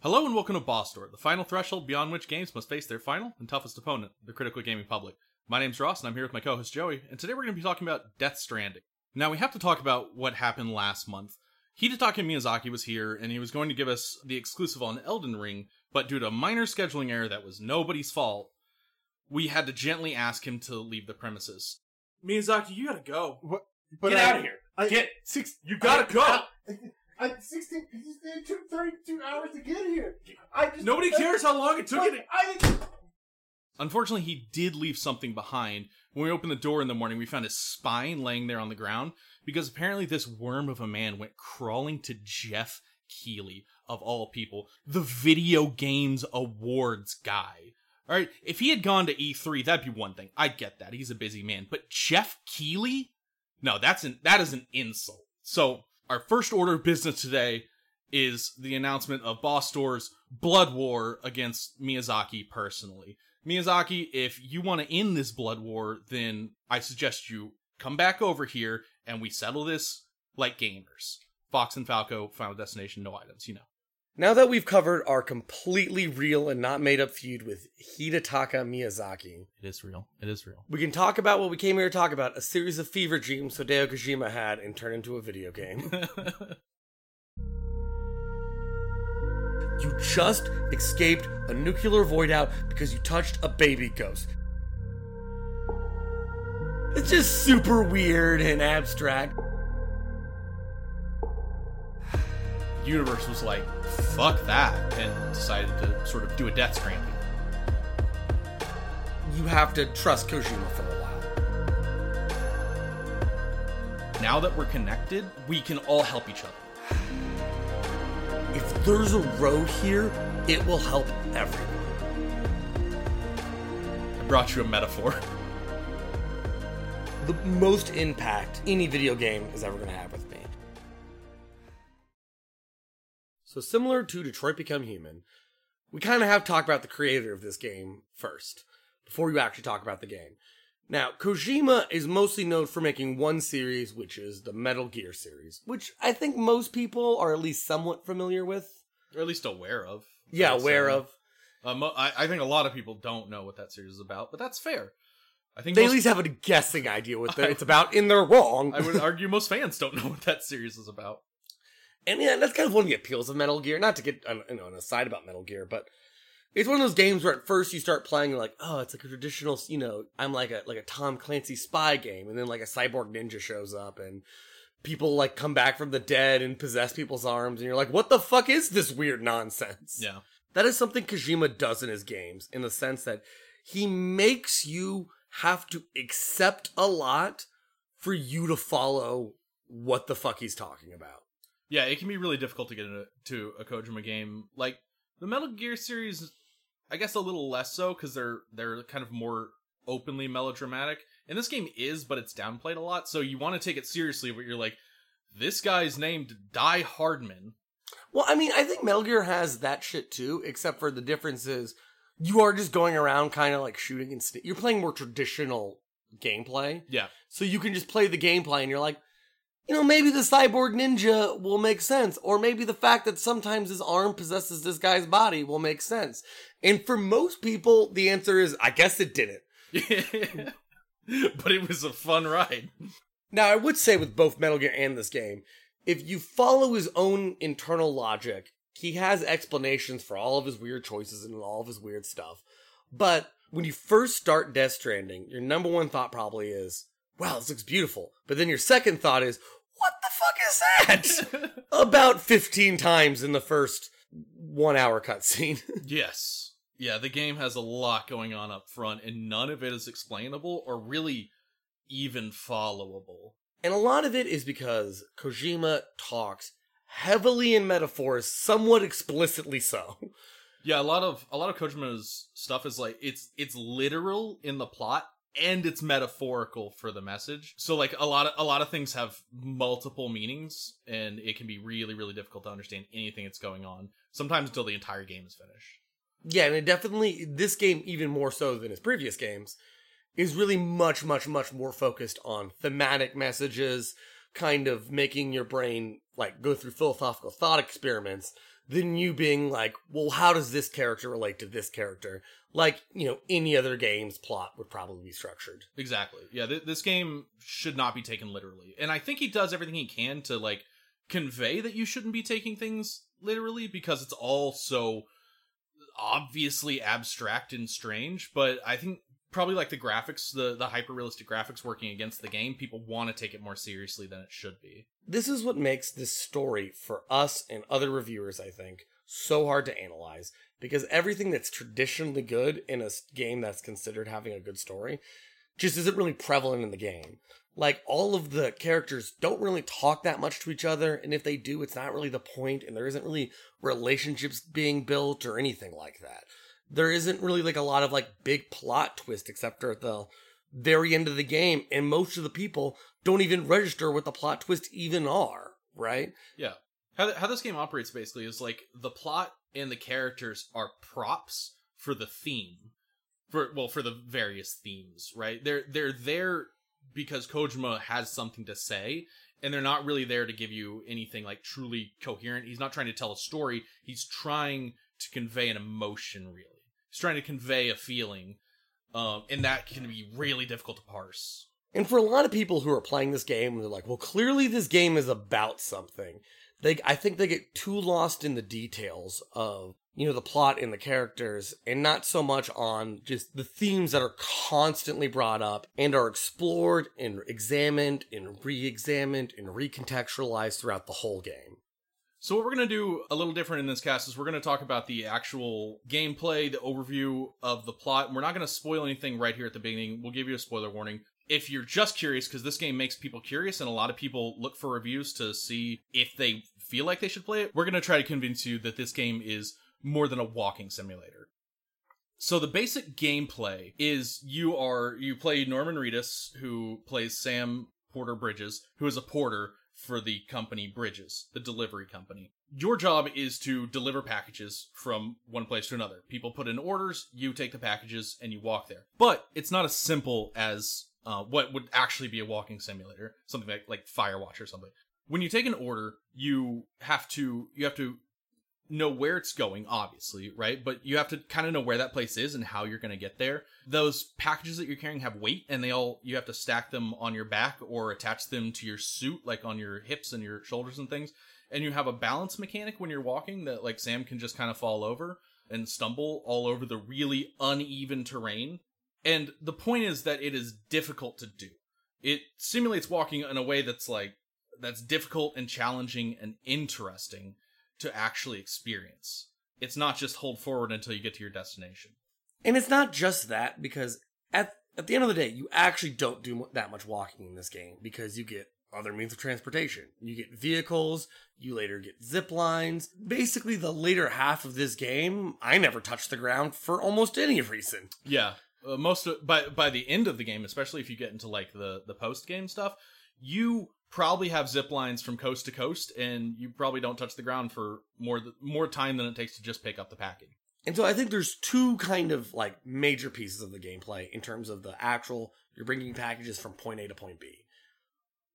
Hello and welcome to Boss Store, the final threshold beyond which games must face their final and toughest opponent, the critical gaming public. My name's Ross, and I'm here with my co-host Joey, and today we're going to be talking about Death Stranding. Now, we have to talk about what happened last month. Hidetaka Miyazaki was here, and he was going to give us the exclusive on Elden Ring, but due to a minor scheduling error that was nobody's fault, we had to gently ask him to leave the premises. Miyazaki, you gotta go. What? But Get I- out of here. I, Get. six. You gotta go. I, I, 16. It took 32 hours to get here. I just. Nobody cares how long it took to I. Unfortunately, he did leave something behind. When we opened the door in the morning, we found his spine laying there on the ground because apparently this worm of a man went crawling to Jeff Keighley, of all people, the video games awards guy. All right, if he had gone to E3, that'd be one thing. I get that. He's a busy man. But Jeff Keighley? No, that's an that is an insult. So, our first order of business today is the announcement of Boss Blood War against Miyazaki personally. Miyazaki, if you want to end this blood war, then I suggest you come back over here and we settle this like gamers. Fox and Falco, Final Destination, no items, you know. Now that we've covered our completely real and not made up feud with Hidetaka Miyazaki, It is real. It is real. we can talk about what we came here to talk about a series of fever dreams Hideo Kojima had and turned into a video game. you just escaped a nuclear void out because you touched a baby ghost. It's just super weird and abstract. Universe was like, fuck that, and decided to sort of do a Death Stranding. You have to trust Kojima for a while. Now that we're connected, we can all help each other. If there's a road here, it will help everyone. I brought you a metaphor. the most impact any video game is ever going to have with So, similar to Detroit Become Human, we kind of have to talk about the creator of this game first, before you actually talk about the game. Now, Kojima is mostly known for making one series, which is the Metal Gear series, which I think most people are at least somewhat familiar with. Or at least aware of. Yeah, aware of. Uh, mo- I, I think a lot of people don't know what that series is about, but that's fair. I think They at least have a guessing idea what the- it's about, and they're wrong. I would argue most fans don't know what that series is about. And yeah, that's kind of one of the appeals of Metal Gear. Not to get on, you know, on a side about Metal Gear, but it's one of those games where at first you start playing, you're like, oh, it's like a traditional, you know, I'm like a like a Tom Clancy spy game, and then like a cyborg ninja shows up, and people like come back from the dead and possess people's arms, and you're like, what the fuck is this weird nonsense? Yeah. That is something Kojima does in his games, in the sense that he makes you have to accept a lot for you to follow what the fuck he's talking about. Yeah, it can be really difficult to get into a Kojima game. Like the Metal Gear series, I guess a little less so because they're they're kind of more openly melodramatic. And this game is, but it's downplayed a lot. So you want to take it seriously, but you're like, this guy's named Die Hardman. Well, I mean, I think Metal Gear has that shit too, except for the difference is you are just going around kind of like shooting and st- you're playing more traditional gameplay. Yeah, So you can just play the gameplay and you're like, you know, maybe the cyborg ninja will make sense, or maybe the fact that sometimes his arm possesses this guy's body will make sense. And for most people, the answer is, I guess it didn't. but it was a fun ride. Now, I would say with both Metal Gear and this game, if you follow his own internal logic, he has explanations for all of his weird choices and all of his weird stuff. But when you first start Death Stranding, your number one thought probably is, wow, this looks beautiful. But then your second thought is, what the fuck is that? About 15 times in the first one hour cutscene. Yes. Yeah, the game has a lot going on up front, and none of it is explainable or really even followable. And a lot of it is because Kojima talks heavily in metaphors, somewhat explicitly so. Yeah, a lot of a lot of Kojima's stuff is like it's it's literal in the plot and it's metaphorical for the message. So like a lot of a lot of things have multiple meanings and it can be really really difficult to understand anything that's going on. Sometimes until the entire game is finished. Yeah, and it definitely this game even more so than his previous games is really much much much more focused on thematic messages, kind of making your brain like go through philosophical thought experiments than you being like, well, how does this character relate to this character? Like, you know, any other game's plot would probably be structured. Exactly. Yeah, th- this game should not be taken literally. And I think he does everything he can to like convey that you shouldn't be taking things literally because it's all so obviously abstract and strange, but I think probably like the graphics, the the hyper realistic graphics working against the game, people want to take it more seriously than it should be. This is what makes this story for us and other reviewers, I think, so hard to analyze because everything that's traditionally good in a game that's considered having a good story just isn't really prevalent in the game. Like all of the characters don't really talk that much to each other, and if they do, it's not really the point, and there isn't really relationships being built or anything like that. There isn't really like a lot of like big plot twist except for at the very end of the game, and most of the people don't even register what the plot twist even are, right? Yeah. How, th- how this game operates basically is like the plot and the characters are props for the theme. For well, for the various themes, right? They're they're there because Kojima has something to say, and they're not really there to give you anything like truly coherent. He's not trying to tell a story. He's trying to convey an emotion, really. He's trying to convey a feeling, um, and that can be really difficult to parse. And for a lot of people who are playing this game, they're like, well, clearly this game is about something. They, I think they get too lost in the details of, you know, the plot and the characters and not so much on just the themes that are constantly brought up and are explored and examined and re-examined and recontextualized throughout the whole game. So what we're gonna do a little different in this cast is we're gonna talk about the actual gameplay, the overview of the plot. We're not gonna spoil anything right here at the beginning. We'll give you a spoiler warning. If you're just curious, because this game makes people curious, and a lot of people look for reviews to see if they feel like they should play it, we're gonna try to convince you that this game is more than a walking simulator. So the basic gameplay is you are you play Norman Reedus, who plays Sam Porter Bridges, who is a porter for the company Bridges, the delivery company. Your job is to deliver packages from one place to another. People put in orders, you take the packages, and you walk there. But it's not as simple as uh, what would actually be a walking simulator, something like like Firewatch or something. When you take an order, you have to you have to know where it's going, obviously, right? But you have to kind of know where that place is and how you're going to get there. Those packages that you're carrying have weight, and they all you have to stack them on your back or attach them to your suit, like on your hips and your shoulders and things. And you have a balance mechanic when you're walking that, like Sam can just kind of fall over and stumble all over the really uneven terrain. And the point is that it is difficult to do. It simulates walking in a way that's like that's difficult and challenging and interesting to actually experience. It's not just hold forward until you get to your destination. And it's not just that because at at the end of the day, you actually don't do that much walking in this game because you get other means of transportation. You get vehicles, you later get zip lines. Basically, the later half of this game, I never touched the ground for almost any reason. Yeah, uh, most of, by by the end of the game, especially if you get into like the the post game stuff, you probably have zip lines from coast to coast, and you probably don't touch the ground for more th- more time than it takes to just pick up the package. And so I think there's two kind of like major pieces of the gameplay in terms of the actual you're bringing packages from point A to point B.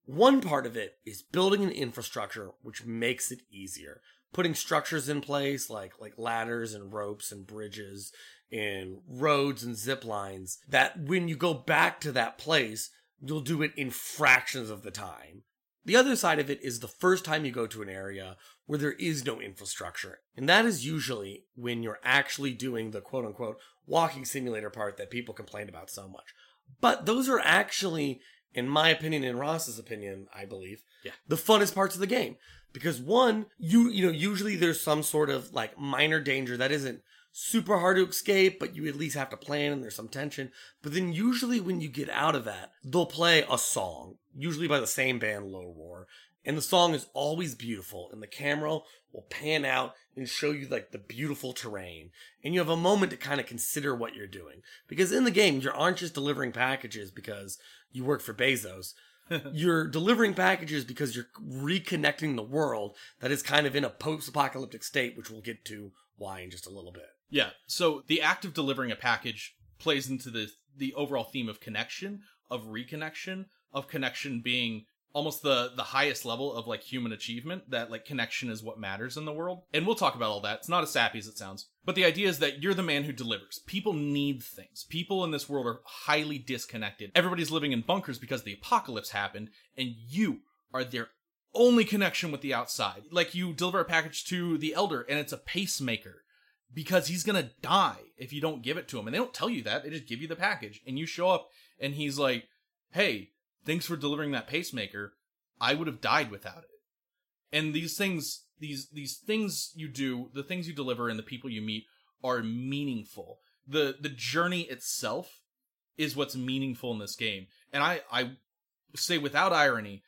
One part of it is building an infrastructure which makes it easier. Putting structures in place like like ladders and ropes and bridges and roads and zip lines that when you go back to that place, you'll do it in fractions of the time. The other side of it is the first time you go to an area where there is no infrastructure. And that is usually when you're actually doing the quote unquote walking simulator part that people complain about so much. But those are actually, in my opinion, in Ross's opinion, I believe, Yeah. the funnest parts of the game. Because one, you you know, usually there's some sort of like minor danger that isn't super hard to escape, but you at least have to plan and there's some tension. But then usually when you get out of that, they'll play a song, usually by the same band, Low Roar. And the song is always beautiful, and the camera will pan out and show you like the beautiful terrain. And you have a moment to kind of consider what you're doing. Because in the game, you aren't just delivering packages because you work for Bezos. you're delivering packages because you're reconnecting the world that is kind of in a post apocalyptic state, which we'll get to why in just a little bit. Yeah. So the act of delivering a package plays into the the overall theme of connection, of reconnection, of connection being almost the the highest level of like human achievement that like connection is what matters in the world. And we'll talk about all that. It's not as sappy as it sounds. But the idea is that you're the man who delivers. People need things. People in this world are highly disconnected. Everybody's living in bunkers because the apocalypse happened and you are their only connection with the outside. Like you deliver a package to the elder and it's a pacemaker because he's gonna die if you don't give it to him and they don't tell you that they just give you the package and you show up and he's like hey thanks for delivering that pacemaker. I would have died without it. And these things, these these things you do, the things you deliver, and the people you meet are meaningful. the The journey itself is what's meaningful in this game. And I I say without irony,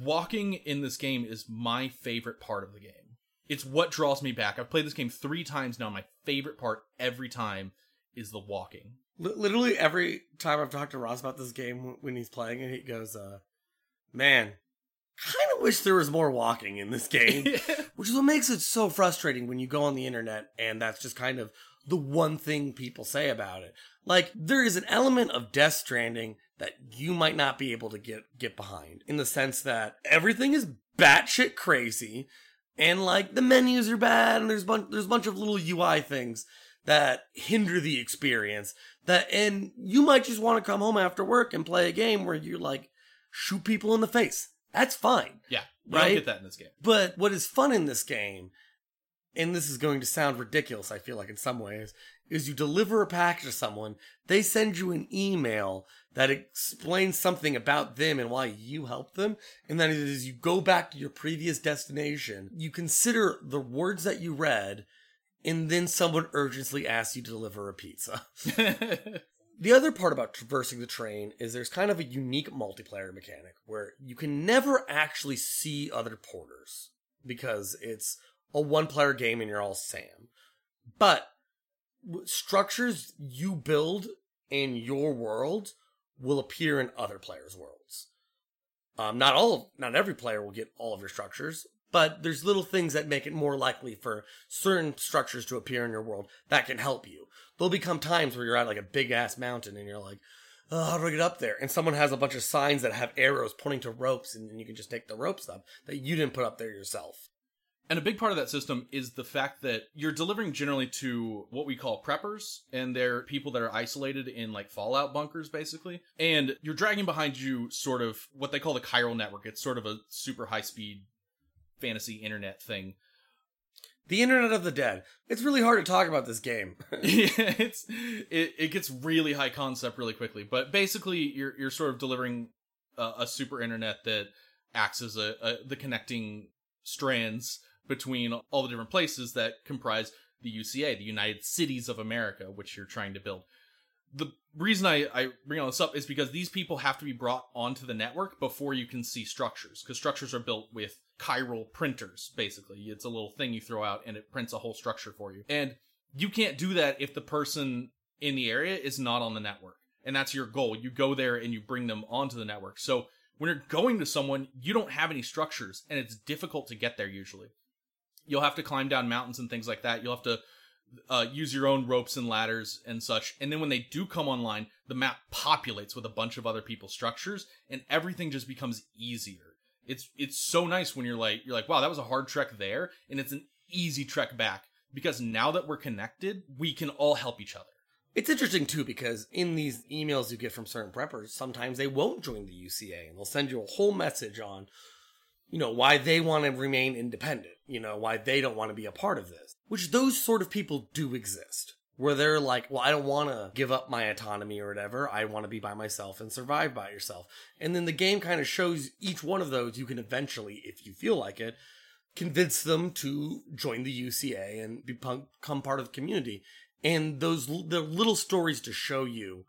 walking in this game is my favorite part of the game. It's what draws me back. I've played this game three times now. My favorite part every time is the walking. Li- Literally every time I've talked to Ross about this game when he's playing it, he goes, uh, "Man, kind of wish there was more walking in this game." Which is what makes it so frustrating when you go on the internet and that's just kind of the one thing people say about it. Like there is an element of Death Stranding that you might not be able to get get behind in the sense that everything is batshit crazy and like the menus are bad and there's a bunch there's a bunch of little UI things that hinder the experience that and you might just want to come home after work and play a game where you like shoot people in the face. That's fine. Yeah, you Right? don't get that in this game. But what is fun in this game, and this is going to sound ridiculous, I feel like in some ways, is you deliver a package to someone, they send you an email that explains something about them and why you helped them, and then as you go back to your previous destination, you consider the words that you read, and then someone urgently asks you to deliver a pizza. The other part about traversing the train is there's kind of a unique multiplayer mechanic where you can never actually see other porters because it's a one player game and you're all Sam. But structures you build in your world will appear in other players' worlds. Um, not all, not every player will get all of your structures, but there's little things that make it more likely for certain structures to appear in your world that can help you. There'll become times where you're at like a big ass mountain and you're like, oh, how do I get up there? And someone has a bunch of signs that have arrows pointing to ropes, and then you can just take the ropes up that you didn't put up there yourself. And a big part of that system is the fact that you're delivering generally to what we call preppers, and they're people that are isolated in like fallout bunkers, basically. And you're dragging behind you sort of what they call the chiral network. It's sort of a super high speed fantasy internet thing. The Internet of the Dead. It's really hard to talk about this game. yeah, it's it, it gets really high concept really quickly. But basically, you're you're sort of delivering a, a super internet that acts as a, a the connecting strands between all the different places that comprise the UCA, the United Cities of America, which you're trying to build. The reason I, I bring all this up is because these people have to be brought onto the network before you can see structures, because structures are built with chiral printers, basically. It's a little thing you throw out and it prints a whole structure for you. And you can't do that if the person in the area is not on the network. And that's your goal. You go there and you bring them onto the network. So when you're going to someone, you don't have any structures and it's difficult to get there usually. You'll have to climb down mountains and things like that. You'll have to uh, use your own ropes and ladders and such. And then when they do come online, the map populates with a bunch of other people's structures and everything just becomes easier. It's it's so nice when you're like you're like, wow, that was a hard trek there, and it's an easy trek back. Because now that we're connected, we can all help each other. It's interesting too because in these emails you get from certain preppers, sometimes they won't join the UCA and they'll send you a whole message on, you know, why they want to remain independent, you know, why they don't want to be a part of this. Which those sort of people do exist. Where they're like, well, I don't want to give up my autonomy or whatever. I want to be by myself and survive by yourself. And then the game kind of shows each one of those you can eventually, if you feel like it, convince them to join the UCA and become part of the community. And those the little stories to show you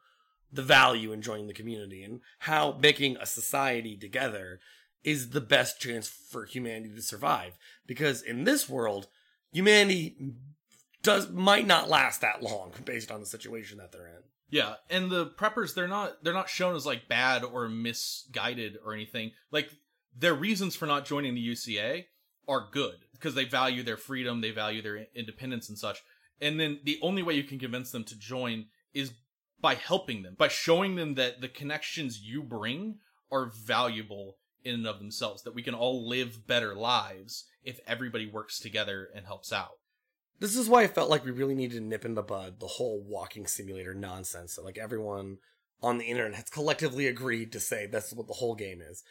the value in joining the community and how making a society together is the best chance for humanity to survive. Because in this world, humanity does might not last that long based on the situation that they're in. Yeah, and the preppers they're not they're not shown as like bad or misguided or anything. Like their reasons for not joining the UCA are good because they value their freedom, they value their independence and such. And then the only way you can convince them to join is by helping them, by showing them that the connections you bring are valuable in and of themselves, that we can all live better lives if everybody works together and helps out. This is why I felt like we really needed to nip in the bud the whole walking simulator nonsense that like everyone on the internet has collectively agreed to say that's what the whole game is.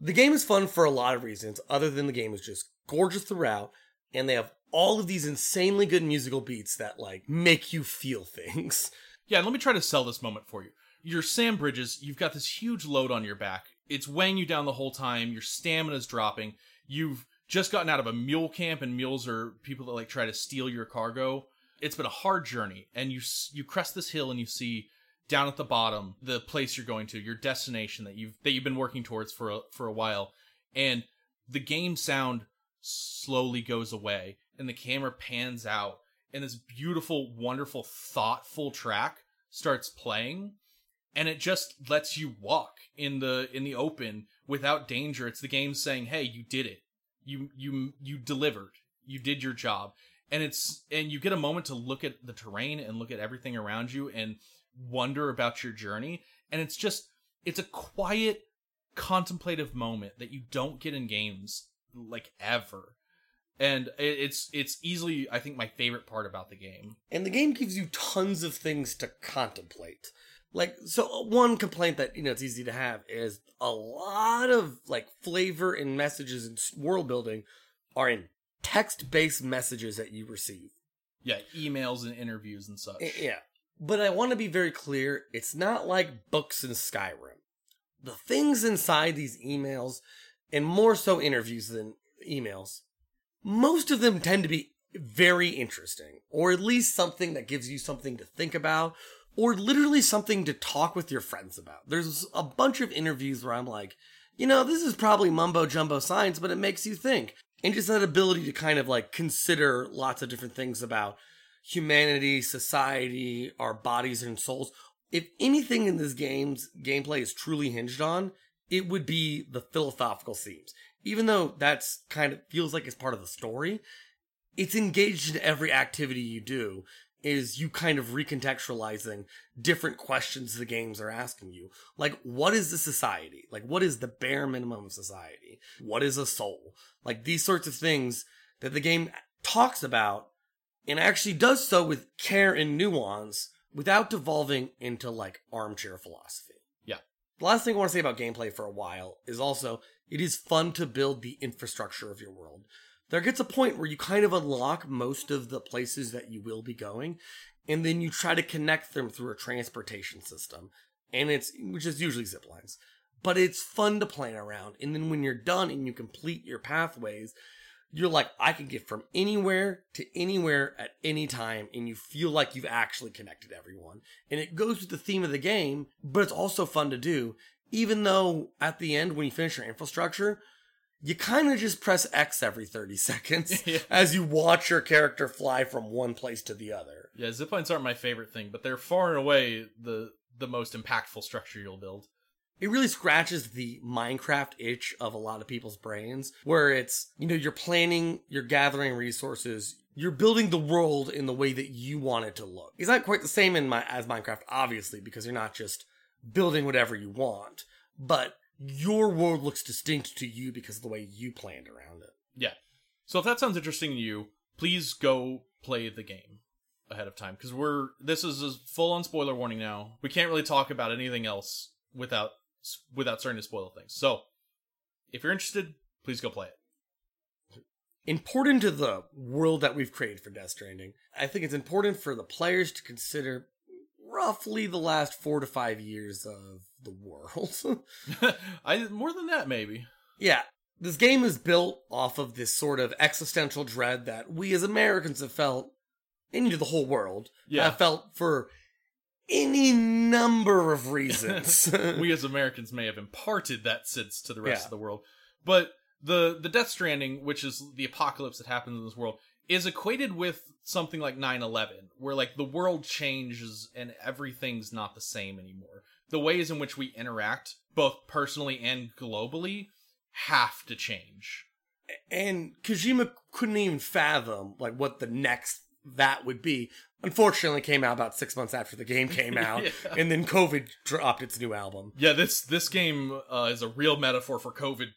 The game is fun for a lot of reasons, other than the game is just gorgeous throughout, and they have all of these insanely good musical beats that like make you feel things. Yeah, let me try to sell this moment for you. You're Sam Bridges, you've got this huge load on your back. It's weighing you down the whole time, your stamina's dropping. You've just gotten out of a mule camp and mules are people that like try to steal your cargo. It's been a hard journey and you you crest this hill and you see down at the bottom the place you're going to, your destination that you've that you've been working towards for a, for a while, and the game sound slowly goes away and the camera pans out and this beautiful, wonderful, thoughtful track starts playing and it just lets you walk in the in the open without danger. It's the game saying, "Hey, you did it. You you you delivered. You did your job." And it's and you get a moment to look at the terrain and look at everything around you and wonder about your journey and it's just it's a quiet contemplative moment that you don't get in games like ever and it's it's easily i think my favorite part about the game and the game gives you tons of things to contemplate like so uh, one complaint that you know it's easy to have is a lot of like flavor and messages and world building are in text-based messages that you receive. Yeah emails and interviews and such. Yeah. But I want to be very clear it's not like books in Skyrim. The things inside these emails, and more so interviews than emails, most of them tend to be very interesting, or at least something that gives you something to think about, or literally something to talk with your friends about. There's a bunch of interviews where I'm like, you know, this is probably mumbo jumbo science, but it makes you think. And just that ability to kind of like consider lots of different things about humanity, society, our bodies and souls. If anything in this game's gameplay is truly hinged on, it would be the philosophical themes. Even though that's kind of feels like it's part of the story, it's engaged in every activity you do is you kind of recontextualizing different questions the games are asking you. Like, what is the society? Like, what is the bare minimum of society? What is a soul? Like, these sorts of things that the game talks about and actually does so with care and nuance without devolving into like armchair philosophy. Yeah. The last thing I want to say about gameplay for a while is also it is fun to build the infrastructure of your world. There gets a point where you kind of unlock most of the places that you will be going, and then you try to connect them through a transportation system. And it's which is usually zip lines. But it's fun to plan around. And then when you're done and you complete your pathways, you're like, I can get from anywhere to anywhere at any time, and you feel like you've actually connected everyone. And it goes with the theme of the game, but it's also fun to do, even though at the end, when you finish your infrastructure, you kind of just press X every 30 seconds yeah. as you watch your character fly from one place to the other. Yeah, ziplines aren't my favorite thing, but they're far and away the the most impactful structure you'll build it really scratches the Minecraft itch of a lot of people's brains, where it's, you know, you're planning, you're gathering resources, you're building the world in the way that you want it to look. It's not quite the same in my as Minecraft, obviously, because you're not just building whatever you want, but your world looks distinct to you because of the way you planned around it. Yeah. So if that sounds interesting to you, please go play the game ahead of time because we're this is a full on spoiler warning now. We can't really talk about anything else without without starting to spoil things. So, if you're interested, please go play it. Important to the world that we've created for Death Stranding, I think it's important for the players to consider roughly the last four to five years of the world. I more than that, maybe. Yeah, this game is built off of this sort of existential dread that we as Americans have felt into the whole world. Yeah, have felt for any number of reasons. we as Americans may have imparted that sense to the rest yeah. of the world. But the the Death Stranding, which is the apocalypse that happens in this world, is equated with something like 9/11, where like the world changes and everything's not the same anymore. The ways in which we interact, both personally and globally, have to change. And Kojima couldn't even fathom like what the next that would be. Unfortunately, came out about six months after the game came out, Yeah. and then COVID dropped its new album. Yeah, this this game uh, is a real metaphor for COVID,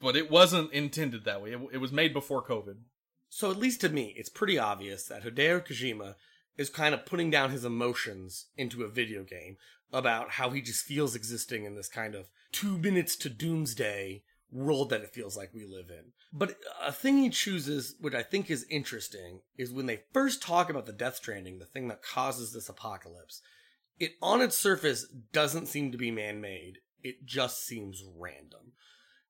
but it wasn't intended that way. It, it was made before COVID. So, at least to me, it's pretty obvious that Hideo Kojima is kind of putting down his emotions into a video game about how he just feels existing in this kind of two minutes to doomsday world that it feels like we live in. But a thing he chooses, which I think is interesting, is when they first talk about the Death Stranding, the thing that causes this apocalypse, it on its surface doesn't seem to be man made. It just seems random.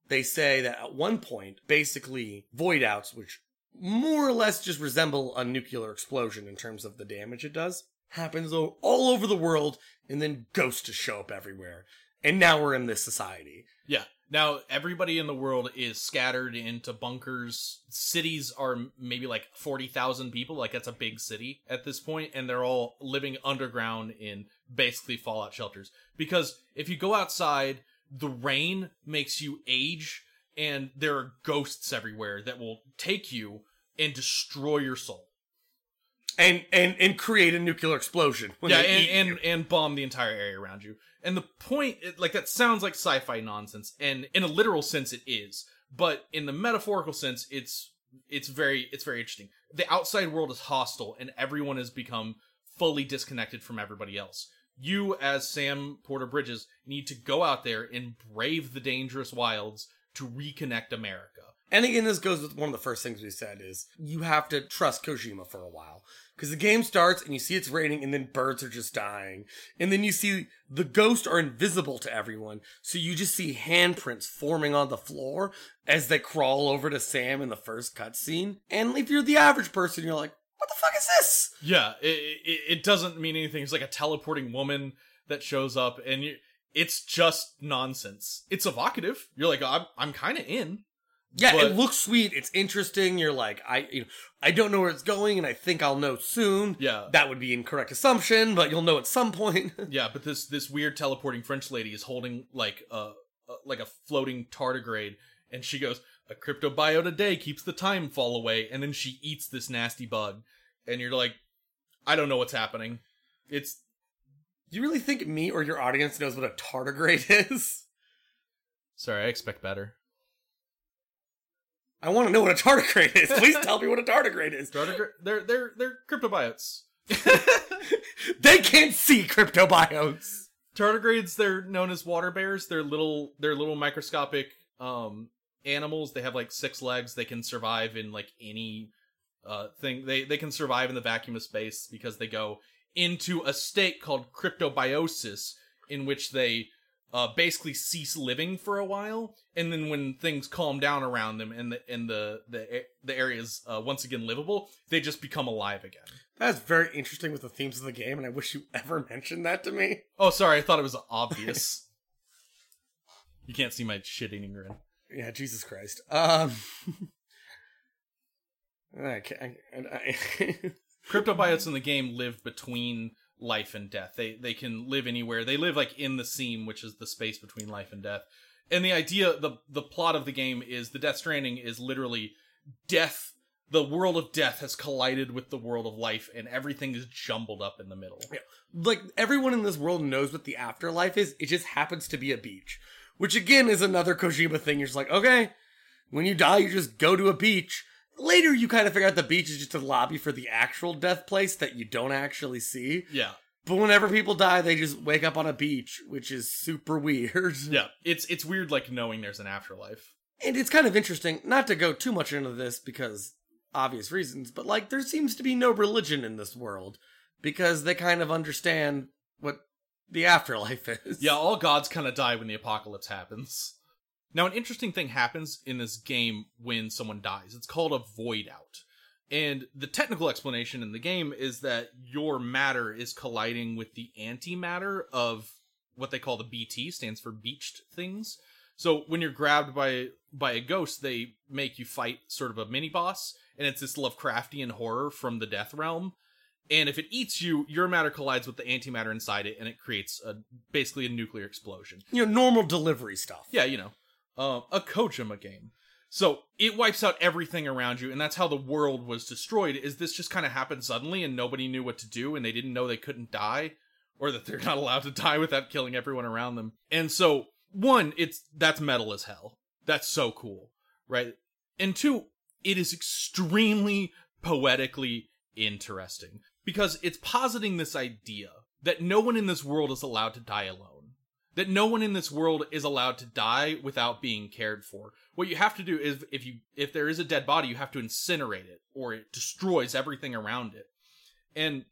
They say that at one point, basically, void outs, which more or less just resemble a nuclear explosion in terms of the damage it does, happens all over the world, and then ghosts show up everywhere. And now we're in this society. Yeah. Now everybody in the world is scattered into bunkers. Cities are maybe like forty thousand people. Like that's a big city at this point, and they're all living underground in basically fallout shelters. Because if you go outside, the rain makes you age, and there are ghosts everywhere that will take you and destroy your soul. And and and create a nuclear explosion. when yeah, and and, and bomb the entire area around you. And the point, like that, sounds like sci-fi nonsense, and in a literal sense, it is. But in the metaphorical sense, it's it's very it's very interesting. The outside world is hostile, and everyone has become fully disconnected from everybody else. You, as Sam Porter Bridges, need to go out there and brave the dangerous wilds to reconnect America. And again, this goes with one of the first things we said is you have to trust Kojima for a while. Because the game starts and you see it's raining and then birds are just dying. And then you see the ghosts are invisible to everyone. So you just see handprints forming on the floor as they crawl over to Sam in the first cutscene. And if you're the average person, you're like, what the fuck is this? Yeah, it, it, it doesn't mean anything. It's like a teleporting woman that shows up, and you, it's just nonsense. It's evocative. You're like, I'm, I'm kind of in. Yeah, But- it looks sweet. It's interesting. You're like, I, you know, I don't know where it's going, and I think I'll know soon. Yeah, That would be incorrect assumption, but you'll know at some point. yeah. But this this weird teleporting French lady is holding like a, a like a floating tardigrade, and she goes, "A cryptobiote a day keeps the time fall away," and then she eats this nasty bug, and you're like, I don't know what's happening. It's you really think me or your audience knows what a tardigrade is? sorry, I expect better. I want to know what a tardigrade is. Please tell me what a tardigrade is. Tardigrade, they're they're they're cryptobiotes. they can't see cryptobiotes. Tardigrades, they're known as water bears. They're little they're little microscopic um animals. They have like six legs. They can survive in like any uh thing. They they can survive in the vacuum of space because they go into a state called cryptobiosis in which they uh basically cease living for a while and then when things calm down around them and the and the the the areas uh, once again livable, they just become alive again. That's very interesting with the themes of the game, and I wish you ever mentioned that to me. Oh, sorry, I thought it was obvious. you can't see my shit-eating grin. Yeah, Jesus Christ. Um. I I, I, Cryptobiotes in the game live between life and death. They they can live anywhere. They live like in the seam, which is the space between life and death. And the idea, the the plot of the game is the Death Stranding is literally death. The world of death has collided with the world of life, and everything is jumbled up in the middle. Yeah. like everyone in this world knows what the afterlife is. It just happens to be a beach, which again is another Kojima thing. You're just like, okay, when you die, you just go to a beach. Later, you kind of figure out the beach is just a lobby for the actual death place that you don't actually see. Yeah, But whenever people die, they just wake up on a beach, which is super weird. yeah. It's it's weird, like knowing there's an afterlife. And it's kind of interesting, not to go too much into this because obvious reasons, but like there seems to be no religion in this world because they kind of understand what the afterlife is. Yeah, all gods kind of die when the apocalypse happens. Now, an interesting thing happens in this game when someone dies. It's called a void out. And the technical explanation in the game is that your matter is colliding with the antimatter of what they call the BT, stands for beached things. So when you're grabbed by by a ghost, they make you fight sort of a mini boss, and it's this Lovecraftian horror from the death realm. And if it eats you, your matter collides with the antimatter inside it, and it creates a basically a nuclear explosion. You know, normal delivery stuff. Yeah, you know, um, a Kojima game. So it wipes out everything around you, and that's how the world was destroyed. Is this just kind of happened suddenly, and nobody knew what to do, and they didn't know they couldn't die, or that they're not allowed to die without killing everyone around them. And so, one, it's that's metal as hell. That's so cool, right? And two, it is extremely poetically interesting because it's positing this idea that no one in this world is allowed to die alone. That no one in this world is allowed to die without being cared for. What you have to do is if you if there is a dead body, you have to incinerate it or it destroys everything around it. And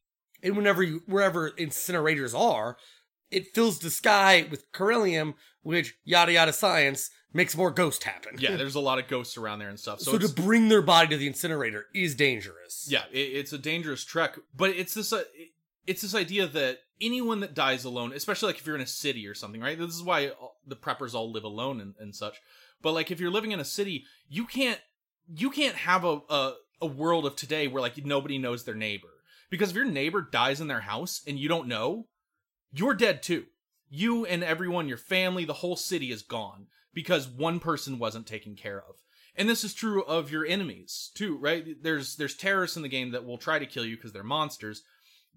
And whenever you wherever incinerators are, it fills the sky with beryllium, which yada yada science makes more ghosts happen. yeah, there's a lot of ghosts around there and stuff. So, So, to bring their body to the incinerator is dangerous. yeah, it, it's a dangerous trek, but it's this uh, it's this idea that anyone that dies alone, especially like if you're in a city or something, right? This is why the preppers all live alone and, and such. But like if you're living in a city, you can't you can't have a, a a world of today where like nobody knows their neighbor because if your neighbor dies in their house and you don't know, you're dead too. You and everyone, your family, the whole city is gone because one person wasn't taken care of. And this is true of your enemies too, right? There's there's terrorists in the game that will try to kill you because they're monsters,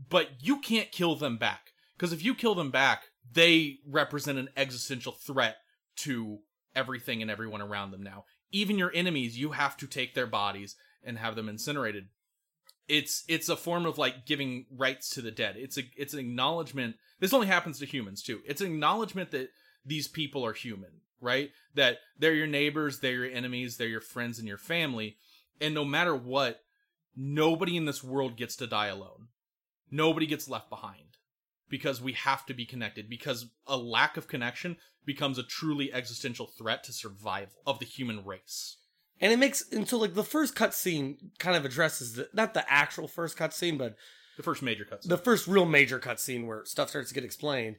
but you can't kill them back because if you kill them back, they represent an existential threat to everything and everyone around them now. Even your enemies, you have to take their bodies and have them incinerated. It's it's a form of like giving rights to the dead. It's a it's an acknowledgement. This only happens to humans too. It's an acknowledgement that these people are human, right? That they're your neighbors, they're your enemies, they're your friends and your family, and no matter what, nobody in this world gets to die alone. Nobody gets left behind because we have to be connected because a lack of connection becomes a truly existential threat to survival of the human race. And it makes and so like the first cutscene kind of addresses the not the actual first cutscene, but The first major cutscene. the first real major cutscene where stuff starts to get explained.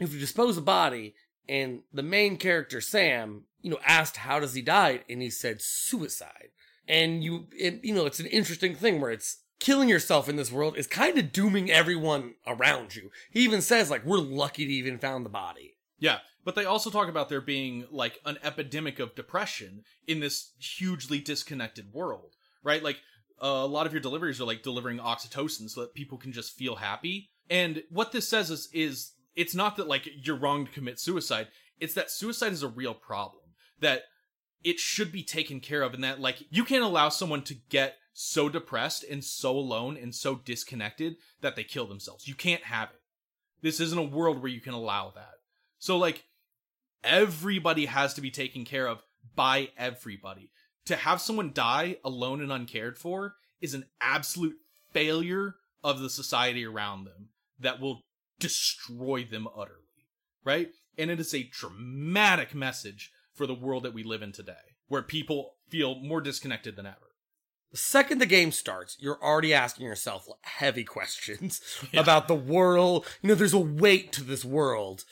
If you dispose a body, and the main character Sam, you know, asked how does he die, and he said suicide. And you, it, you know, it's an interesting thing where it's killing yourself in this world is kind of dooming everyone around you. He even says like, "We're lucky to even found the body." Yeah, but they also talk about there being like an epidemic of depression in this hugely disconnected world, right? Like uh, a lot of your deliveries are like delivering oxytocin so that people can just feel happy. And what this says is is it's not that like you're wrong to commit suicide. It's that suicide is a real problem that it should be taken care of and that like you can't allow someone to get so depressed and so alone and so disconnected that they kill themselves. You can't have it. This isn't a world where you can allow that. So like everybody has to be taken care of by everybody. To have someone die alone and uncared for is an absolute failure of the society around them that will destroy them utterly. Right? And it is a dramatic message for the world that we live in today, where people feel more disconnected than ever. The second the game starts, you're already asking yourself heavy questions Yeah. about the world. You know, there's a weight to this world.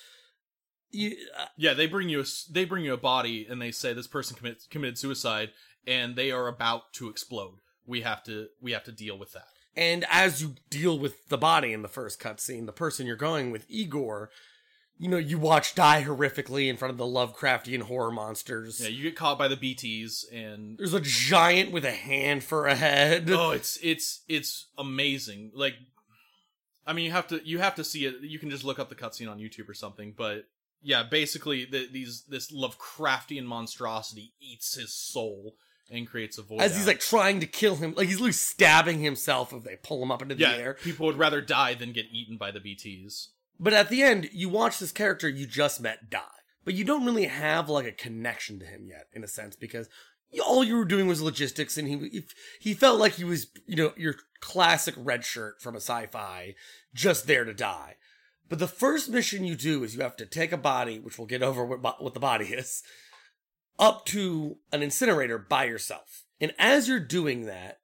You, uh, Yeah, they bring you a they bring you a body and they say this person commit, committed suicide and they are about to explode. We have to we have to deal with that. And as you deal with the body in the first cutscene, the person you're going with, Igor, you know, you watch die horrifically in front of the Lovecraftian horror monsters. Yeah, you get caught by the BTs and There's a giant with a hand for a head. oh, it's it's it's amazing. Like, I mean, you have to you have to see it. You can just look up the cutscene on YouTube or something. But yeah, basically, the, these this Lovecraftian monstrosity eats his soul and creates a void. As he's like trying to kill him, like he's literally stabbing himself if they pull him up into yeah, the air. people would rather die than get eaten by the BTs. But at the end, you watch this character you just met die. But you don't really have like a connection to him yet, in a sense, because all you were doing was logistics, and he he felt like he was, you know, your classic red shirt from a sci-fi, just there to die. But the first mission you do is you have to take a body, which we'll get over what, what the body is, up to an incinerator by yourself. And as you're doing that,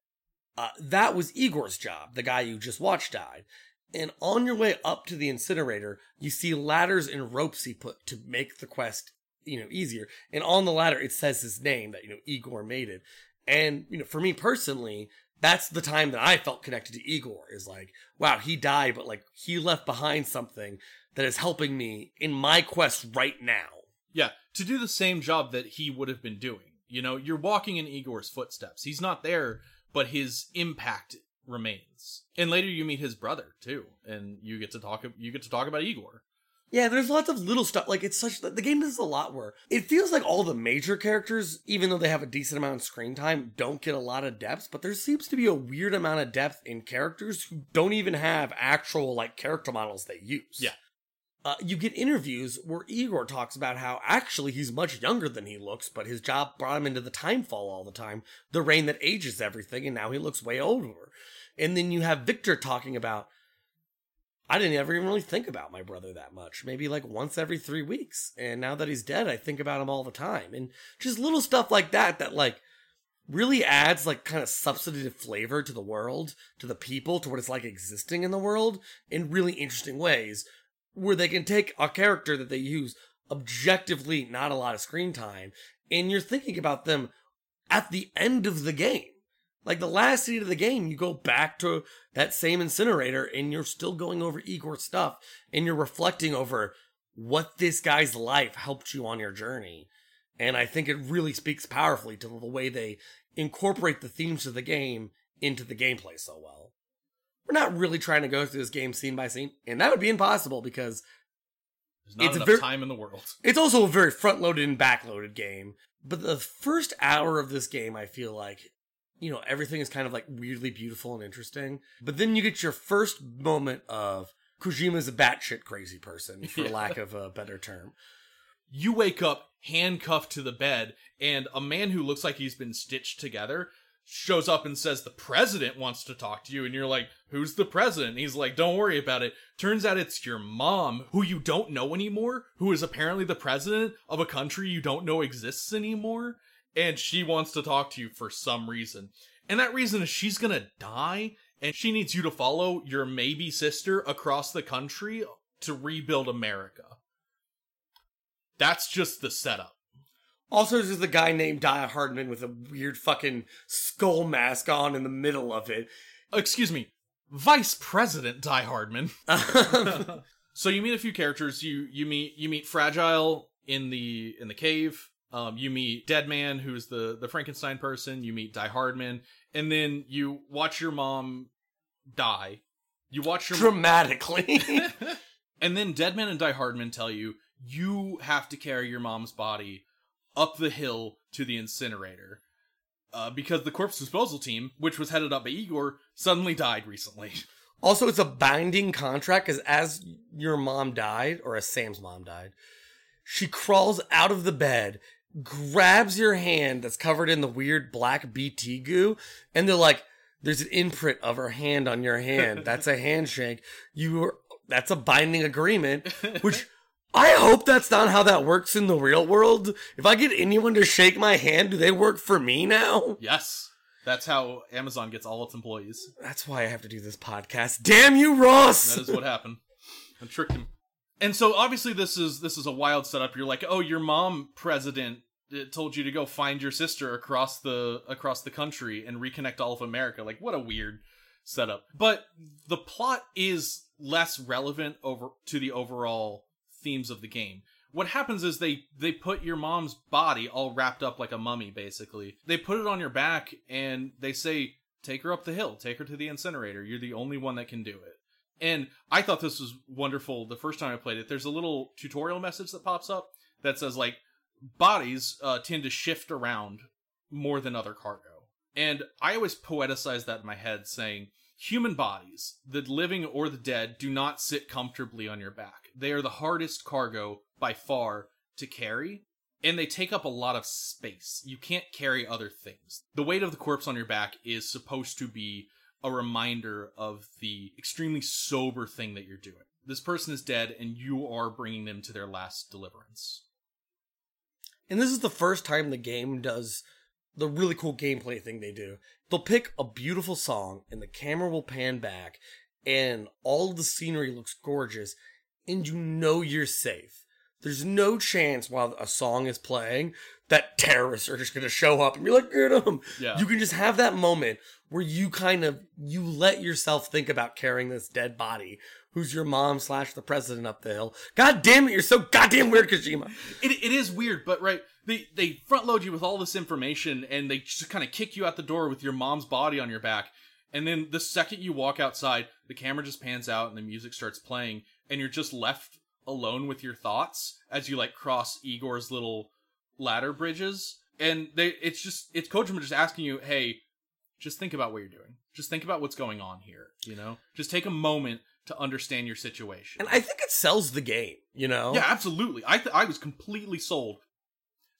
uh, that was Igor's job, the guy you just watched died. And on your way up to the incinerator, you see ladders and ropes he put to make the quest, you know, easier. And on the ladder, it says his name that, you know, Igor made it. And, you know, for me personally, that's the time that I felt connected to Igor is like, wow, he died, but like he left behind something that is helping me in my quest right now. Yeah, to do the same job that he would have been doing. You know, you're walking in Igor's footsteps. He's not there, but his impact remains. And later you meet his brother too, and you get to talk you get to talk about Igor. Yeah, there's lots of little stuff. Like it's such the game does a lot where it feels like all the major characters, even though they have a decent amount of screen time, don't get a lot of depth. But there seems to be a weird amount of depth in characters who don't even have actual like character models they use. Yeah. Uh, you get interviews where Igor talks about how actually he's much younger than he looks, but his job brought him into the time fall all the time, the rain that ages everything, and now he looks way older. And then you have Victor talking about I didn't ever even really think about my brother that much. Maybe like once every three weeks. And now that he's dead, I think about him all the time. And just little stuff like that that like really adds like kind of substantive flavor to the world, to the people, to what it's like existing in the world in really interesting ways where they can take a character that they use objectively not a lot of screen time and you're thinking about them at the end of the game like the last scene of the game, you go back to that same incinerator and you're still going over Igor's stuff and you're reflecting over what this guy's life helped you on your journey. And I think it really speaks powerfully to the way they incorporate the themes of the game into the gameplay so well. We're not really trying to go through this game scene by scene, and that would be impossible because There's not It's enough very- time in the world. it's also a very front loaded and back loaded game. But the first hour of this game, I feel like, you know, everything is kind of like weirdly beautiful and interesting. But then you get your first moment of Kojima's a batshit crazy person, for Yeah. lack of a better term. You wake up handcuffed to the bed, and a man who looks like he's been stitched together shows up and says the president wants to talk to you and you're like who's the president and he's like don't worry about it turns out it's your mom who you don't know anymore who is apparently the president of a country you don't know exists anymore and she wants to talk to you for some reason and that reason is she's gonna die and she needs you to follow your maybe sister across the country to rebuild america that's just the setup Also, there's a guy named Die Hardman with a weird fucking skull mask on in the middle of it. excuse me, Vice President Die Hardman. so you meet a few characters. You you meet you meet Fragile in the in the cave. Um, you meet Deadman, who's the the Frankenstein person. You meet Die Hardman, and then you watch your mom die. You watch your Dramatically. and then Deadman and Die Hardman tell you you have to carry your mom's body up the hill to the incinerator. Uh, because the corpse disposal team, which was headed up by Igor, suddenly died recently. Also, it's a binding contract because as your mom died, or as Sam's mom died, she crawls out of the bed, grabs your hand that's covered in the weird black BT goo, and they're like, "There's an imprint of her hand on your hand. That's a handshake. You are. That's a binding agreement." Which I hope that's not how that works in the real world. If I get anyone to shake my hand, do they work for me now? yes, that's how Amazon gets all its employees. That's why I have to do this podcast. Damn you, Ross! That is what happened. I tricked him. And so obviously this is this is a wild setup. You're like, oh, your mom president uh, told you to go find your sister across the across the country and reconnect all of America. Like, what a weird setup. But the plot is less relevant over to the overall themes of the game. What happens is they they put your mom's body all wrapped up like a mummy basically. They put it on your back and they say take her up the hill, take her to the incinerator. You're the only one that can do it. And I thought this was wonderful the first time I played it. There's a little tutorial message that pops up that says like bodies uh, tend to shift around more than other cargo. And I always poeticize that in my head saying human bodies, the living or the dead, do not sit comfortably on your back. They are the hardest cargo by far to carry. And they take up a lot of space. You can't carry other things. The weight of the corpse on your back is supposed to be a reminder of the extremely sober thing that you're doing. This person is dead, and you are bringing them to their last deliverance. And this is the first time the game does the really cool gameplay thing they do. They'll pick a beautiful song and the camera will pan back and all the scenery looks gorgeous and you know you're safe. There's no chance while a song is playing that terrorists are just going to show up and be like, get them. Yeah. You can just have that moment where you kind of you let yourself think about carrying this dead body who's your mom slash the president up the hill god damn it you're so goddamn weird kojima It, it is weird, but right, they they front load you with all this information and they just kind of kick you out the door with your mom's body on your back. And then the second you walk outside, the camera just pans out and the music starts playing, and you're just left alone with your thoughts as you like cross Igor's little ladder bridges. And they it's just it's Kojima just asking you, hey, just think about what you're doing. Just think about what's going on here. You know, just take a moment to understand your situation. and i think it sells the game you know Yeah, absolutely. I th- I was completely sold.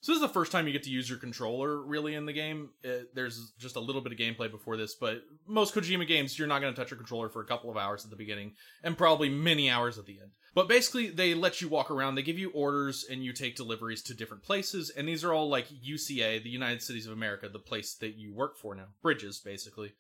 So this is the first time you get to use your controller really in the game. Uh, there's just a little bit of gameplay before this, but most Kojima games you're not going to touch your controller for a couple of hours at the beginning and probably many hours at the end. But basically they let you walk around, they give you orders and you take deliveries to different places and these are all like UCA, the United Cities of America, the place that you work for now. Bridges basically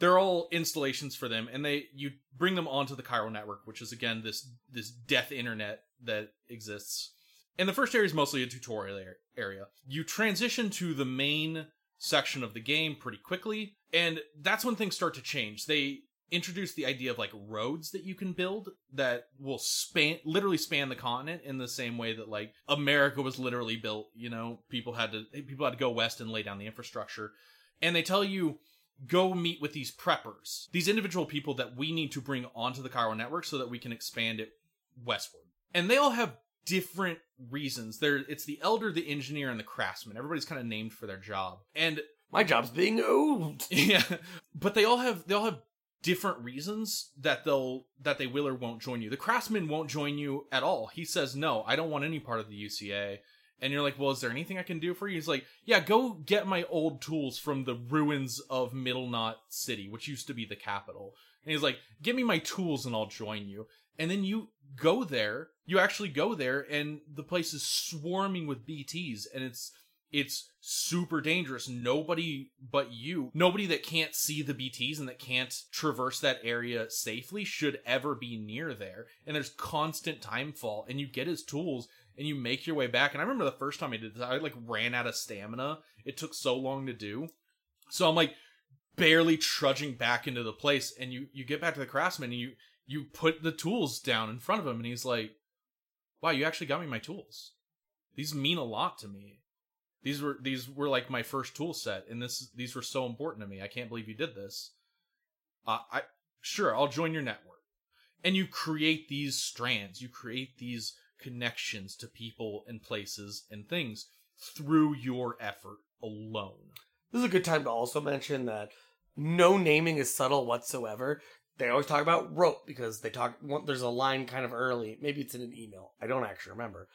they're all installations for them and they you bring them onto the Chiral network which is again this this death internet that exists. And the first area is mostly a tutorial area. You transition to the main section of the game pretty quickly and that's when things start to change. They introduce the idea of like roads that you can build that will span literally span the continent in the same way that like america was literally built you know? People had to people had to go west and lay down the infrastructure. And they tell you go meet with these preppers, these individual people that we need to bring onto the Chiral network so that we can expand it westward. And they all have different reasons. There, it's the elder, the engineer, and the craftsman. Everybody's kind of named for their job, and my job's being old yeah, but they all have they all have different reasons that they'll that they will or won't join you. The craftsman won't join you at all. He says no, I don't want any part of the UCA. And you're like, well, is there anything I can do for you? He's like, yeah, go get my old tools from the ruins of Middle Knot City, which used to be the capital. And he's like, give me my tools and I'll join you. And then you go there, you actually go there, and the place is swarming with BTs, and it's it's super dangerous. Nobody but you, nobody that can't see the BTs and that can't traverse that area safely should ever be near there. And there's constant time fall, and you get his tools and you make your way back. And I remember the first time I did this, I like ran out of stamina. It took so long to do. So I'm like barely trudging back into the place, and you you get back to the craftsman and you you put the tools down in front of him, and he's like, "Wow, you actually got me my tools. These mean a lot to me. These were these were like my first tool set, and this these were so important to me. I can't believe you did this. Uh, I sure I'll join your network." And you create these strands. You create these connections to people and places and things through your effort alone. This is a good time to also mention that no naming is subtle whatsoever. They always talk about rope because they talk. There's a line kind of early. Maybe it's in an email. I don't actually remember.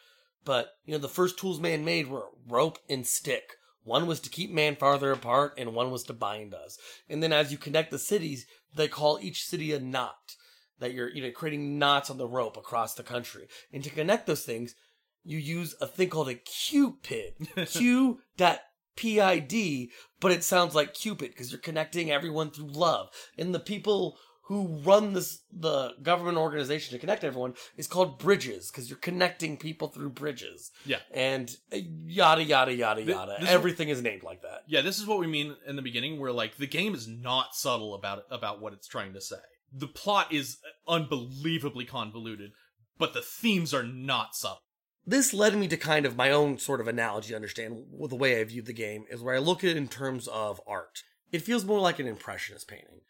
But you know, the first tools man made were rope and stick. One was to keep man farther apart, and one was to bind us. And then as you connect the cities, they call each city a knot. That you're you know creating knots on the rope across the country. And to connect those things, you use a thing called a Cupid. Q dot PID, but it sounds like Cupid because you're connecting everyone through love. And the people who run this the government organization to connect everyone is called bridges because you're connecting people through bridges. Yeah. And uh, yada yada yada Th- yada. this is- Everything is named like that. Yeah, this is what we mean in the beginning, where like the game is not subtle about about what it's trying to say. The plot is unbelievably convoluted, but the themes are not subtle. this led me to kind of my own sort of analogy understand the way I view the game is where I look at it in terms of art. It feels more like an impressionist painting.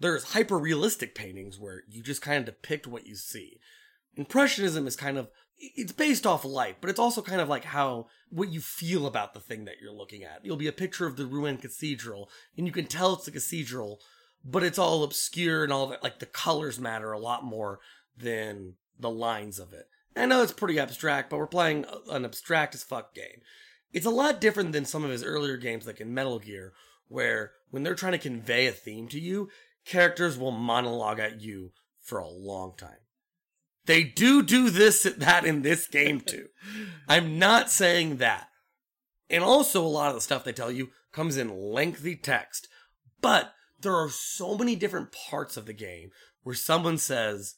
There's hyper realistic paintings where you just kind of depict what you see. Impressionism is kind of it's based off light, but it's also kind of like how what you feel about the thing that you're looking at. You'll be a picture of the ruined cathedral, and you can tell it's a cathedral, but it's all obscure and all that. Like the colors matter a lot more than the lines of it. I know it's pretty abstract, but we're playing an abstract as fuck game. It's a lot different than some of his earlier games, like in Metal Gear, where when they're trying to convey a theme to you, characters will monologue at you for a long time. They do do this that in this game too. I'm not saying that. And also, a lot of the stuff they tell you comes in lengthy text. But there are so many different parts of the game where someone says,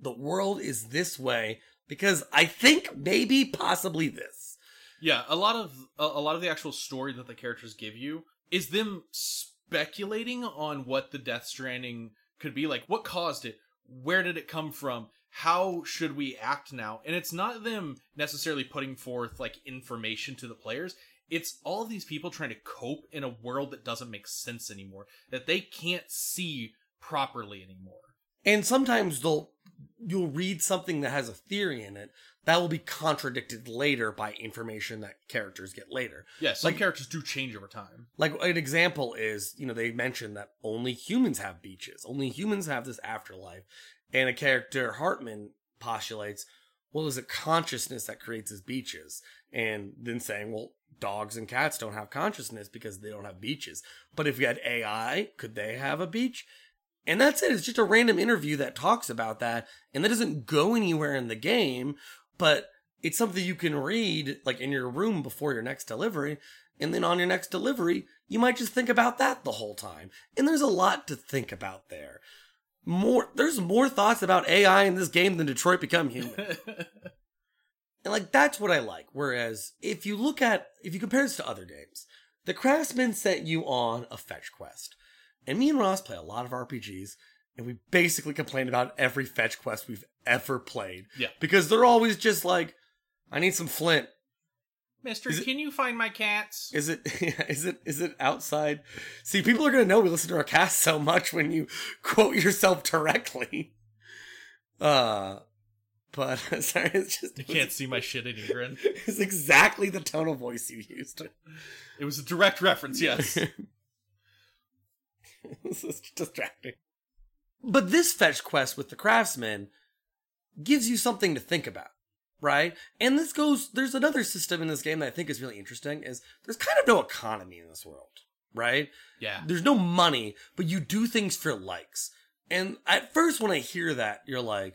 the world is this way because I think maybe possibly this. Yeah, a lot of a, lot of the actual story that the characters give you is them speculating on what the Death Stranding could be like. What caused it? Where did it come from? How should we act now? And it's not them necessarily putting forth like information to the players. It's all these people trying to cope in a world that doesn't make sense anymore, that they can't see properly anymore. And sometimes they'll you'll read something that has a theory in it that will be contradicted later by information that characters get later. Some Like- characters do change over time. Like an example is, you know, they mentioned that only humans have beaches. Only humans have this afterlife. And a character, Heartman, postulates, well, is it consciousness that creates his beaches? And then saying, well, dogs and cats don't have consciousness because they don't have beaches. But if you had AI, could they have a beach? And that's it. It's just a random interview that talks about that. And that doesn't go anywhere in the game, but it's something you can read like in your room before your next delivery. And then on your next delivery, you might just think about that the whole time. And there's a lot to think about there. More, there's more thoughts about AI in this game than Detroit Become Human. And like that's what I like. Whereas if you look at if you compare this to other games, the Craftsman sent you on a fetch quest. And me and Ross play a lot of RPGs, and we basically complain about every fetch quest we've ever played. Yeah. Because they're always just like, I need some flint. Mister, it- can you find my cats? Is it is it is it outside? See, people are gonna know we listen to our cast so much when you quote yourself directly. Uh but sorry, it's just You can't see my shit in your grin. It's exactly the tone of voice you used. It was a direct reference, yes. this is distracting. But this fetch quest with the craftsman gives you something to think about, right? And this goes, there's another system in this game that I think is really interesting is there's kind of no economy in this world, right? Yeah. There's no money, but you do things for likes. And at first when I hear that, you're like,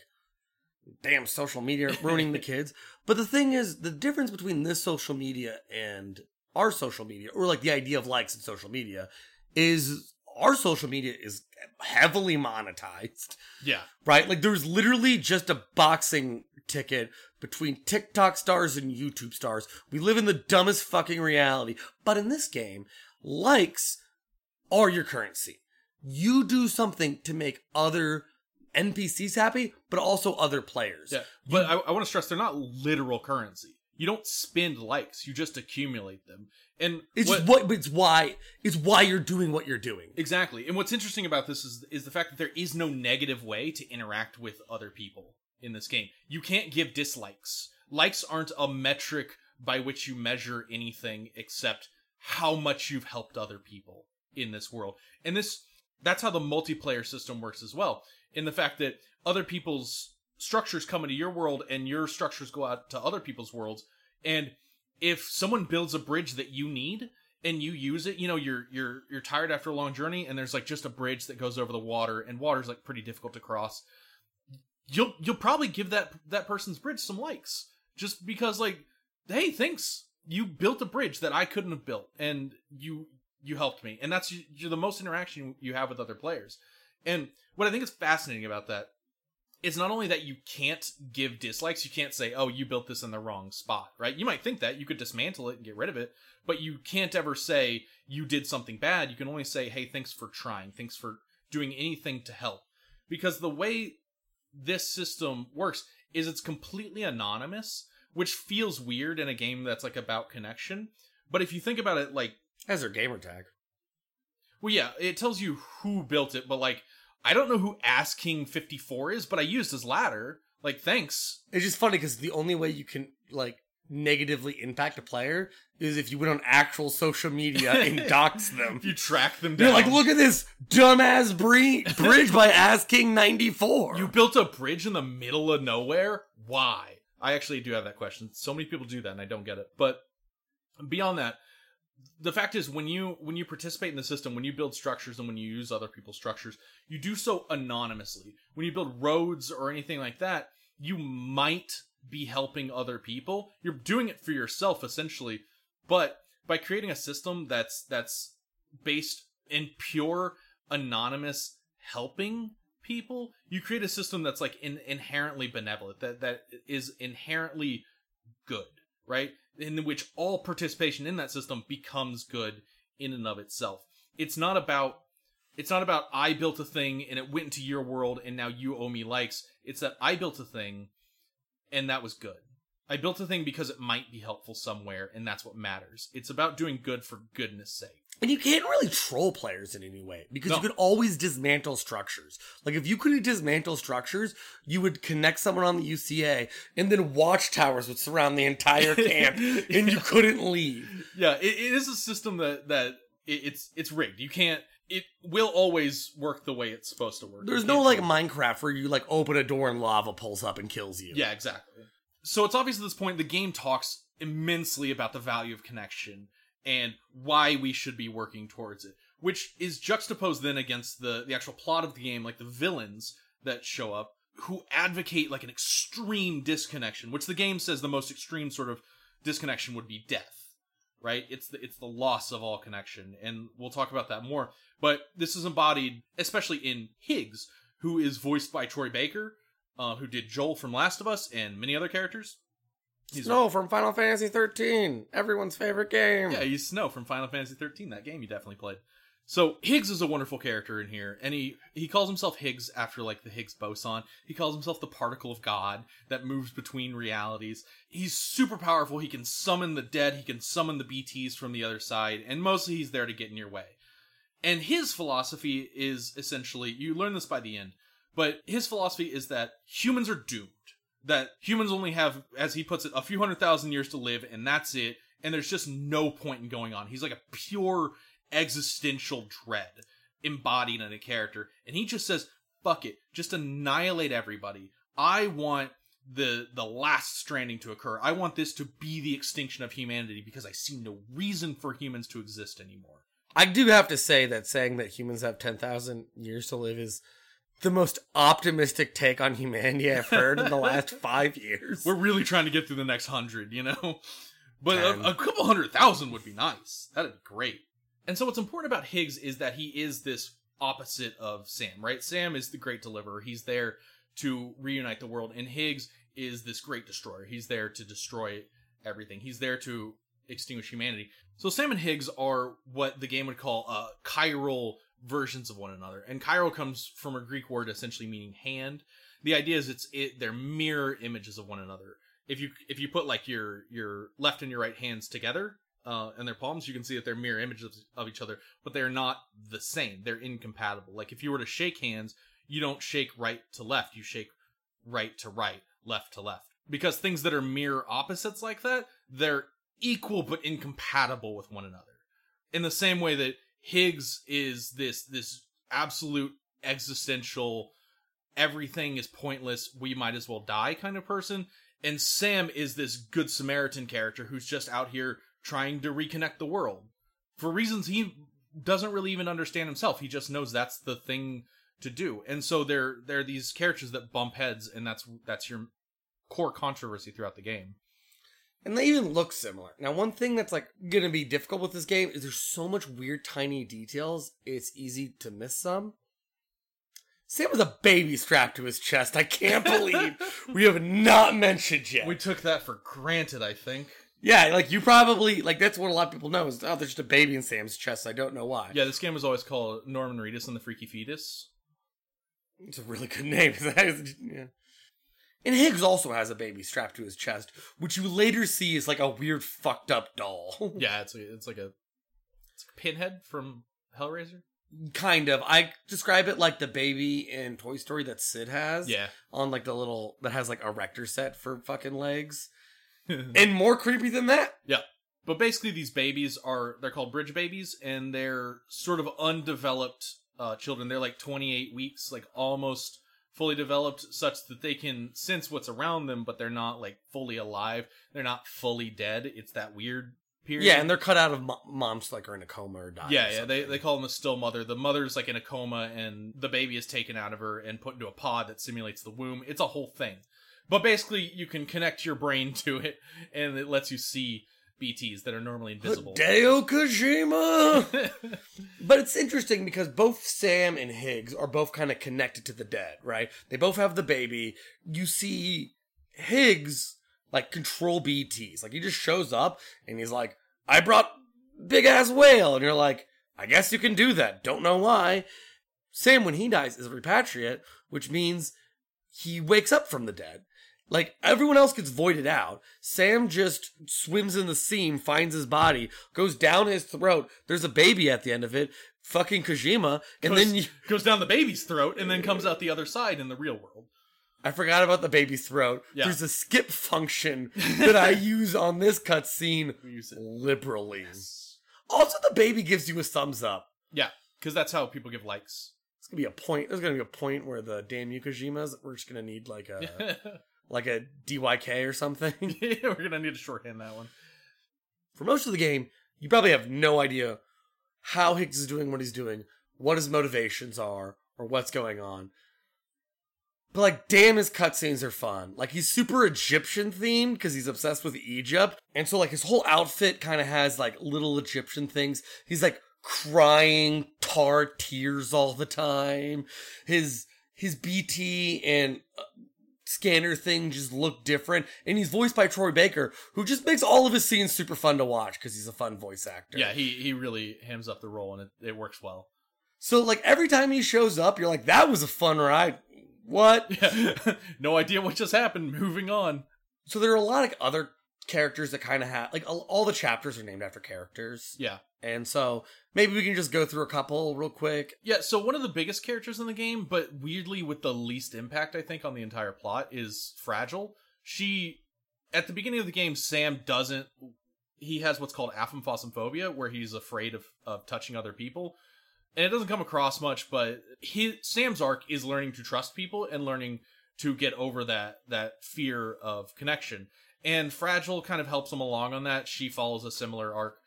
damn social media ruining the kids. But the thing is, the difference between this social media and our social media, or like the idea of likes in social media, is our social media is heavily monetized, Yeah. right? Like there's literally just a boxing ticket between TikTok stars and YouTube stars. We live in the dumbest fucking reality. But in this game, likes are your currency. You do something to make other NPCs happy, but also other players. Yeah. But I, I want to stress they're not literal currency. You don't spend likes, you just accumulate them. And It's what, what it's why it's why you're doing what you're doing. Exactly. And what's interesting about this is is the fact that there is no negative way to interact with other people in this game. You can't give dislikes. Likes aren't a metric by which you measure anything except how much you've helped other people in this world. And this that's how the multiplayer system works as well. In the fact that other people's structures come into your world and your structures go out to other people's worlds and if someone builds a bridge that you need and you use it, you know, you're you're you're tired after a long journey and there's like just a bridge that goes over the water and water's like pretty difficult to cross. You'll you'll probably give that that person's bridge some likes just because like hey, thanks. You built a bridge that I couldn't have built and you you helped me. And that's you're the most interaction you have with other players. And what I think is fascinating about that is not only that you can't give dislikes, you can't say, "Oh, you built this in the wrong spot," right? You might think that you could dismantle it and get rid of it, but you can't ever say you did something bad. You can only say, "Hey, thanks for trying. Thanks for doing anything to help." Because the way this system works is it's completely anonymous, which feels weird in a game that's like about connection. But if you think about it like As their gamer tag. well, yeah, it tells you who built it, but like, I don't know who Ass King 54 is, but I used his ladder. Like, thanks. It's just funny because the only way you can like negatively impact a player is if you went on actual social media and dox them. If you track them down. You're like, look at this dumbass bre- bridge by Ass King 94. You built a bridge in the middle of nowhere? Why? I actually do have that question. So many people do that and I don't get it. But beyond that, the fact is when you when you participate in the system, when you build structures and when you use other people's structures, you do so anonymously. When you build roads or anything like that, you might be helping other people. You're doing it for yourself essentially, but by creating a system that's that's based in pure anonymous helping people, you create a system that's like in, inherently benevolent, that that is inherently good, right? In which all participation in that system becomes good in and of itself. it's not about it's not about I built a thing and it went into your world and now you owe me likes. It's that I built a thing and that was good. I built a thing because it might be helpful somewhere and that's what matters. It's about doing good for goodness sake. And you can't really troll players in any way because No. you could always dismantle structures. Like if you couldn't dismantle structures, you would connect someone on the UCA and then watchtowers would surround the entire camp and you couldn't leave. Yeah, it, it is a system that that it, it's it's rigged. You can't. It will always work the way it's supposed to work. There's no like troll. Minecraft where you like open a door and lava pulls up and kills you. Yeah, exactly. So it's obvious at this point the game talks immensely about the value of connection and why we should be working towards it, which is juxtaposed then against the the actual plot of the game, like the villains that show up who advocate like an extreme disconnection, which the game says the most extreme sort of disconnection would be death. Right? It's the it's the loss of all connection, and we'll talk about that more. But this is embodied, especially in Higgs, who is voiced by Troy Baker, uh, who did Joel from Last of Us and many other characters. He's Snow from Final Fantasy 13, everyone's favorite game. yeah, he's Snow from Final Fantasy 13. That game you definitely played. So Higgs is a wonderful character in here, and he he calls himself Higgs after like the Higgs boson. He calls himself the particle of God that moves between realities. He's super powerful. He can summon the dead. He can summon the BTS from the other side, and mostly he's there to get in your way. And his philosophy is essentially you learn this by the end, but his philosophy is that humans are doomed. That humans only have, as he puts it, a few hundred thousand years to live, and that's it. And there's just no point in going on. He's like a pure existential dread embodied in a character. And he just says, fuck it, just annihilate everybody. I want the the last stranding to occur. I want this to be the extinction of humanity because I see no reason for humans to exist anymore. I do have to say that saying that humans have 10,000 years to live is the most optimistic take on humanity I've heard in the last five years. We're really trying to get through the next hundred, you know? But a, a couple hundred thousand would be nice. That'd be great. And so what's important about Higgs is that he is this opposite of Sam, right? Sam is the great deliverer. He's there to reunite the world, and Higgs is this great destroyer. He's there to destroy everything. He's there to extinguish humanity. So Sam and Higgs are what the game would call a chiral versions of one another. And chiral comes from a Greek word essentially meaning hand. The idea is it's it they're mirror images of one another. If you if you put like your your left and your right hands together uh, and their palms, you can see that they're mirror images of each other, but they're not the same. They're incompatible. Like if you were to shake hands, you don't shake right to left. You shake right to right, left to left. Because things that are mirror opposites like that, they're equal but incompatible with one another. In the same way that Higgs is this this absolute existential everything is pointless, we might as well die kind of person, and Sam is this good Samaritan character who's just out here trying to reconnect the world. For reasons he doesn't really even understand himself. He just knows that's the thing to do. And so they're they're these characters that bump heads and that's that's your core controversy throughout the game. And they even look similar. Now, one thing that's like gonna be difficult with this game is there's so much weird, tiny details. It's easy to miss some. Sam has a baby strapped to his chest. I can't believe we have not mentioned yet. We took that for granted, I think. yeah, like you probably like that's what a lot of people know is oh, there's just a baby in Sam's chest. I don't know why. Yeah, this game was always called Norman Reedus and the Freaky Fetus. It's a really good name. Yeah. And Higgs also has a baby strapped to his chest, which you later see is like a weird fucked up doll. Yeah, it's like it's like a it's a pinhead from Hellraiser. kind of. I describe it like the baby in Toy Story that Sid has. Yeah. On like the little that has like a rector set for fucking legs. and more creepy than that. Yeah. But basically these babies are they're called bridge babies and they're sort of undeveloped uh children. They're like 28 weeks, like almost fully developed such that they can sense what's around them but they're not like fully alive. They're not fully dead. It's that weird period. Yeah, and they're cut out of mo- moms like are in a coma or dying. Yeah, or yeah, they they call them a still mother. The mother's like in a coma, and the baby is taken out of her and put into a pod that simulates the womb. It's a whole thing. But basically, you can connect your brain to it, and it lets you see BTs that are normally invisible. Hideo Kojima. but it's interesting because both Sam and Higgs are both kind of connected to the dead, right? They both have the baby. You see Higgs like control BTs. Like he just shows up and he's like, I brought big ass whale. And you're like, I guess you can do that. Don't know why. Sam, when he dies, is a repatriate, which means he wakes up from the dead. Like everyone else gets voided out. Sam just swims in the seam, finds his body, goes down his throat. There's a baby at the end of it. Fucking Kojima, and goes, then you, goes down the baby's throat and then comes out the other side in the real world. I forgot about the baby's throat. Yeah. There's a skip function that I use on this cutscene We use it. liberally. Also, the baby gives you a thumbs up. Yeah, because that's how people give likes. It's gonna be a point. There's gonna be a point where the damn you Kojimas, we're just gonna need like a like a DYK or something. We're gonna need to shorthand that one. For most of the game, you probably have no idea how Higgs is doing what he's doing, what his motivations are, or what's going on. But like, damn, his cutscenes are fun. Like, he's super Egyptian themed because he's obsessed with Egypt, and so like his whole outfit kind of has like little Egyptian things. He's like crying tar tears all the time. His his BT and uh, scanner thing just look different, and he's voiced by Troy Baker, who just makes all of his scenes super fun to watch because he's a fun voice actor. Yeah, he he really hams up the role and it, it works well. So like every time he shows up, you're like, that was a fun ride. What? Yeah, no idea what just happened. Moving on. So there are a lot of other characters that kind of have like all, all the chapters are named after characters, Yeah, and so maybe we can just go through a couple real quick. yeah. So one of the biggest characters in the game, but weirdly with the least impact, I think, on the entire plot is Fragile. She, at the beginning of the game, Sam doesn't. He has what's called aphenphosmphobia, where he's afraid of of touching other people. and it doesn't come across much, but his Sam's arc is learning to trust people and learning to get over that that fear of connection. And Fragile kind of helps him along on that. She follows a similar arc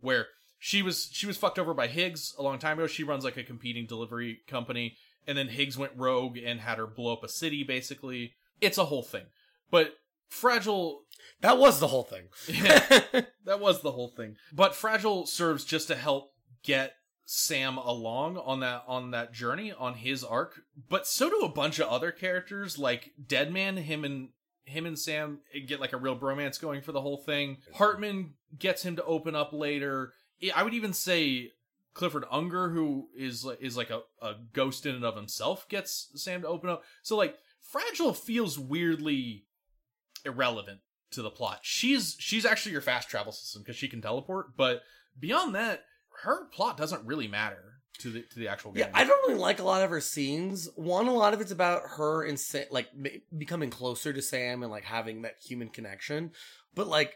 where she was she was fucked over by Higgs a long time ago. She runs like a competing delivery company, and then Higgs went rogue and had her blow up a city. Basically, it's a whole thing. But Fragile That was the whole thing. that was the whole thing. But Fragile serves just to help get Sam along on that on that journey on his arc. But so do a bunch of other characters like Deadman, him and him and Sam get like a real bromance going for the whole thing. Heartman gets him to open up later. I would even say Clifford Unger, who is is like a, a ghost in and of himself, gets Sam to open up. So like Fragile feels weirdly irrelevant to the plot. She's she's actually your fast travel system because she can teleport, but beyond that, her plot doesn't really matter to the to the actual game. Yeah, I don't really like a lot of her scenes. One, a lot of it's about her and Sa- like becoming closer to Sam and like having that human connection. But like,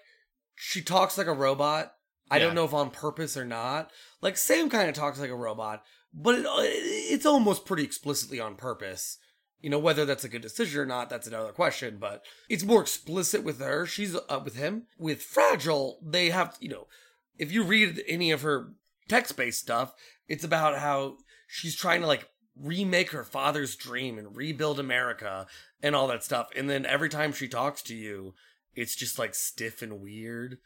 she talks like a robot. I Yeah. don't know if on purpose or not. Like Sam kind of talks like a robot, but it, it's almost pretty explicitly on purpose. You know whether that's a good decision or not. That's another question. But it's more explicit with her. She's uh, with him. With Fragile, they have you know, if you read any of her text-based stuff, it's about how she's trying to like remake her father's dream and rebuild America and all that stuff. And then every time she talks to you, it's just like stiff and weird.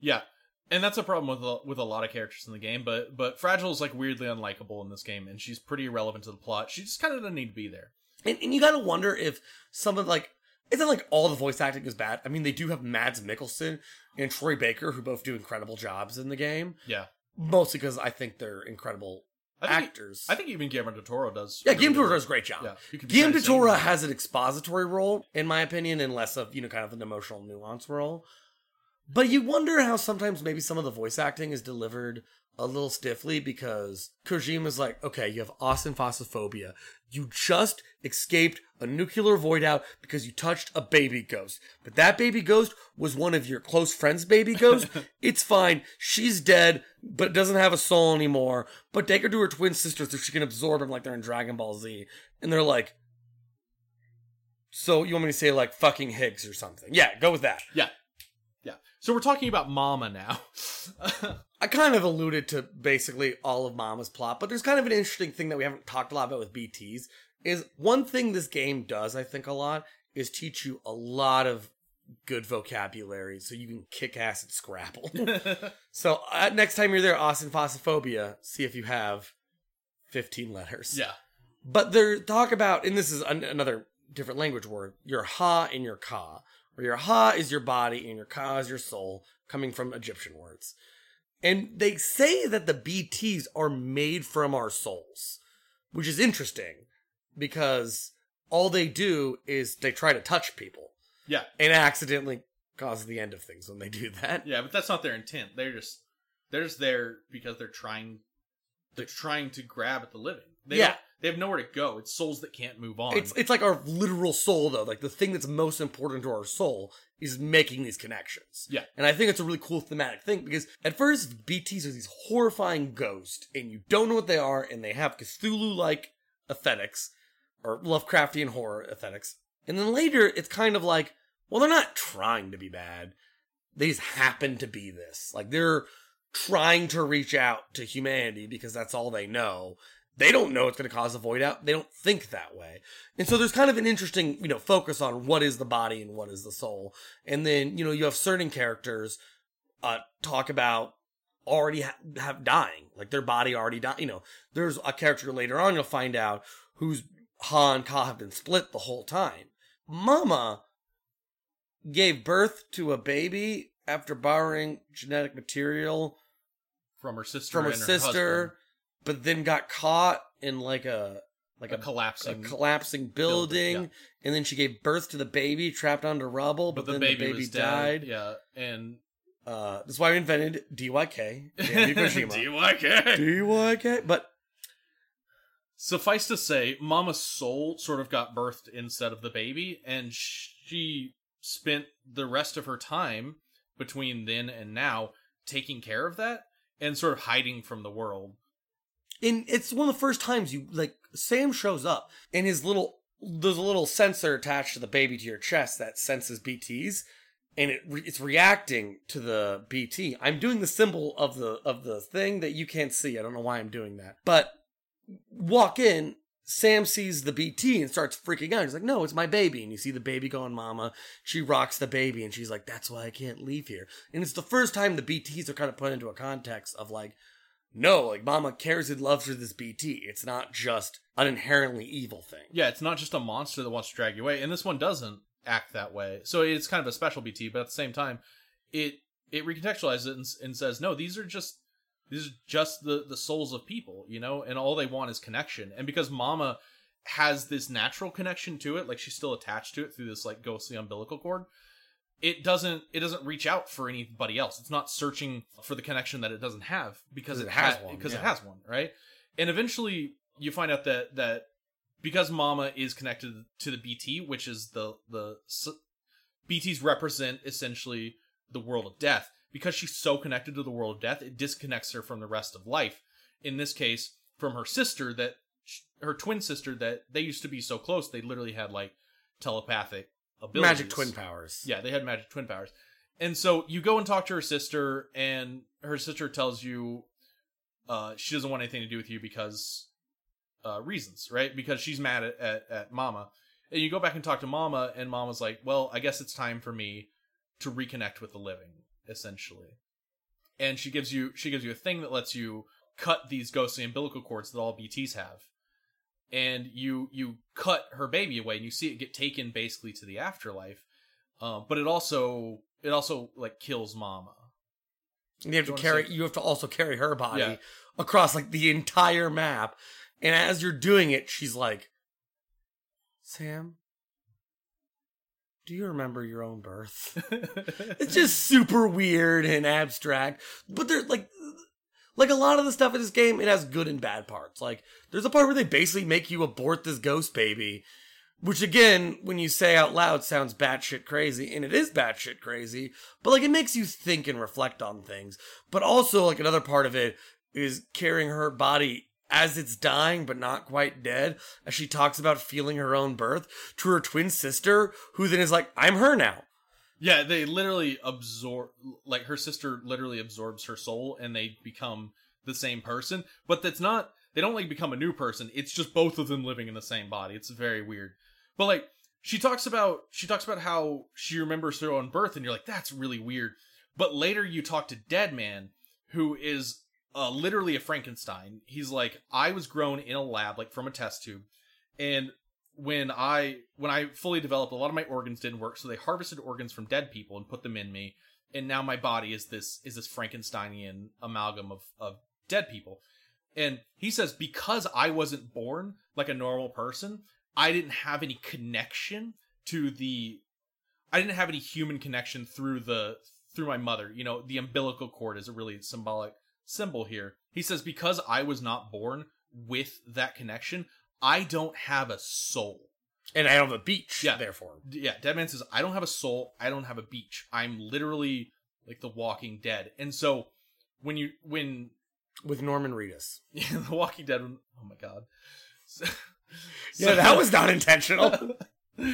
Yeah. And that's a problem with a, with a lot of characters in the game, but but Fragile is like weirdly unlikable in this game, and she's pretty irrelevant to the plot. She just kind of doesn't need to be there. And, and you gotta wonder if some of like it's not like all the voice acting is bad. I mean, they do have Mads Mikkelsen and Troy Baker who both do incredible jobs in the game. Yeah, Mostly because I think they're incredible I actors. I think even Guillermo del Toro does. yeah, really Guillermo del. Toro does a great job. Yeah, Guillermo del Toro has an expository role, in my opinion, and less of, you know, kind of an emotional nuance role. But you wonder how sometimes maybe some of the voice acting is delivered a little stiffly because Kojima's like, okay, you have Austin Phosphobia. You just escaped a nuclear void out because you touched a baby ghost. But that baby ghost was one of your close friends' baby ghosts. it's fine. She's dead, but doesn't have a soul anymore. But take her to her twin sister so she can absorb them like they're in Dragon Ball Z. And they're like, so you want me to say like fucking Higgs or something? Yeah, go with that. Yeah, yeah. So we're talking about Mama now. I kind of alluded to basically all of Mama's plot, but there's kind of an interesting thing that we haven't talked a lot about with BTs. Is one thing this game does, I think, a lot is teach you a lot of good vocabulary so you can kick ass at Scrabble. so uh, next time you're there, Austin Phosphobia, see if you have 15 letters. yeah, But they're talk about, and this is an, another different language word, your ha and your ka. Where your ha is your body and your ka is your soul, coming from Egyptian words. And they say that the BTs are made from our souls, which is interesting because all they do is they try to touch people Yeah, and accidentally cause the end of things when they do that. yeah, but that's not their intent. They're just they're just there because they're trying they're trying to grab at the living. They Yeah. They have nowhere to go. It's souls that can't move on. It's it's like our literal soul though. Like the thing that's most important to our soul is making these connections. Yeah. And I think it's a really cool thematic thing because at first BTs are these horrifying ghosts and you don't know what they are and they have Cthulhu like aesthetics or Lovecraftian horror aesthetics. And then later it's kind of like, well, they're not trying to be bad. They just happen to be this. Like they're trying to reach out to humanity because that's all they know. They don't know it's going to cause a void out. They don't think that way. And so there's kind of an interesting, you know, focus on what is the body and what is the soul. And then, you know, you have certain characters uh talk about already ha- have dying, like their body already died. You know, there's a character later on you'll find out whose Ha and Ka have been split the whole time. Mama gave birth to a baby after borrowing genetic material from her sister from her her sister, husband. But then got caught in like a like a a, a collapsing collapsing building, building, and then she gave birth to the baby trapped under rubble. But, but the then baby, the baby died. dead. Yeah, and Uh, that's why we invented DYK. DYK. DYK, but Suffice to say, Mama's soul sort of got birthed instead of the baby, and she spent the rest of her time between then and now taking care of that and sort of hiding from the world. In it's one of the first times you like Sam shows up and his little there's a little sensor attached to the baby to your chest that senses BTs and it re- it's reacting to the BT. I'm doing the symbol of the of the thing that you can't see. I don't know why I'm doing that. But walk in Sam sees the BT and starts freaking out. He's like, "No, it's my baby." And you see the baby going, "Mama." She rocks the baby, and she's like, "That's why I can't leave here." And it's the first time the BTs are kind of put into a context of like, no, like Mama cares and loves her this BT. It's not just an inherently evil thing. Yeah, it's not just a monster that wants to drag you away, and this one doesn't act that way. So it's kind of a special BT, but at the same time, it it recontextualizes it and, and says, no, these are just these are just the the souls of people, you know, and all they want is connection. And because Mama has this natural connection to it, like she's still attached to it through this like ghostly umbilical cord. It doesn't. It doesn't reach out for anybody else. It's not searching for the connection that it doesn't have because it, it has ha- one, Because it has one, right? And eventually, you find out that that because Mama is connected to the BT, which is the the s- BTs represent essentially the world of death. Because she's so connected to the world of death, it disconnects her from the rest of life. In this case, from her sister, that sh- her twin sister, that they used to be so close, they literally had like telepathic abilities. Magic twin powers. Yeah, they had magic twin powers. And so you go and talk to her sister, and her sister tells you uh, she doesn't want anything to do with you because uh, reasons, right? Because she's mad at, at, at Mama. And you go back and talk to Mama, and Mama's like, well, I guess it's time for me to reconnect with the living, essentially. And she gives you she gives you a thing that lets you cut these ghostly umbilical cords that all BTs have. And you you cut her baby away, and you see it get taken basically to the afterlife. Um, but it also it also like kills Mama. And you have to you wanna carry. You have to also carry her body Yeah. across like the entire map. And as you're doing it, she's like, "Sam, do you remember your own birth?" it's just super weird and abstract. But there's like like a lot of the stuff in this game, it has good and bad parts. Like there's a part where they basically make you abort this ghost baby, which again, when you say out loud, sounds batshit crazy, and it is batshit crazy. But like it makes you think and reflect on things. But also like another part of it is carrying her body as it's dying but not quite dead as she talks about feeling her own birth to her twin sister who then is like i'm her now Yeah, they literally absorb like her sister literally absorbs her soul and they become the same person, but that's not they don't like become a new person. It's just both of them living in the same body. It's very weird. But like she talks about she talks about how she remembers her own birth and you're like that's really weird. But later you talk to Dead Man who is uh, literally a Frankenstein. He's like I was grown in a lab like from a test tube and when I when I fully developed, a lot of my organs didn't work, so they harvested organs from dead people and put them in me. and now my body is this is this Frankensteinian amalgam of of dead people. And he says because I wasn't born like a normal person, I didn't have any connection to the I didn't have any human connection through the through my mother. You know, the umbilical cord is a really symbolic symbol here. He says because I was not born with that connection, I don't have a soul. And I don't have a beach, Yeah. therefore. Yeah, Deadman says I don't have a soul. I don't have a beach. I'm literally like the Walking Dead. And so when you when With Norman Reedus. yeah, the Walking Dead. Oh my god. So- Yeah, so- that was not intentional.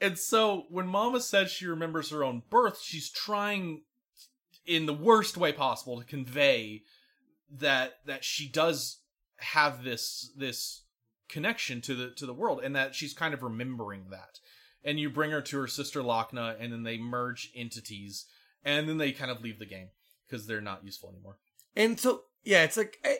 and so when Mama says she remembers her own birth, she's trying in the worst way possible to convey that that she does have this this connection to the to the world and that she's kind of remembering that. And you bring her to her sister Lockne and then they merge entities and then they kind of leave the game because they're not useful anymore. And so, yeah, it's like eh,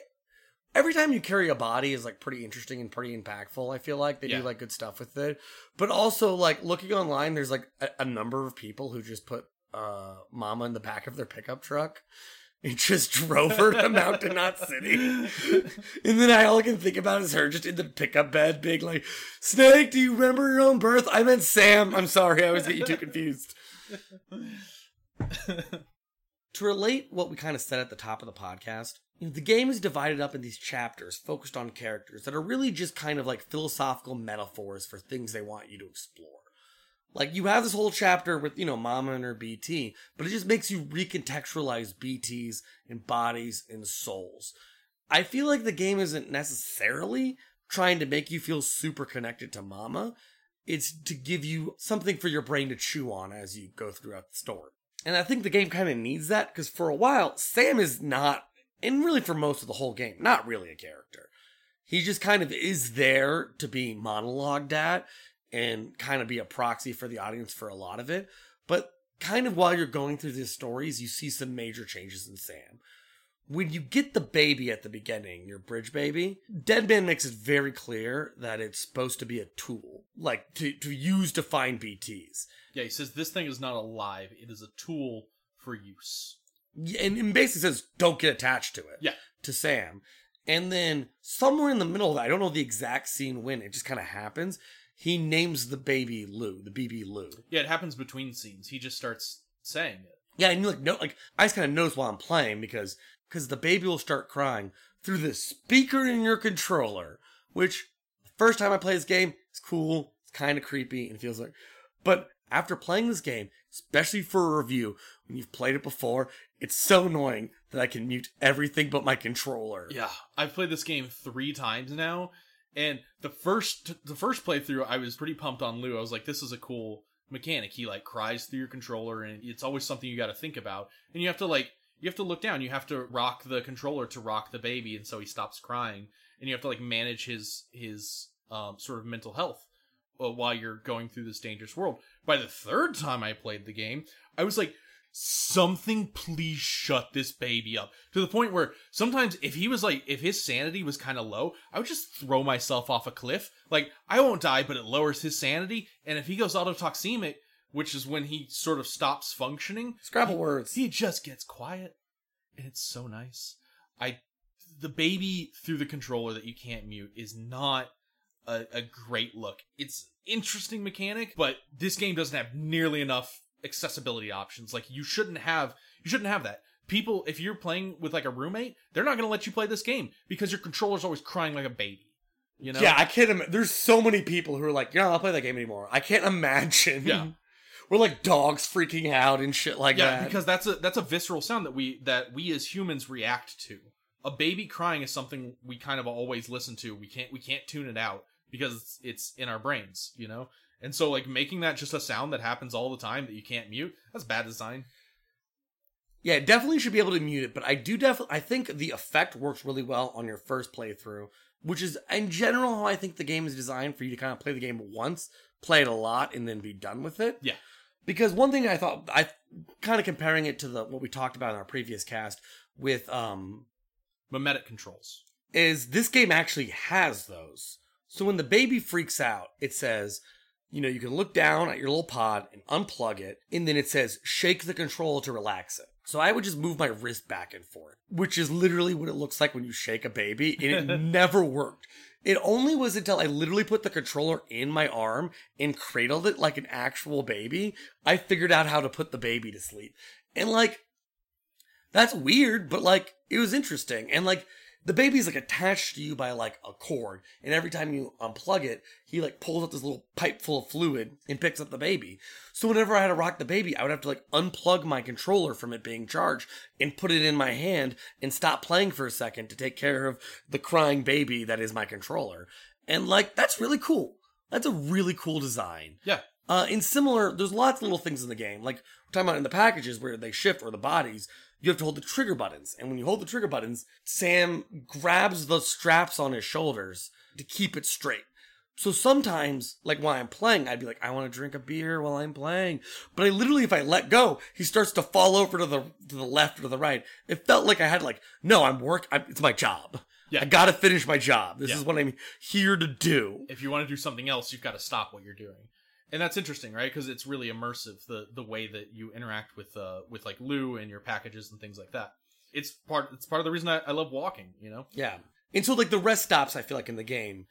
every time you carry a body is like pretty interesting and pretty impactful. I feel like they Yeah. do like good stuff with it, but also like looking online, there's like a, a number of people who just put uh Mama in the back of their pickup truck and just drove her to Mountain City. And then I all I can think about is her just in the pickup bed, being like, "Snake, do you remember your own birth?" I meant Sam. I'm sorry, I always get you too confused. to relate what we kind of said at the top of the podcast, you know, the game is divided up in these chapters focused on characters that are really just kind of like philosophical metaphors for things they want you to explore. Like you have this whole chapter with, you know, Mama and her BT, but it just makes you recontextualize BTs and bodies and souls. I feel like the game isn't necessarily trying to make you feel super connected to Mama. It's to give you something for your brain to chew on as you go throughout the story. And I think the game kind of needs that because for a while, Sam is not, and really for most of the whole game, not really a character. He just kind of is there to be monologued at and kind of be a proxy for the audience for a lot of it. But kind of while you're going through these stories, you see some major changes in Sam. When you get the baby at the beginning, your bridge baby, Deadman makes it very clear that it's supposed to be a tool, like to, to use to find BTs. Yeah, he says this thing is not alive. It is a tool for use. Yeah, and, and basically says don't get attached to it. Yeah. To Sam. And then somewhere in the middle of that, I don't know the exact scene when, it just kind of happens. He names the baby Lou, the BB Lou. Yeah, it happens between scenes. He just starts saying it. Yeah, and you like no like I just kind of notice while I'm playing because because the baby will start crying through the speaker in your controller, which the first time I play this game, it's cool, it's kind of creepy, and feels like, but after playing this game, especially for a review, when you've played it before, it's so annoying that I can mute everything but my controller. Yeah, I've played this game three times now, and the first the first playthrough, I was pretty pumped on Lou. I was like, "This is a cool mechanic." He like cries through your controller, and it's always something you got to think about, and you have to like you have to look down. You have to rock the controller to rock the baby, and so he stops crying, and you have to like manage his his um, sort of mental health uh, while you're going through this dangerous world. By the third time I played the game, I was like, something please shut this baby up. To the point where sometimes if he was like if his sanity was kind of low i would just throw myself off a cliff. Like i won't die but it lowers his sanity. And if he goes autotoxemic which is when he sort of stops functioning Scrabble words. he just gets quiet. And it's so nice. I the baby through the controller that you can't mute is not a, a great look. It's interesting mechanic but this game doesn't have nearly enough accessibility options like you shouldn't have you shouldn't have that people if you're playing with like a roommate they're not going to let you play this game because your controller's always crying like a baby you know Yeah, I can't. Im- There's so many people who are like, "Yeah, I'll play that game anymore." I can't imagine. Yeah. we're like dogs freaking out and shit like yeah that. because that's a that's a visceral sound that we that we as humans react to a baby crying is something we kind of always listen to we can't we can't tune it out because it's, it's in our brains you know and so like making that just a sound that happens all the time that you can't mute that's bad design yeah, definitely should be able to mute it. But I do definitely. I think the effect works really well on your first playthrough, which is in general how I think the game is designed for you to kind of play the game once, play it a lot, and then be done with it. Yeah. Because one thing I thought I kind of comparing it to the what we talked about in our previous cast with um mimetic controls is this game actually has those. So when the baby freaks out, it says, you know, you can look down at your little pod and unplug it, and then it says shake the controller to relax it. So I would just move my wrist back and forth, which is literally what it looks like when you shake a baby, and it never worked. It only was until I literally put the controller in my arm and cradled it like an actual baby, I figured out how to put the baby to sleep. And like, that's weird, but like, it was interesting. And like, the baby's like attached to you by like a cord, and every time you unplug it, he like pulls up this little pipe full of fluid and picks up the baby. So whenever I had to rock the baby, I would have to like unplug my controller from it being charged and put it in my hand and stop playing for a second to take care of the crying baby that is my controller. And like that's really cool. That's a really cool design. Yeah. Uh, in similar, there's lots of little things in the game. Like we're talking about in the packages where they shift or the bodies, you have to hold the trigger buttons. And when you hold the trigger buttons, Sam grabs the straps on his shoulders to keep it straight. So sometimes, like while I'm playing, I'd be like, I want to drink a beer while I'm playing. But I literally, if I let go, he starts to fall over to the to the left or to the right. It felt like I had like, no, I'm work. I'm, it's my job. Yeah. I got to finish my job. This Yeah. is what I'm here to do. if you want to do something else, you've got to stop what you're doing. And that's interesting, right? Because it's really immersive the the way that you interact with uh with like Lou and your packages and things like that. It's part it's part of the reason I, I love walking. You know, Yeah. And so like the rest stops I feel like in the game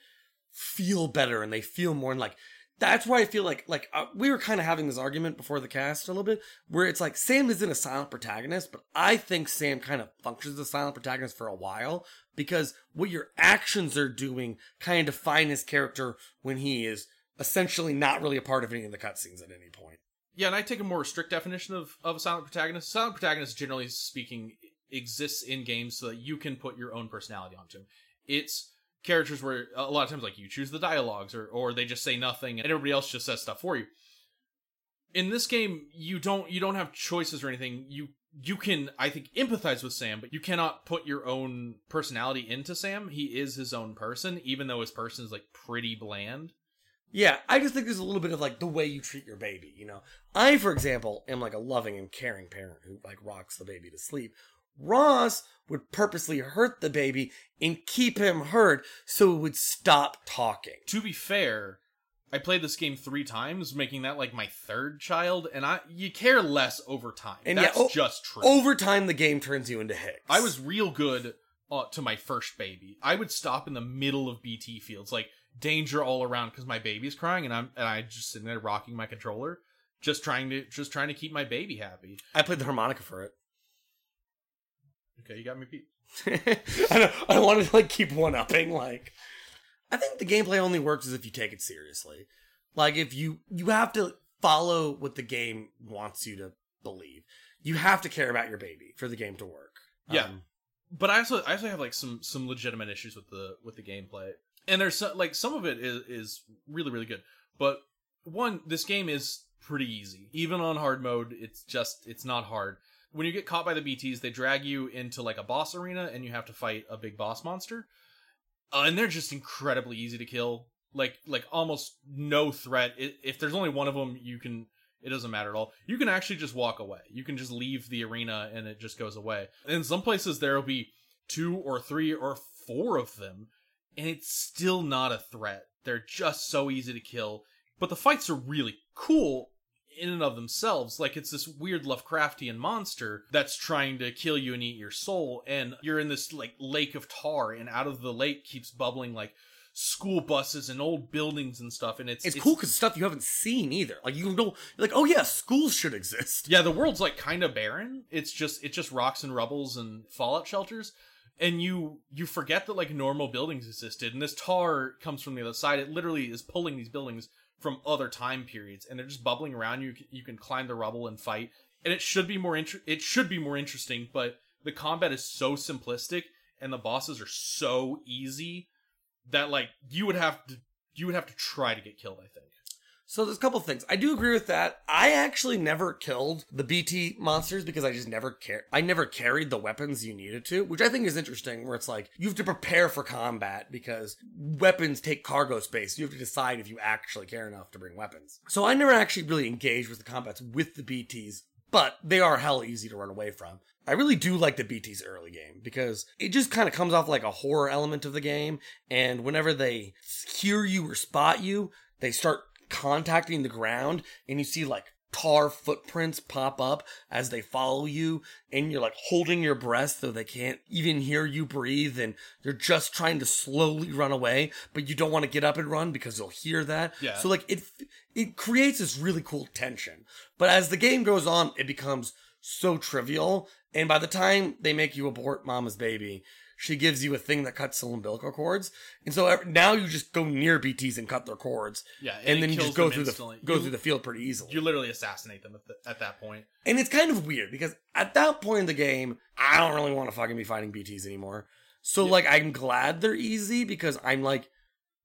feel better and they feel more and like that's why I feel like like uh, we were kind of having this argument before the cast a little bit where it's like Sam isn't a silent protagonist, but I think Sam kind of functions as a silent protagonist for a while because what your actions are doing kind of define his character when he is essentially not really a part of any of the cutscenes at any point. Yeah, and I take a more strict definition of, of a silent protagonist. Silent protagonist, generally speaking, exists in games so that you can put your own personality onto him. It's characters where a lot of times, like you choose the dialogues, or or they just say nothing, and everybody else just says stuff for you. In this game, you don't you don't have choices or anything. You you can I think empathize with Sam, but you cannot put your own personality into Sam. He is his own person, even though his person is like pretty bland. Yeah, I just think there's a little bit of like the way you treat your baby, you know. I, for example, am like a loving and caring parent who like rocks the baby to sleep. Ross would purposely hurt the baby and keep him hurt so it would stop talking. to be fair, I played this game three times, making that like my third child, and I you care less over time. And That's yeah, o- just true. Over time, the game turns you into Higgs. I was real good uh, to my first baby. I would stop in the middle of BT fields, like danger all around, because my baby's crying, and I'm and I just sitting there rocking my controller, just trying to just trying to keep my baby happy. I played the harmonica for it. Okay, you got me beat. I don't, I don't want to like keep one upping. Like, I think the gameplay only works as if you take it seriously. Like, if you you have to follow what the game wants you to believe. You have to care about your baby for the game to work. Yeah. Um, but I also I also have like some some legitimate issues with the with the gameplay, and there's like some of it is is really really good. But one, this game is pretty easy, even on hard mode. It's just it's not hard. When you get caught by the BTS, they drag you into like a boss arena, and you have to fight a big boss monster, uh, and they're just incredibly easy to kill. Like like almost no threat. I if there's only one of them, you can it doesn't matter at all. You can actually just walk away. You can just leave the arena and it just goes away. In some places, there will be two or three or four of them, and it's still not a threat. They're just so easy to kill. But the fights are really cool in and of themselves. Like, it's this weird Lovecraftian monster that's trying to kill you and eat your soul, and you're in this, like, lake of tar, and out of the lake keeps bubbling, like, school buses and old buildings and stuff, and it's it's, cool because stuff you haven't seen either. Like you know, like, oh yeah, schools should exist. Yeah, the world's like kind of barren. It's just it's just rocks and rubbles and fallout shelters. And you you forget that like normal buildings existed and this tar comes from the other side. It literally is pulling these buildings from other time periods and they're just bubbling around you. You can climb the rubble and fight. And it should be more inter- it should be more interesting, but the combat is so simplistic and the bosses are so easy that like you would have to you would have to try to get killed, I think. So there's a couple things. I do agree with that. I actually never killed the BT monsters because I just never care. I never carried the weapons you needed to, which I think is interesting. Where it's like you have to prepare for combat because weapons take cargo space. You have to decide if you actually care enough to bring weapons. So I never actually really engaged with the combats with the BTs, but they are hell easy to run away from. I really do like the BT's early game because it just kind of comes off like a horror element of the game. And whenever they hear you or spot you, they start contacting the ground and you see like tar footprints pop up as they follow you and you're like holding your breath so they can't even hear you breathe and you're just trying to slowly run away but you don't want to get up and run because you'll hear that Yeah. so like it it creates this really cool tension but as the game goes on it becomes so trivial and by the time they make you abort mama's baby she gives you a thing that cuts the umbilical cords and so now you just go near bts and cut their cords Yeah, and, it then you just go through instantly. the go You- through the field pretty easily You literally assassinate them at, the, at that point. and it's kind of weird because at that point in the game, I don't really want to fucking be fighting BTs anymore. So Yeah. like, I'm glad they're easy because I'm like,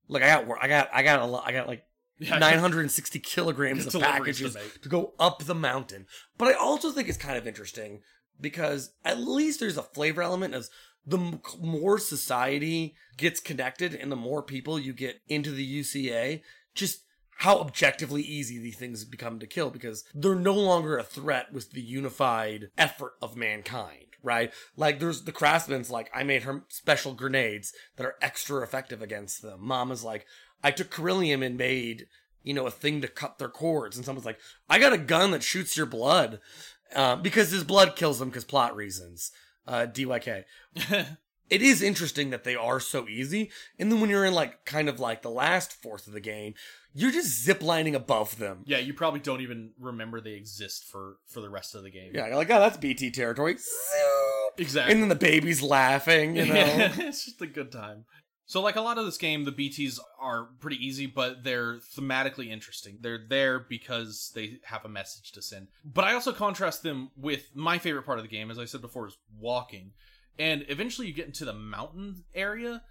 like I got I got I got a lot I got like Yeah, 960 kilograms of Deliveries to packages to go up the mountain. But I also think it's kind of interesting because at least there's a flavor element as the more society gets connected and the more people you get into the UCA, just how objectively easy these things become to kill because they're no longer a threat with the unified effort of mankind, right? Like there's the craftsman's like, I made her special grenades that are extra effective against them. Mama's like, I took chiralium and made, you know, a thing to cut their cords. And someone's like, I got a gun that shoots your blood. Uh, because his blood kills them because plot reasons. Uh, DYK it is interesting that they are so easy. And then when you're in like kind of like the last fourth of the game, you're just ziplining above them. yeah, you probably don't even remember they exist for for the rest of the game. Yeah, you're like, oh, that's BT territory. Exactly. And then the baby's laughing, you know. it's just a good time. So, like a lot of this game, the BTs are pretty easy, but they're thematically interesting. They're there because they have a message to send. But I also contrast them with my favorite part of the game, as I said before, is walking. And eventually you get into the mountain area,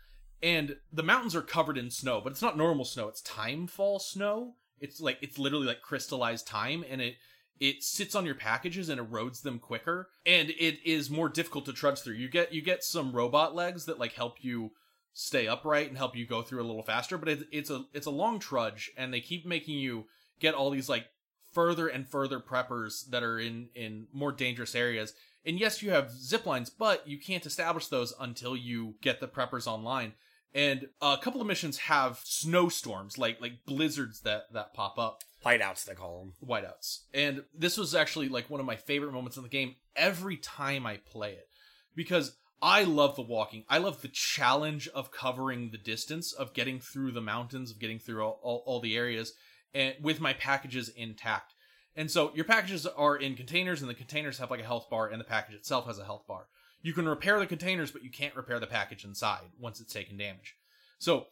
and the mountains are covered in snow, but it's not normal snow, it's time fall snow. It's like it's literally like crystallized time, and it it sits on your packages and erodes them quicker and it is more difficult to trudge through you get you get some robot legs that like help you stay upright and help you go through a little faster but it, it's a it's a long trudge and they keep making you get all these like further and further preppers that are in in more dangerous areas and yes you have zip lines but you can't establish those until you get the preppers online and a couple of missions have snowstorms like like blizzards that that pop up Whiteouts, they call them. whiteouts. And this was actually like one of my favorite moments in the game every time I play it because I love the walking. I love the challenge of covering the distance, of getting through the mountains, of getting through all, all, all the areas and with my packages intact. And so your packages are in containers and the containers have like a health bar and the package itself has a health bar. You can repair the containers, but you can't repair the package inside once it's taken damage. So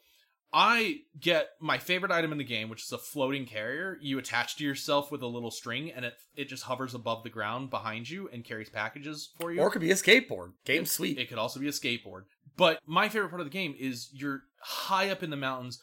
I get my favorite item in the game, which is a floating carrier. You attach to yourself with a little string, and it it just hovers above the ground behind you and carries packages for you. Or it could be a skateboard. Game's sweet. It could also be a skateboard. But my favorite part of the game is you're high up in the mountains,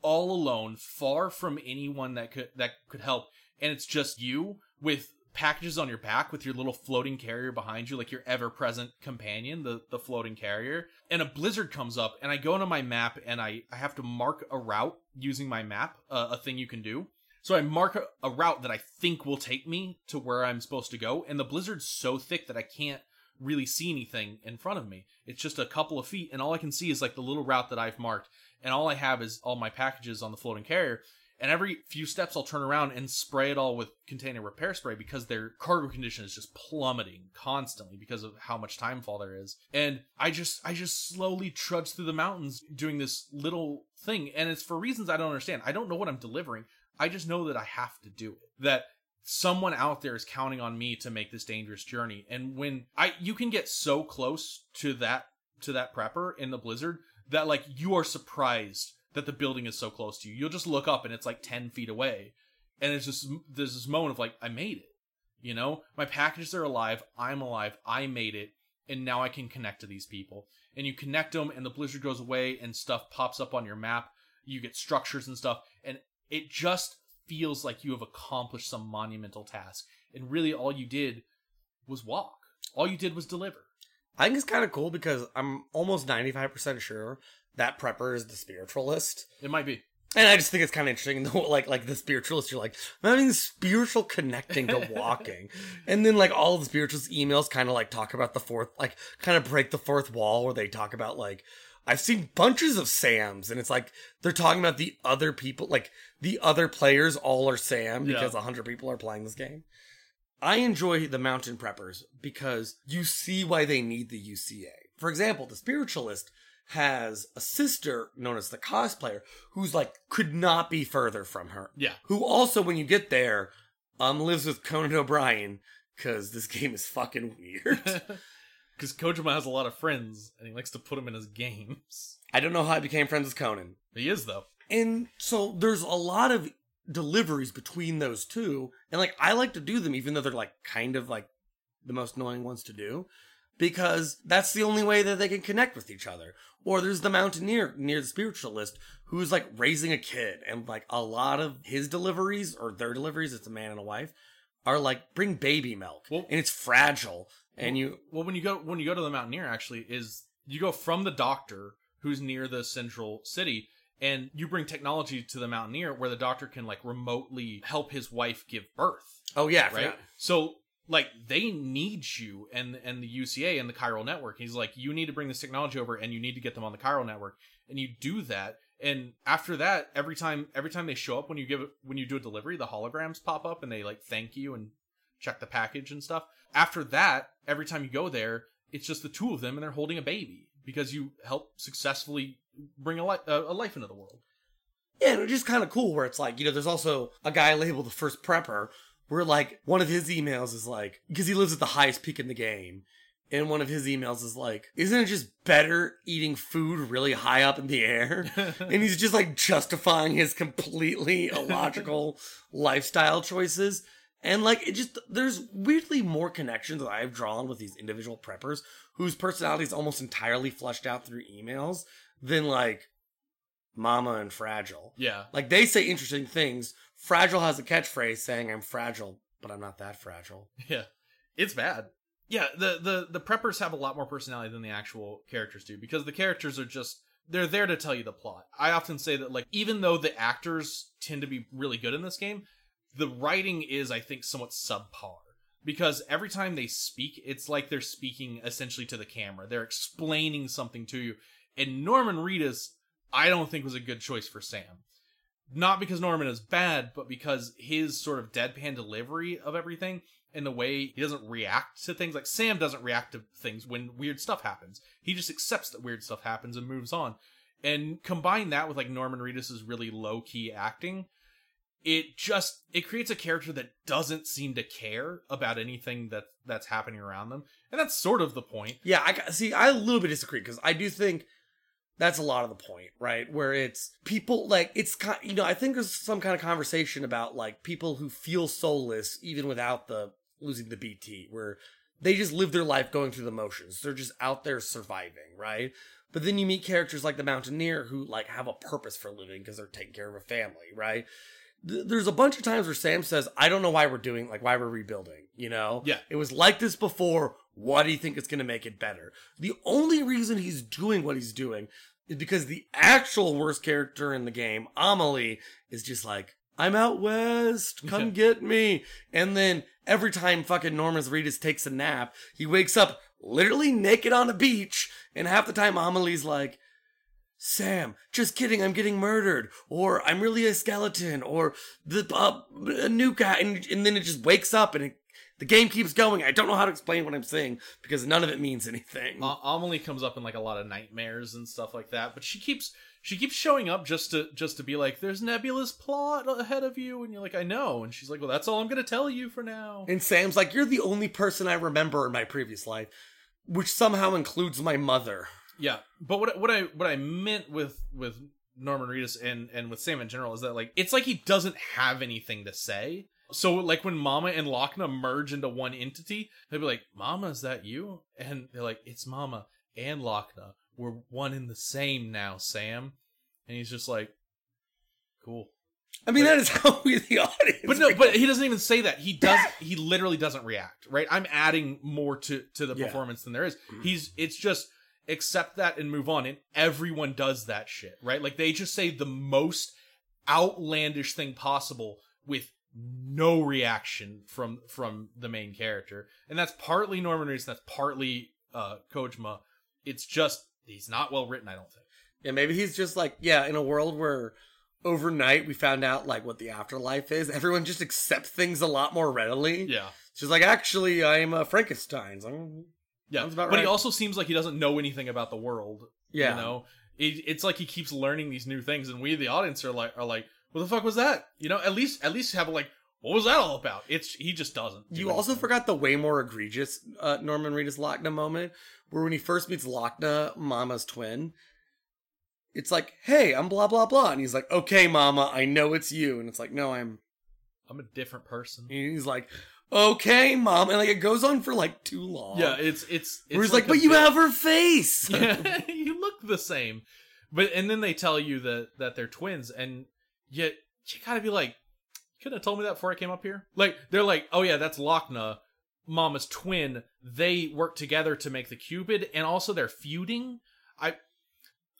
all alone, far from anyone that could that could help, and it's just you with packages on your back with your little floating carrier behind you, like your ever-present companion, the the floating carrier. And a blizzard comes up, and I go into my map, and I I have to mark a route using my map, uh, a thing you can do. So I mark a, a route that I think will take me to where I'm supposed to go, and the blizzard's so thick that I can't really see anything in front of me. It's just a couple of feet, and all I can see is like the little route that I've marked, and all I have is all my packages on the floating carrier. And every few steps, I'll turn around and spray it all with container repair spray because their cargo condition is just plummeting constantly because of how much timefall there is. And I just, I just slowly trudge through the mountains doing this little thing, and it's for reasons I don't understand. I don't know what I'm delivering. I just know that I have to do it. That someone out there is counting on me to make this dangerous journey and when i you can get so close to that to that prepper in the blizzard that like you are surprised that the building is so close to you. You'll just look up and it's like 10 feet away. And it's just there's this moment of like i made it. You know? My packages are alive. I'm alive. I made it. And now i can connect to these people. And you connect them and the blizzard goes away and stuff pops up on your map. You get structures and stuff. And it just feels like you have accomplished some monumental task. And really all you did was walk. All you did was deliver. I think it's kind of cool because I'm almost 95% sure that prepper is the spiritualist. it might be And I just think it's kind of interesting, though, like like the spiritualist, you're like, I'm having spiritual connecting to walking. and then like all of the spiritualist emails kind of like talk about the fourth, like kind of break the fourth wall where they talk about like, I've seen bunches of Sams, and it's like they're talking about the other people, like the other players all are Sam because a 100 people are playing this game. I enjoy the mountain preppers because you see why they need the UCA. For example, the spiritualist has a sister known as the cosplayer who's like could not be further from her. Yeah. Who also, when you get there, um, lives with Conan O'Brien because this game is fucking weird. Because Kojima has a lot of friends and he likes to put them in his games. I don't know how I became friends with Conan. He is though. And so there's a lot of deliveries between those two. And like I like to do them even though they're like kind of like the most annoying ones to do. Because that's the only way that they can connect with each other. Or there's the mountaineer near the spiritualist who's like raising a kid and like a lot of his deliveries or their deliveries, it's a man and a wife, are like bring baby milk. Well- and it's fragile. And you Well, when you go when you go to the Mountaineer, actually, is you go from the doctor who's near the central city, and you bring technology to the Mountaineer where the doctor can like remotely help his wife give birth, Oh yeah, right? So like they need you and and the UCA and the chiral network. He's like, you need to bring this technology over, and you need to get them on the chiral network, and you do that. And after that, every time every time they show up when you give when you do a delivery, the holograms pop up and they like thank you and check the package and stuff. After that, every time you go there, it's just the two of them and they're holding a baby because you help successfully bring a, li- a life into the world. Yeah, and it's just kind of cool where it's like, you know, there's also a guy labeled the first prepper where like one of his emails is like, because he lives at the highest peak in the game. And one of his emails is like, isn't it just better eating food really high up in the air? and he's just like justifying his completely illogical lifestyle choices. And like, it just, there's weirdly more connections that I've drawn with these individual preppers whose personalities almost entirely fleshed out through emails than like Mama and Fragile. yeah. Like they say interesting things. Fragile has a catchphrase saying, I'm fragile, but I'm not that fragile. Yeah, it's bad. Yeah, the the the preppers have a lot more personality than the actual characters do because the characters are just they're there to tell you the plot. I often say that like even though the actors tend to be really good in this game, the writing is I think somewhat subpar because every time they speak, it's like they're speaking essentially to the camera. They're explaining something to you. And Norman Reedus, I don't think was a good choice for Sam not because Norman is bad, but because his sort of deadpan delivery of everything and the way he doesn't react to things. Like Sam doesn't react to things when weird stuff happens. He just accepts that weird stuff happens and moves on. And combine that with like Norman Reedus's really low key acting, it just it creates a character that doesn't seem to care about anything that that's happening around them. And that's sort of the point. Yeah, I see. I a little bit disagree because I do think that's a lot of the point, right? Where it's people like it's kind, you know, I think there's some kind of conversation about like people who feel soulless even without the losing the BT, where they just live their life going through the motions. They're just out there surviving, right? But then you meet characters like the Mountaineer who like have a purpose for living because they're taking care of a family, right? Th- There's a bunch of times where Sam says, "I don't know why we're doing like why we're rebuilding," you know? Yeah. It was like this before. What do you think is going to make it better? The only reason he's doing what he's doing is because the actual worst character in the game, Amelie, is just like, I'm out west, come get me. And then every time fucking Norman Reedus takes a nap, he wakes up literally naked on a beach. And half the time, Amelie's like, Sam, just kidding, I'm getting murdered, or I'm really a skeleton, or the uh, a new guy, and, and then it just wakes up and it, the game keeps going. I don't know how to explain what I'm saying because none of it means anything. A- Amelie comes up in like a lot of nightmares and stuff like that, but she keeps she keeps showing up just to just to be like, "There's Nebula's plot ahead of you," and you're like, "I know," and she's like, "Well, that's all I'm gonna tell you for now." And Sam's like, You're the only person I remember in my previous life, which somehow includes my mother. Yeah, but what what I what I meant with with Norman Reedus and and with Sam in general is that like it's like he doesn't have anything to say. So like when Mama and Lockne merge into one entity, they'd be like, "Mama, is that you?" And they're like, "It's Mama and Lockne. We're one in the same now, Sam." And he's just like, "Cool." I mean, But- that is how we, the audience. But no, but he doesn't even say that. He does. he literally doesn't react. Right. I'm adding more to to the Yeah. performance than there is. Mm-hmm. He's. It's just accept that and move on. And everyone does that shit. Right. Like they just say the most outlandish thing possible with no reaction from from the main character, and that's partly Norman Reedus. That's partly uh Kojima. It's just he's not well written. I don't think. Yeah, maybe he's just like, yeah, in a world where overnight we found out like what the afterlife is, everyone just accepts things a lot more readily. Yeah, She's like, actually, I'm a Frankenstein's. I'm, yeah. But he also seems like he doesn't know anything about the world. yeah. You know, it, it's like he keeps learning these new things, and we, the audience, are like, are like, what the fuck was that? You know, at least, at least have a like, what was that all about? It's he just doesn't. do You also forgot the way more egregious uh, Norman Reedus Lockne moment, where when he first meets Lockne, Mama's twin, it's like, "Hey, I'm blah blah blah," and he's like, "Okay, Mama, I know it's you," and it's like, "No, I'm." I'm a different person. And he's like, "Okay, Mom," and like it goes on for like too long. Yeah, it's it's. it's where he's like, like, "But you bit- have her face." yeah, you look the same. But and then they tell you that that they're twins, and yet you gotta be like, you couldn't have told me that before I came up here. Like they're like, oh yeah, that's Lockne, Mama's twin. They work together to make the Q-pid, and also they're feuding. I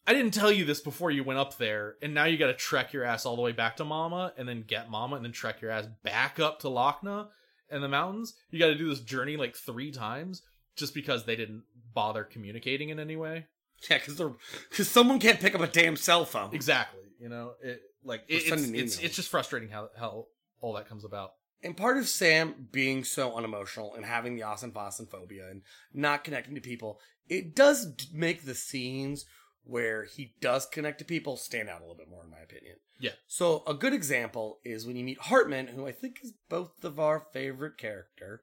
I didn't tell you this before you went up there, and now you got to trek your ass all the way back to Mama, and then get Mama, and then trek your ass back up to Lockne in the mountains. You got to do this journey like three times just because they didn't bother communicating in any way. yeah, because they're because someone can't pick up a damn cell phone. Exactly. You know, it like it's it's it's just frustrating how how all that comes about. And part of Sam being so unemotional and having the aphenphosmphobia and not connecting to people, it does make the scenes where he does connect to people stand out a little bit more, in my opinion. Yeah. So a good example is when you meet Heartman, who I think is both of our favorite character,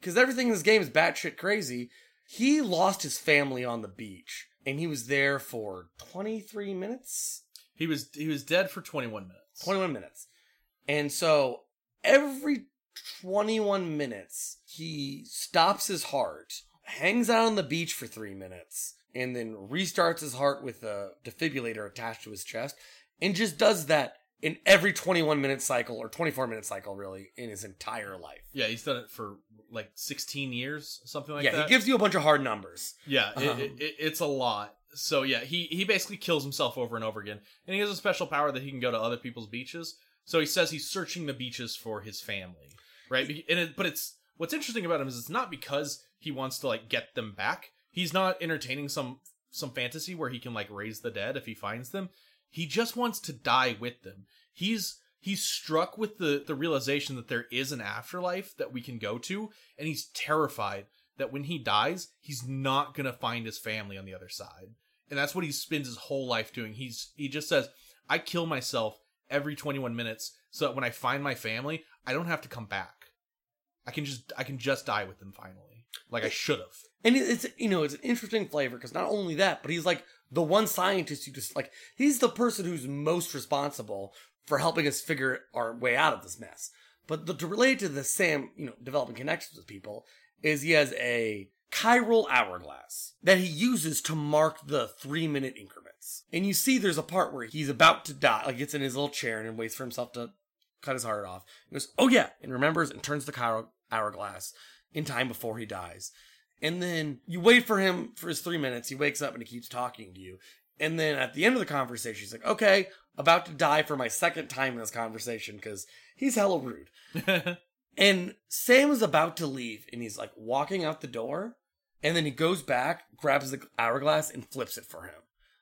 because everything in this game is batshit crazy. He lost his family on the beach, and he was there for 23 minutes. He was he was dead for 21 minutes. 21 minutes. And so every 21 minutes, he stops his heart, hangs out on the beach for three minutes, and then restarts his heart with a defibrillator attached to his chest, and just does that in every 21 minute cycle, or 24 minute cycle, really, in his entire life. Yeah, he's done it for like 16 years, something like yeah, that. Yeah, he gives you a bunch of hard numbers. Yeah, Um, it, it, it's a lot. So yeah, he he basically kills himself over and over again, and he has a special power that he can go to other people's beaches. So he says he's searching the beaches for his family, right? And it, but it's what's interesting about him is it's not because he wants to like get them back. He's not entertaining some some fantasy where he can like raise the dead if he finds them. He just wants to die with them. He's he's struck with the the realization that there is an afterlife that we can go to, and he's terrified that when he dies, he's not gonna find his family on the other side. And that's what he spends his whole life doing. He's he just says, I kill myself every 21 minutes so that when I find my family, I don't have to come back. I can just I can just die with them finally. Like I should have. And it's you know it's an interesting flavor because not only that, but he's like the one scientist who just like he's the person who's most responsible for helping us figure our way out of this mess. But the, to relate to the Sam, you know, developing connections with people is he has a chiral hourglass that he uses to mark the three minute increments. And you see there's a part where he's about to die, like gets in his little chair and waits for himself to cut his heart off. He goes, "Oh yeah," and remembers and turns the chiral hourglass in time before he dies. And then you wait for him for his three minutes. He wakes up and he keeps talking to you. And then at the end of the conversation, he's like, okay, about to die for my second time in this conversation because he's hella rude. And Sam is about to leave and he's like walking out the door. And then he goes back, grabs the hourglass, and flips it for him.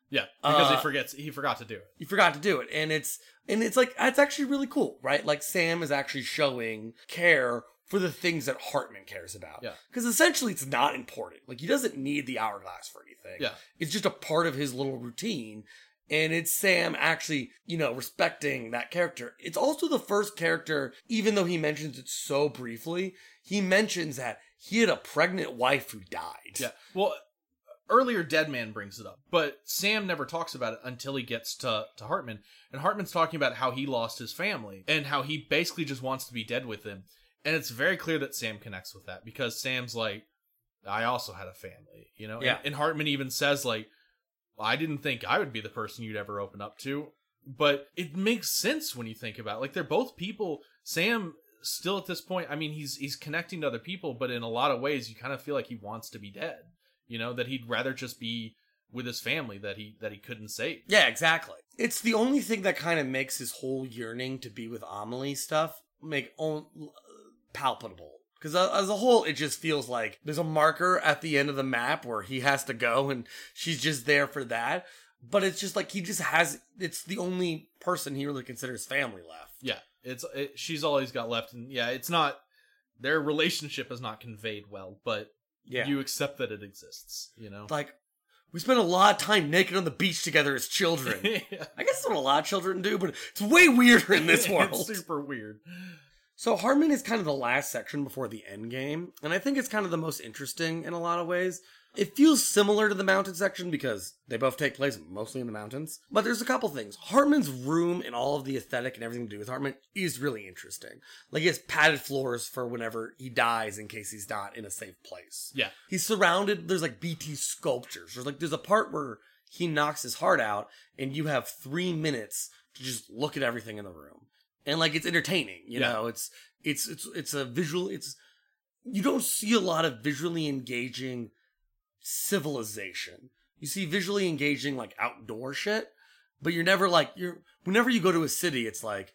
yeah, because Uh, he forgets he forgot to do it. He forgot to do it. And it's and it's like it's actually really cool, right? Like Sam is actually showing care for the things that Heartman cares about. Yeah. Because essentially it's not important. Like he doesn't need the hourglass for anything. Yeah. It's just a part of his little routine. And it's Sam actually, you know, respecting that character. It's also the first character, even though he mentions it so briefly, he mentions that he had a pregnant wife who died. Yeah. Well, earlier Deadman brings it up, but Sam never talks about it until he gets to to Heartman, and Heartman's talking about how he lost his family and how he basically just wants to be dead with them. And it's very clear that Sam connects with that because Sam's like, I also had a family, you know? And- Yeah. And, Heartman even says, like, I didn't think I would be the person you'd ever open up to. But it makes sense when you think about it. Like, they're both people. Sam, still at this point, I mean, he's he's connecting to other people, but in a lot of ways, you kind of feel like he wants to be dead. You know, that he'd rather just be with his family that he that he couldn't save. Yeah, exactly. It's the only thing that kind of makes his whole yearning to be with Amelie stuff make on, palpable. Because as a whole, it just feels like there's a marker at the end of the map where he has to go and she's just there for that. But it's just like he just has, it's the only person he really considers family left. Yeah, it's it, she's all he's got left, and yeah, it's not their relationship is not conveyed well, but Yeah. you accept that it exists. You know, like, we spent a lot of time naked on the beach together as children. yeah. I guess that's what a lot of children do, but it's way weirder in this world. it's super weird. So Heartman is kind of the last section before the end game, and I think it's kind of the most interesting in a lot of ways. It feels similar to the mountain section because they both take place mostly in the mountains. But there's a couple things. Heartman's room and all of the aesthetic and everything to do with Heartman is really interesting. Like he has padded floors for whenever he dies in case he's not in a safe place. Yeah, He's surrounded, there's like BT sculptures. There's like there's a part where he knocks his heart out and you have three minutes to just look at everything in the room. And like it's entertaining, you Yeah. know, it's it's it's it's a visual it's you don't see a lot of visually engaging civilization. You see visually engaging like outdoor shit, but you're never like you're whenever you go to a city, it's like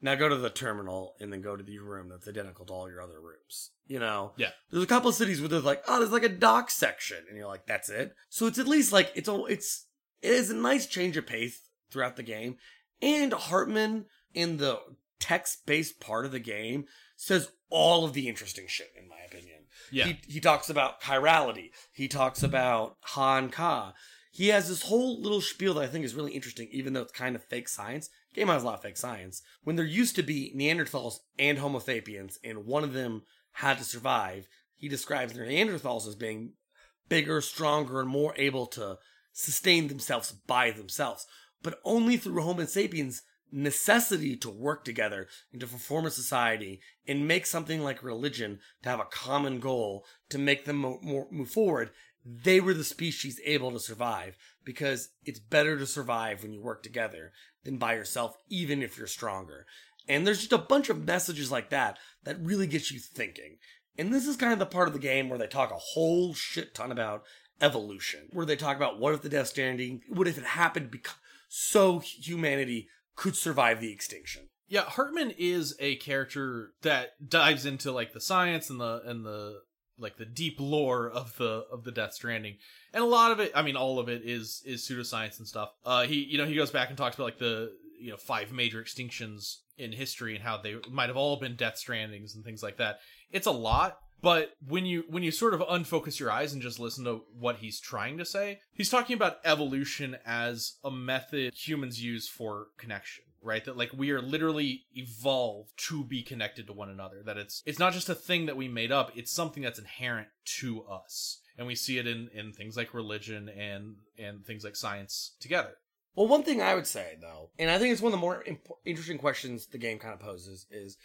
now go to the terminal and then go to the room that's identical to all your other rooms. You know? Yeah. There's a couple of cities where there's like, oh, there's like a dock section, and you're like, that's it. So it's at least like it's a it's it is a nice change of pace throughout the game. And Heartman in the text based part of the game says all of the interesting shit, in my opinion. Yeah, He, he talks about chirality. He talks about Han Ka. He has this whole little spiel that I think is really interesting, even though it's kind of fake science. Game has a lot of fake science. When there used to be Neanderthals and Homo sapiens, and one of them had to survive, he describes the Neanderthals as being bigger, stronger, and more able to sustain themselves by themselves, but only through Homo sapiens' necessity to work together and to form a society and make something like religion to have a common goal to make them mo- more, move forward. They were the species able to survive because it's better to survive when you work together than by yourself, even if you're stronger. And there's just a bunch of messages like that that really get you thinking. And this is kind of the part of the game where they talk a whole shit ton about evolution, where they talk about what if the Death Stranding, what if it happened because so humanity could survive the extinction. yeah. Heartman is a character that dives into like the science and the and the like the deep lore of the of the Death Stranding, and a lot of it. I mean, all of it is is pseudoscience and stuff. Uh, he you know he goes back and talks about like the you know five major extinctions in history and how they might have all been Death Strandings and things like that. It's a lot. But when you when you sort of unfocus your eyes and just listen to what he's trying to say, he's talking about evolution as a method humans use for connection, right? That like we are literally evolved to be connected to one another. That it's it's not just a thing that we made up, it's something that's inherent to us. And we see it in in things like religion and and things like science together. Well, one thing I would say though, and I think it's one of the more imp- interesting questions the game kind of poses, is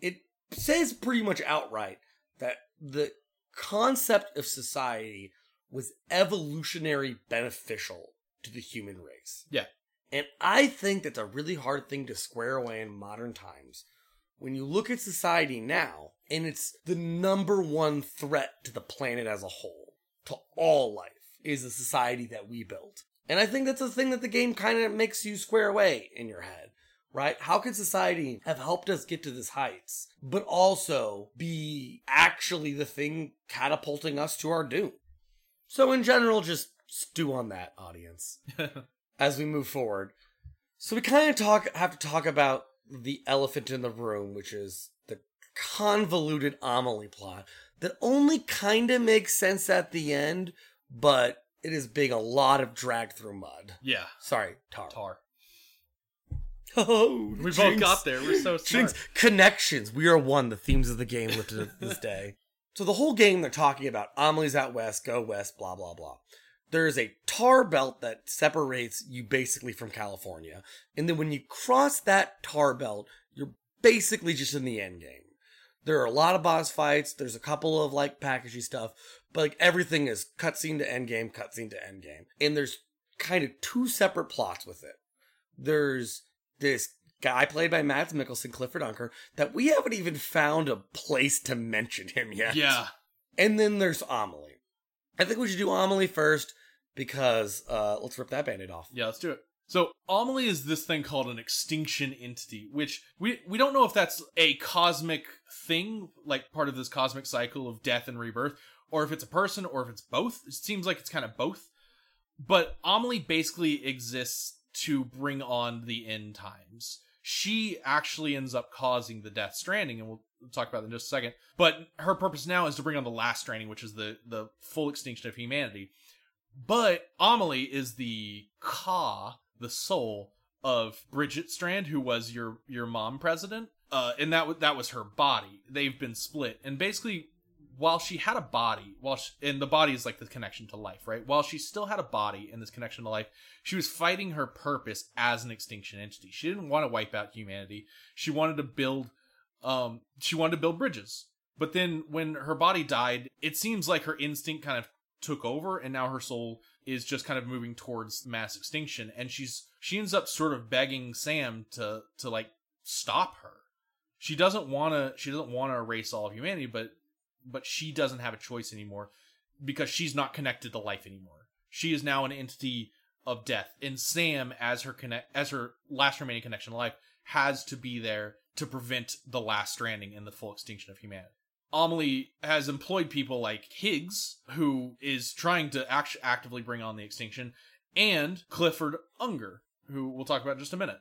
it says pretty much outright that the concept of society was evolutionary beneficial to the human race. Yeah. And I think that's a really hard thing to square away in modern times. When you look at society now, and it's the number one threat to the planet as a whole, to all life, is the society that we built. And I think that's a thing that the game kind of makes you square away in your head, right? How could society have helped us get to this heights, but also be actually the thing catapulting us to our doom? So in general, just stew on that, audience as we move forward. So we kind of talk have to talk about the elephant in the room, which is the convoluted Amelie plot that only kind of makes sense at the end, but it is being a lot of drag through mud. yeah. Sorry, tar. Tar. Oh, We both got there. We're so Jinx. Connections. We are one. The themes of the game lifted up this day. So the whole game, they're talking about Amelie's out west, go west, blah blah blah. There is a tar belt that separates you basically from California, and then when you cross that tar belt, you're basically just in the end game. There are a lot of boss fights. There's a couple of like packagey stuff, but like everything is cutscene to end game, cutscene to end game, and there's kind of two separate plots with it. There's this guy played by Mads Mikkelsen, Clifford Unger, that we haven't even found a place to mention him yet. Yeah. And then there's Amelie. I think we should do Amelie first because uh let's rip that band-aid off. Yeah, let's do it. So Amelie is this thing called an extinction entity, which we we don't know if that's a cosmic thing, like part of this cosmic cycle of death and rebirth, or if it's a person, or if it's both. It seems like it's kind of both. But Amelie basically exists to bring on the end times. She actually ends up causing the Death Stranding, and we'll talk about that in just a second. But her purpose now is to bring on the Last Stranding, which is the the full extinction of humanity. But Amelie is the Ka, the soul of Bridget Strand, who was your your mom president. Uh, and that w- that was her body. They've been split, and basically, while she had a body, while she, and the body is like the connection to life, right? While she still had a body and this connection to life, she was fighting her purpose as an extinction entity. She didn't want to wipe out humanity. She wanted to build, um, she wanted to build bridges. But then when her body died, it seems like her instinct kind of took over and now her soul is just kind of moving towards mass extinction and she's she ends up sort of begging Sam to to like stop her. She doesn't want to she doesn't want to erase all of humanity but but she doesn't have a choice anymore because she's not connected to life anymore. She is now an entity of death and Sam as her connect as her last remaining connection to life has to be there to prevent the last stranding and the full extinction of humanity. Amelie has employed people like Higgs, who is trying to act- actively bring on the extinction, and Clifford Unger, who we'll talk about in just a minute.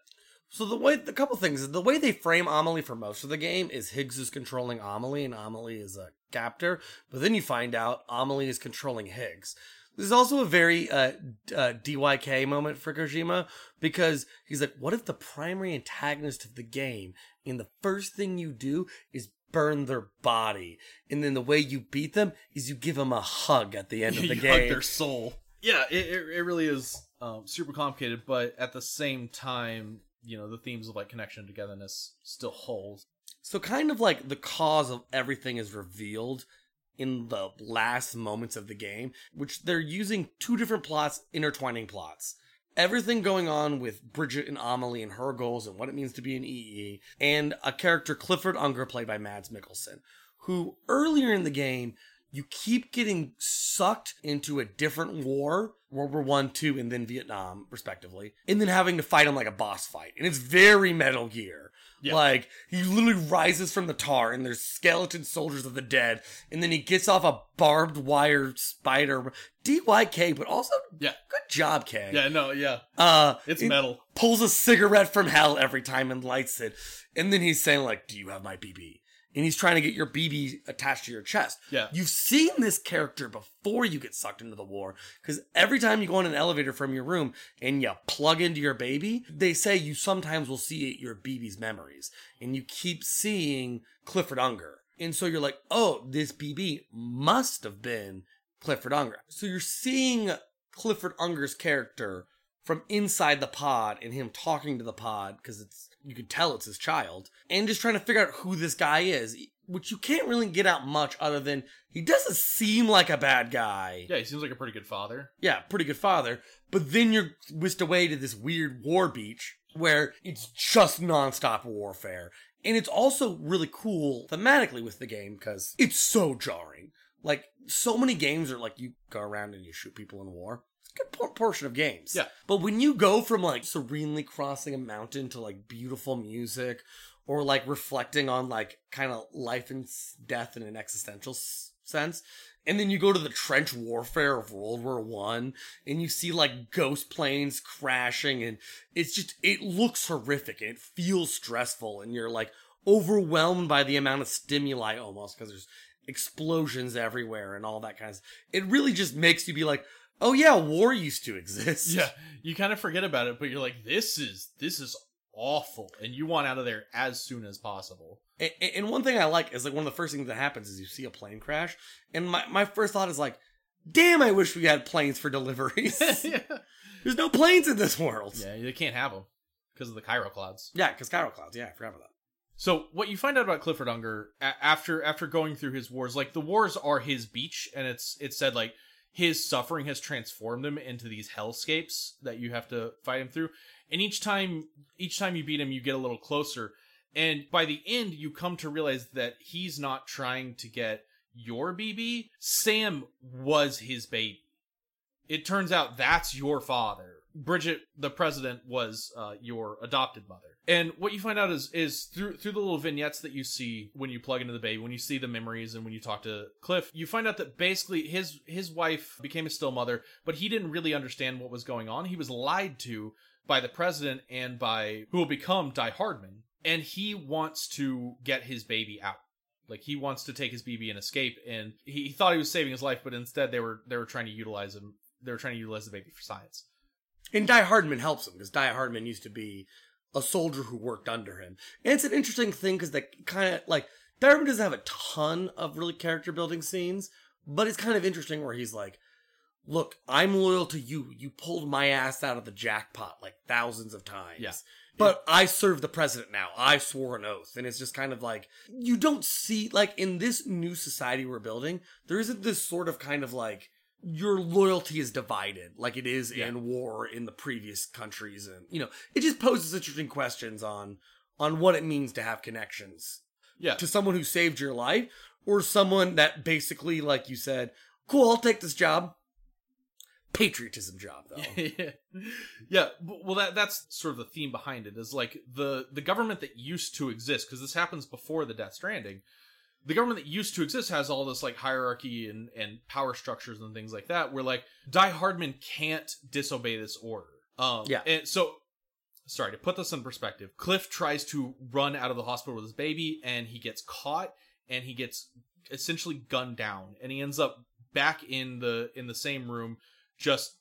So the way the couple things the way they frame Amelie for most of the game is Higgs is controlling Amelie and Amelie is a captor, but then you find out Amelie is controlling Higgs. This is also a very uh, uh, DYK moment for Kojima because he's like, "What if the primary antagonist of the game, and the first thing you do is burn their body, and then the way you beat them is you give them a hug at the end of the you hug game." their soul. Yeah, it, it, it really is um, super complicated, but at the same time, you know, the themes of like connection togetherness still hold. So kind of like the cause of everything is revealed in the last moments of the game, which they're using two different plots, intertwining plots. Everything going on with Bridget and Amelie and her goals and what it means to be an EE, and a character Clifford Unger played by Mads Mikkelsen, who earlier in the game you keep getting sucked into a different war, World War One, Two, and then Vietnam, respectively, and then having to fight him like a boss fight. And it's very Metal Gear. Yeah. Like he literally rises from the tar, and there's skeleton soldiers of the dead, and then he gets off a barbed wire spider. DYK, but also Yeah. good job, K. Yeah, no, yeah. Uh, It's metal. Pulls a cigarette from hell every time and lights it, and then he's saying like, "Do you have my BB?" And he's trying to get your BB attached to your chest. Yeah. You've seen this character before you get sucked into the war, because every time you go in an elevator from your room and you plug into your baby, they say you sometimes will see your BB's memories, and you keep seeing Clifford Unger. And so you're like, oh, this BB must have been Clifford Unger. So you're seeing Clifford Unger's character from inside the pod and him talking to the pod because it's you can tell it's his child and just trying to figure out who this guy is which you can't really get out much other than he doesn't seem like a bad guy. Yeah, he seems like a pretty good father. yeah pretty good father. But then you're whisked away to this weird war beach where it's just nonstop warfare. And it's also really cool thematically with the game because it's so jarring. Like so many games are like you go around and you shoot people in war good portion of games Yeah. but when you go from like serenely crossing a mountain to like beautiful music or like reflecting on like kind of life and death in an existential s- sense and then you go to the trench warfare of world war one and you see like ghost planes crashing and it's just it looks horrific and it feels stressful and you're like overwhelmed by the amount of stimuli almost because there's explosions everywhere and all that kind of it really just makes you be like oh yeah war used to exist Yeah, you kind of forget about it, but you're like, this is this is awful, and you want out of there as soon as possible. And, and one thing I like is like one of the first things that happens is you see a plane crash, and my, my first thought is like, damn, I wish we had planes for deliveries. yeah. There's no planes in this world. yeah, they can't have them because of the chiral clouds. Yeah, because chiral clouds. Yeah, I forgot about that. So what you find out about Clifford Unger a- after after going through his wars, like the wars are his beach, and it's it's said like his suffering has transformed him into these hellscapes that you have to fight him through. And each time each time you beat him, you get a little closer. And by the end, you come to realize that he's not trying to get your BB. Sam was his baby. It turns out that's your father. Bridget, the president, was uh, your adopted mother. And what you find out is is through through the little vignettes that you see when you plug into the baby, when you see the memories, and when you talk to Cliff, you find out that basically his his wife became a still mother, but he didn't really understand what was going on. He was lied to by the president and by who will become Die Hardman, and he wants to get his baby out. Like he wants to take his BB and escape, and he, he thought he was saving his life, but instead they were they were trying to utilize him. They were trying to utilize the baby for science. And Die Hardman helps him because Die Hardman used to be a soldier who worked under him. And it's an interesting thing because they kind of like Hardman doesn't have a ton of really character building scenes, but it's kind of interesting where he's like, "Look, I'm loyal to you. You pulled my ass out of the jackpot like thousands of times." Yeah. But I serve the president now. I swore an oath. And it's just kind of like, you don't see, like, in this new society we're building, there isn't this sort of kind of like, your loyalty is divided like it is Yeah. in war in the previous countries and you know it just poses interesting questions on on what it means to have connections Yeah, to someone who saved your life or someone that basically like you said cool i'll take this job patriotism job though yeah, yeah. Well, that that's sort of the theme behind it is like the the government that used to exist because this happens before the Death Stranding. The government that used to exist has all this like hierarchy and and power structures and things like that. Where like Die Hardman can't disobey this order. Um, Yeah. And so, sorry to put this in perspective. Cliff tries to run out of the hospital with his baby, and he gets caught, and he gets essentially gunned down, and he ends up back in the in the same room just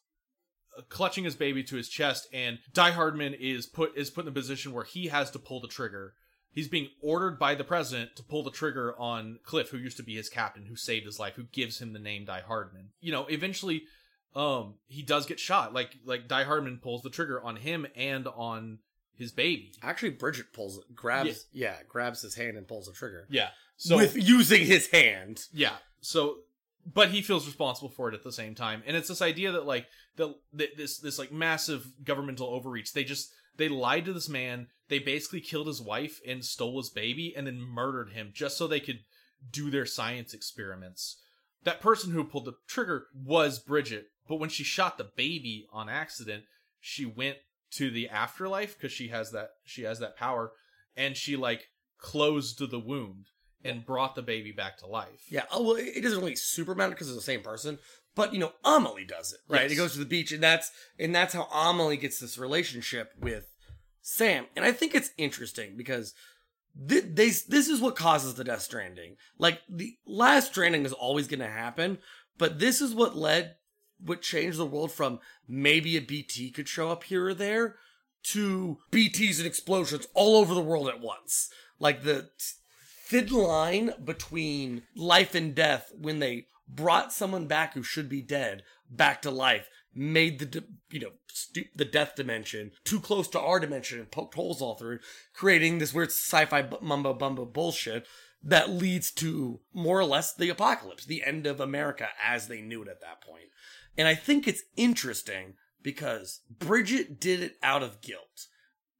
uh, clutching his baby to his chest and Die Hardman is put is put in a position where he has to pull the trigger. He's being ordered by the president to pull the trigger on Cliff, who used to be his captain, who saved his life, who gives him the name Die Hardman. You know, eventually um he does get shot. Like like Die Hardman pulls the trigger on him and on his baby. actually bridget pulls it grabs yeah, grabs his hand and pulls the trigger Yeah. So with using his hand Yeah. So, but he feels responsible for it at the same time, and it's this idea that like the, th this this like massive governmental overreach. They just they lied to this man. They basically killed his wife and stole his baby, and then murdered him just so they could do their science experiments. That person who pulled the trigger was Bridget, but when she shot the baby on accident, she went to the afterlife because she has that she has that power, and she like closed the wound and brought the baby back to life. Yeah. Oh, well, it doesn't really super matter because it's the same person. But you know, Amelie does it, right? Yes. He goes to the beach, and that's and that's how Amelie gets this relationship with Sam. And I think it's interesting because th- they, this is what causes the Death Stranding. Like the last Stranding is always going to happen, but this is what led, what changed the world from maybe a BT could show up here or there to BTs and explosions all over the world at once. Like the thin line between life and death when they brought someone back who should be dead back to life made the you know stu- the death dimension too close to our dimension and poked holes all through creating this weird sci-fi bu- mumbo bumbo bullshit that leads to more or less the apocalypse the end of america as they knew it at that point. And i think it's interesting because bridget did it out of guilt.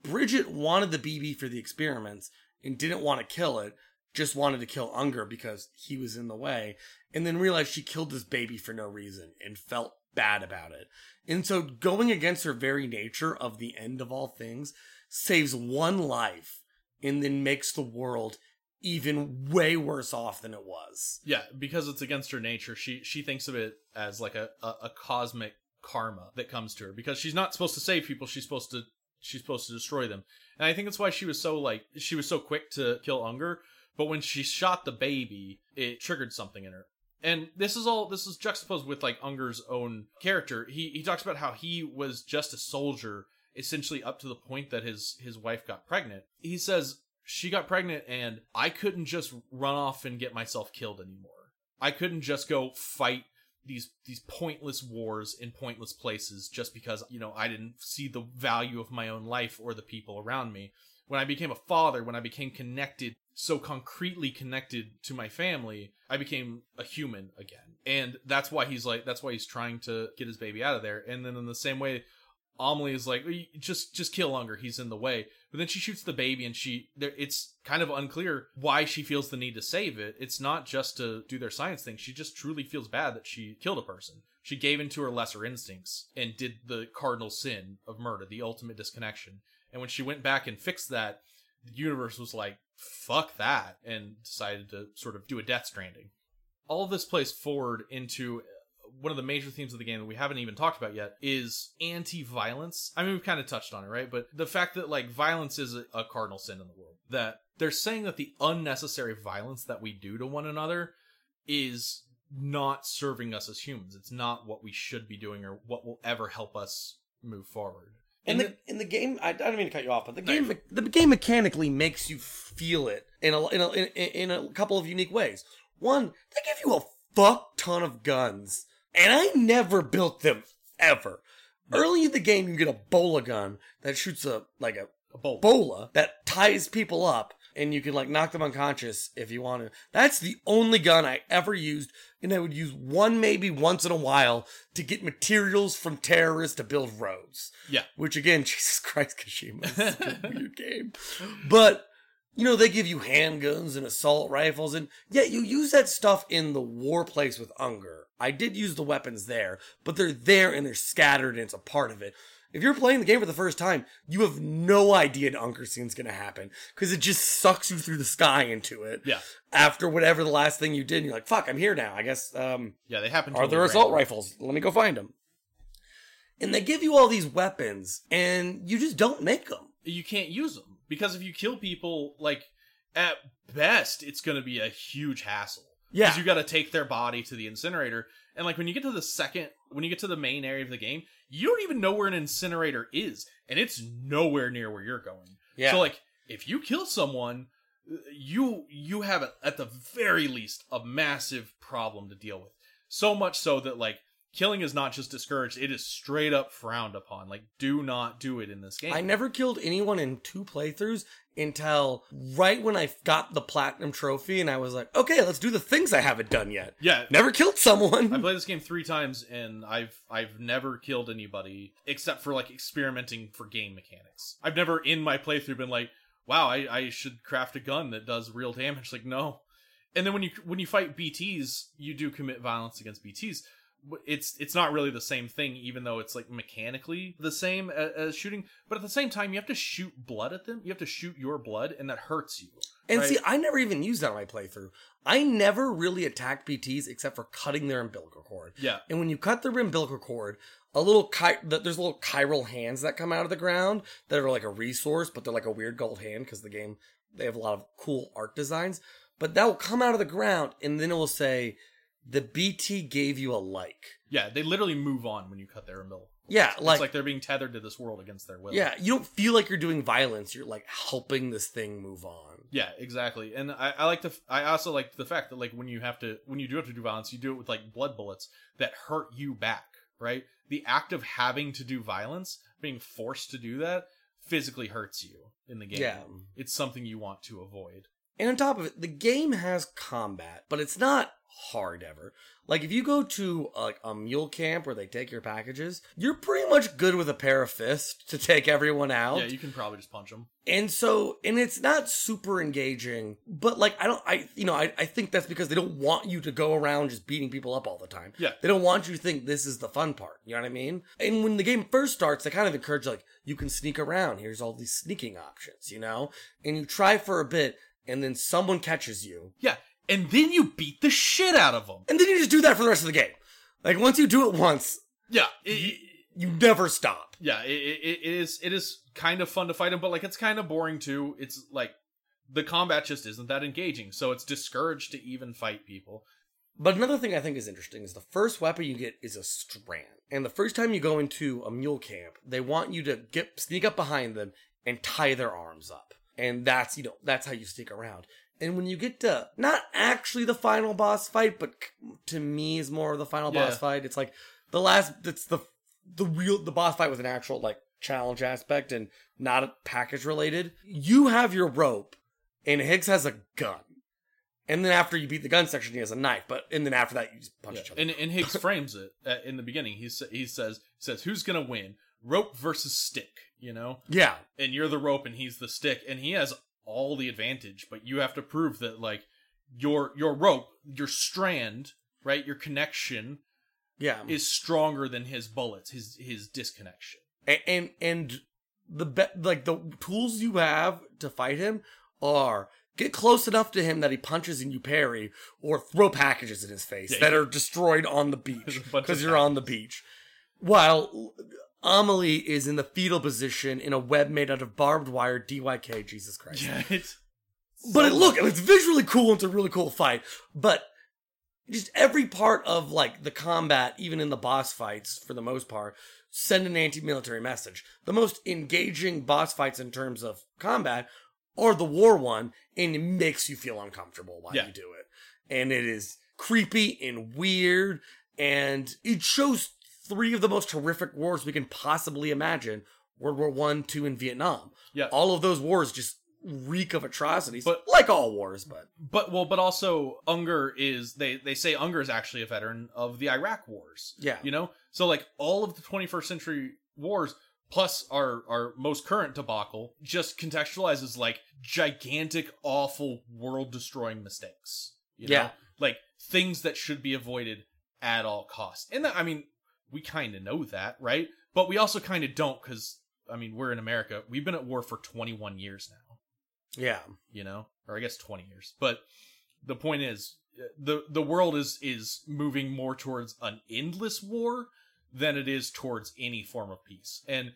Bridget wanted the bb for the experiments and didn't want to kill it just wanted to kill Unger because he was in the way, and then realized she killed this baby for no reason and felt bad about it. And so going against her very nature of the end of all things saves one life and then makes the world even way worse off than it was. Yeah, because it's against her nature. She she thinks of it as like a, a, a cosmic karma that comes to her because she's not supposed to save people. She's supposed to she's supposed to destroy them. And I think that's why she was so like she was so quick to kill Unger. But when she shot the baby, it triggered something in her. And this is all this is juxtaposed with like Unger's own character. He he talks about how he was just a soldier essentially up to the point that his his wife got pregnant. He says she got pregnant and I couldn't just run off and get myself killed anymore. I couldn't just go fight these these pointless wars in pointless places just because you know I didn't see the value of my own life or the people around me. When I became a father, when I became connected, so concretely connected to my family, I became a human again. And that's why he's like that's why he's trying to get his baby out of there. And then in the same way Amelie is like just just kill Unger, he's in the way. But then she shoots the baby, and she there. It's kind of unclear why she feels the need to save it. It's not just to do their science thing. She just truly feels bad that she killed a person. She gave into her lesser instincts and did the cardinal sin of murder, the ultimate disconnection. And when she went back and fixed that, the universe was like, "Fuck that," and decided to sort of do a Death Stranding. All of this plays forward into uh, one of the major themes of the game that we haven't even talked about yet is anti-violence. I mean, we've kind of touched on it, right? But the fact that like violence is a, a cardinal sin in the world. That they're saying that the unnecessary violence that we do to one another is not serving us as humans. It's not what we should be doing or what will ever help us move forward. In the in the game, I, I don't mean to cut you off, but the game the game mechanically makes you feel it in a in a in, a couple of unique ways. One, they give you a fuck ton of guns, and I never built them ever. Early in the game, you get a bola gun that shoots a like a a bolt. bola that ties people up and you can like knock them unconscious if you want to. That's the only gun I ever used, and I would use one maybe once in a while to get materials from terrorists to build roads. Yeah. Which again, Jesus Christ, Kojima, is a weird game. But you know, they give you handguns and assault rifles, and yeah, you use that stuff in the war place with Unger. I did use the weapons there, but they're there and they're scattered and it's a part of it. If you're playing the game for the first time, you have no idea an Unger scene's gonna happen because it just sucks you through the sky into it. Yeah. After whatever the last thing you did, you're like, "Fuck, I'm here now." I guess. Um, Yeah, they happen. are there totally assault rifles? Let me go find them. And they give you all these weapons, and you just don't make them. You can't use them because if you kill people, like at best, it's going to be a huge hassle. Yeah. because you got to take their body to the incinerator, and like when you get to the second, when you get to the main area of the game, you don't even know where an incinerator is, and it's nowhere near where you're going. Yeah. So like, if you kill someone, you you have at the very least a massive problem to deal with. So much so that like killing is not just discouraged; it is straight up frowned upon. Like, do not do it in this game. I never killed anyone in two playthroughs until right when I got the platinum trophy, and I was like, okay, let's do the things I haven't done yet. Yeah, Never killed someone. I played this game three times and I've I've never killed anybody except for like experimenting for game mechanics. I've never in my playthrough been like, wow, I, I should craft a gun that does real damage. Like no. And then when you when you fight BTs, you do commit violence against BTs. It's it's not really the same thing, even though it's like mechanically the same as, as shooting. But at the same time, you have to shoot blood at them. You have to shoot your blood, and that hurts you. And right? see, I never even used that on my playthrough. I never really attacked BTs except for cutting their umbilical cord. Yeah, And when you cut their umbilical cord, a little chi- there's little chiral hands that come out of the ground that are like a resource, but they're like a weird gold hand because the game they have a lot of cool art designs. But that will come out of the ground, and then it will say, "The BT gave you a like." yeah. They literally move on when you cut their umbilical. Yeah, It's like, like they're being tethered to this world against their will. yeah, you don't feel like you're doing violence. You're like helping this thing move on. Yeah, exactly. And I, I like to. I also like the fact that like when you have to when you do have to do violence, you do it with like blood bullets that hurt you back, right? The act of having to do violence, being forced to do that, physically hurts you in the game. Yeah. It's something you want to avoid. And on top of it, the game has combat, but it's not hard ever. Like if you go to like a mule camp where they take your packages, you're pretty much good with a pair of fists to take everyone out. Yeah, you can probably just punch them. and so, and it's not super engaging, but like I don't, I you know, I, I think that's because they don't want you to go around just beating people up all the time. Yeah. They don't want you to think this is the fun part. You know what I mean? And when the game first starts, they kind of encourage like you can sneak around. Here's all these sneaking options, you know, and you try for a bit, and then someone catches you, Yeah, and then you beat the shit out of them. and then you just do that for the rest of the game. Like once you do it once, Yeah, it, it- you never stop. yeah, it, it, it is it is kind of fun to fight them, but like it's kind of boring too. It's like the combat just isn't that engaging, so it's discouraged to even fight people. But another thing I think is interesting is the first weapon you get is a strand. And the first time you go into a mule camp, they want you to get sneak up behind them and tie their arms up. And that's, you know, that's how you sneak around. And when you get to not actually the final boss fight, but to me is more of the final Yeah. boss fight. It's like the last it's the the real the boss fight was an actual like challenge aspect and not a package related. You have your rope and Higgs has a gun. And then after you beat the gun section, he has a knife. But and then after that, you just punch each other. And and Higgs frames it uh, in the beginning. He sa- he says he says who's gonna win, rope versus stick. you know? Yeah. And you're the rope and he's the stick and he has all the advantage, but you have to prove that like your your rope, your strand, right? Your connection Yeah. is stronger than his bullets, his his disconnection. A- and and the be- like the tools you have to fight him are get close enough to him that he punches and you parry, or throw packages in his face Yeah, that yeah. are destroyed on the beach because you're on the beach. While Amelie is in the fetal position in a web made out of barbed wire. DYK, Jesus Christ! Yeah, it's But it, look, it's visually cool. It's a really cool fight. But just every part of like the combat, even in the boss fights, for the most part, send an anti-military message. The most engaging boss fights in terms of combat are the war one, and it makes you feel uncomfortable while Yeah. you do it. And it is creepy and weird, and it shows three of the most horrific wars we can possibly imagine: World War One, Two, and Vietnam yeah. all of those wars just reek of atrocities, But- like all wars. But But well, but also Unger is they they say Unger is actually a veteran of the Iraq wars. yeah, You know? So like all of the 21st century wars plus our our most current debacle just contextualizes like gigantic awful world destroying mistakes. You know? Yeah. Like things that should be avoided at all costs. And that I mean, we kind of know that, right? But we also kind of don't cuz I mean, we're in America. We've been at war for 21 years now yeah, you know, or I guess 20 years. But the point is uh, the the world is is moving more towards an endless war than it is towards any form of peace. And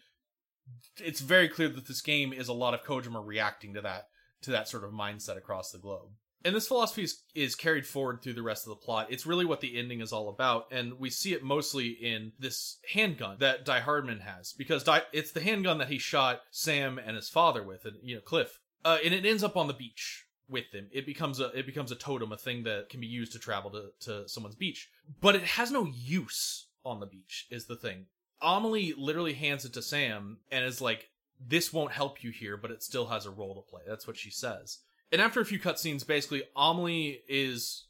it's very clear that this game is a lot of Kojima reacting to that to that sort of mindset across the globe. And this philosophy is, is carried forward through the rest of the plot. It's really what the ending is all about, and we see it mostly in this handgun that Die Hardman has, because Die, it's the handgun that he shot Sam and his father with, and you know Cliff. Uh, and it ends up on the beach with them. It becomes a it becomes a totem, a thing that can be used to travel to, to someone's beach. But it has no use on the beach, is the thing. Amelie literally hands it to Sam and is like, This won't help you here, but it still has a role to play. That's what she says. And after a few cutscenes, basically, Amelie is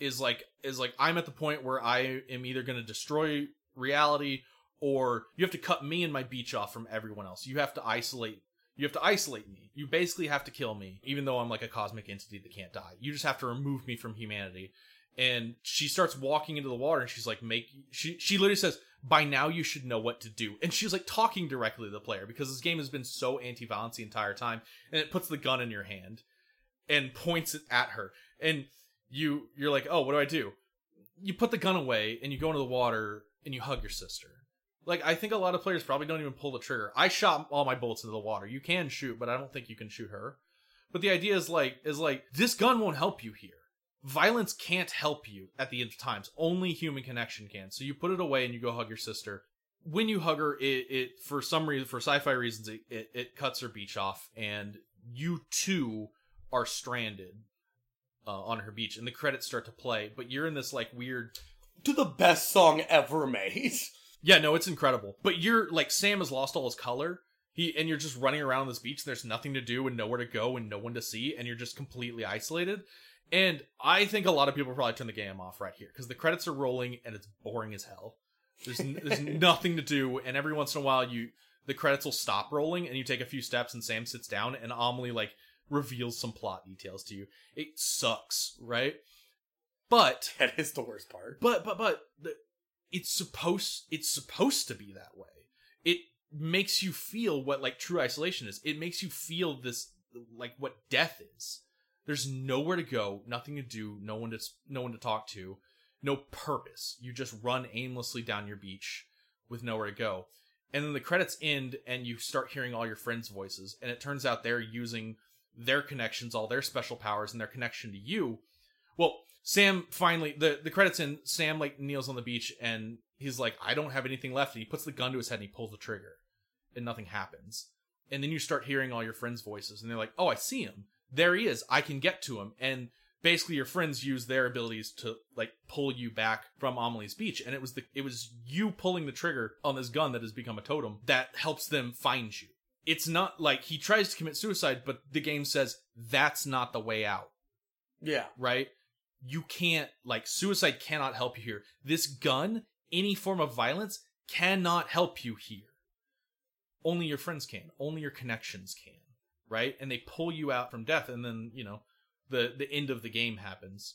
is like is like, I'm at the point where I am either gonna destroy reality or you have to cut me and my beach off from everyone else. You have to isolate you have to isolate me. You basically have to kill me, even though I'm like a cosmic entity that can't die. You just have to remove me from humanity. And she starts walking into the water and she's like, make she she literally says, by now you should know what to do. And she's like talking directly to the player because this game has been so anti-violence the entire time. And it puts the gun in your hand and points it at her. And you you're like, oh, what do I do? You put the gun away and you go into the water and you hug your sister. Like I think a lot of players probably don't even pull the trigger. I shot all my bullets into the water. You can shoot, but I don't think you can shoot her. But the idea is like is like this gun won't help you here. Violence can't help you at the end of times. Only human connection can. So you put it away and you go hug your sister. When you hug her, it, it for some reason, for sci-fi reasons, it, it, it cuts her beach off, and you too are stranded uh, on her beach. And the credits start to play, but you're in this like weird to the best song ever made. Yeah, no, it's incredible. But you're like Sam has lost all his color. He and you're just running around this beach. And there's nothing to do and nowhere to go and no one to see, and you're just completely isolated. And I think a lot of people probably turn the game off right here because the credits are rolling and it's boring as hell. There's n- there's nothing to do, and every once in a while you the credits will stop rolling and you take a few steps and Sam sits down and Amelie like reveals some plot details to you. It sucks, right? But That is the worst part. but but but the, it's supposed it's supposed to be that way. It makes you feel what like true isolation is. It makes you feel this like what death is. There's nowhere to go, nothing to do, no one to no one to talk to, no purpose. You just run aimlessly down your beach with nowhere to go. And then the credits end and you start hearing all your friends' voices and it turns out they're using their connections, all their special powers and their connection to you. Well, Sam finally the the credits in Sam like kneels on the beach and he's like I don't have anything left and he puts the gun to his head and he pulls the trigger and nothing happens. And then you start hearing all your friends' voices and they're like, "Oh, I see him. There he is. I can get to him." And basically your friends use their abilities to like pull you back from Amelie's beach and it was the it was you pulling the trigger on this gun that has become a totem that helps them find you. It's not like he tries to commit suicide but the game says that's not the way out Yeah. right? You can't like suicide cannot help you here. This gun, any form of violence cannot help you here. only your friends can, only your connections can, right? And they pull you out from death, and then you know the the end of the game happens.